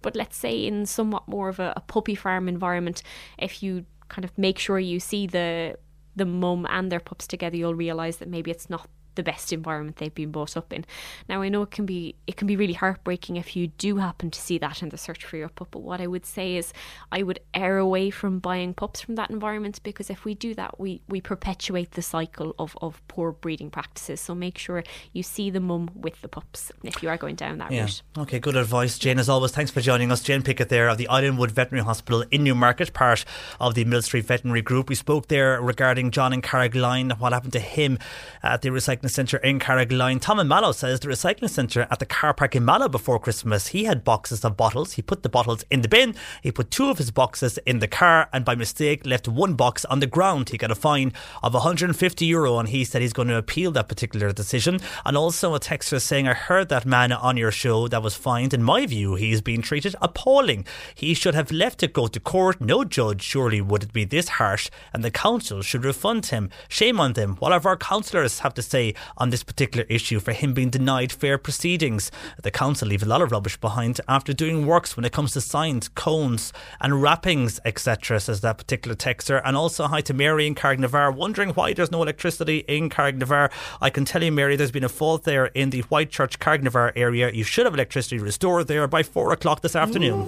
But let's say in somewhat more of a, a puppy farm environment, if you kind of make sure you see the the mum and their pups together, you'll realise that maybe it's not the best environment they've been brought up in. Now I know it can be it can be really heartbreaking if you do happen to see that in the search for your pup, but what I would say is I would err away from buying pups from that environment because if we do that we, we perpetuate the cycle of, of poor breeding practices. So make sure you see the mum with the pups if you are going down that yeah. route. Okay, good advice. Jane as always, thanks for joining us. Jane Pickett there of the Islandwood Veterinary Hospital in Newmarket, part of the Millstreet Veterinary Group. We spoke there regarding John and Carrigaline, what happened to him at the recycling recycling centre in Carrigaline. Tom and Mallow says the recycling centre at the car park in Mallow before Christmas, he had boxes of bottles. He put the bottles in the bin. He put two of his boxes in the car and by mistake left one box on the ground. He got a fine of 150 euro and he said he's going to appeal that particular decision. And also a texter saying, I heard that man on your show that was fined. In my view, he's been treated appalling. He should have left it go to court. No judge surely would it be this harsh and the council should refund him. Shame on them. What Whatever our councillors have to say on this particular issue for him being denied fair proceedings. The council leave a lot of rubbish behind after doing works when it comes to signs, cones, and wrappings, etc., says that particular texter. And also, hi to Mary in Carrignavar, wondering why there's no electricity in Carrignavar. I can tell you, Mary, there's been a fault there in the Whitechurch Carrignavar area. You should have electricity restored there by four o'clock this afternoon.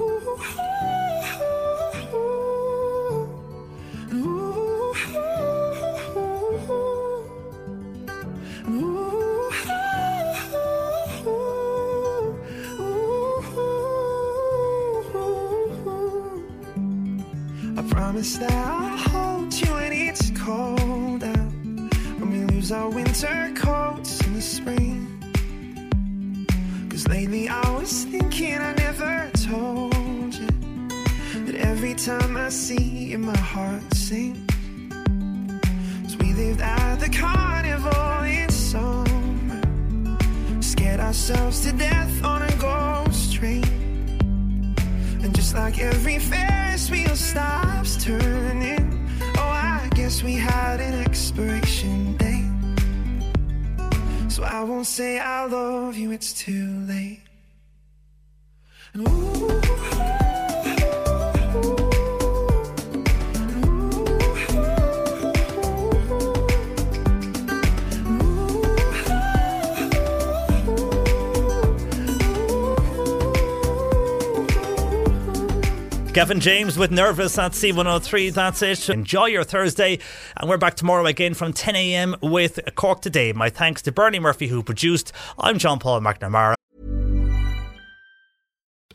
Promise that I'll hold you when it's cold out. When we lose our winter coats in the spring. Cause lately I was thinking I never told you that every time I see you, my heart sink. As we lived at the carnival in summer, scared ourselves to death on a train. And just like every Ferris wheel stops turning, oh, I guess we had an expiration date. So I won't say I love you, it's too late. And ooh, Gavin James with Nervous at C103. That's it. Enjoy your Thursday. And we're back tomorrow again from 10 a.m. with Cork Today. My thanks to Bernie Murphy, who produced. I'm John Paul McNamara.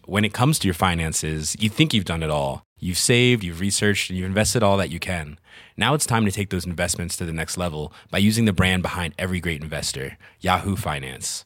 When it comes to your finances, you think you've done it all. You've saved, you've researched, and you've invested all that you can. Now it's time to take those investments to the next level by using the brand behind every great investor, Yahoo Finance.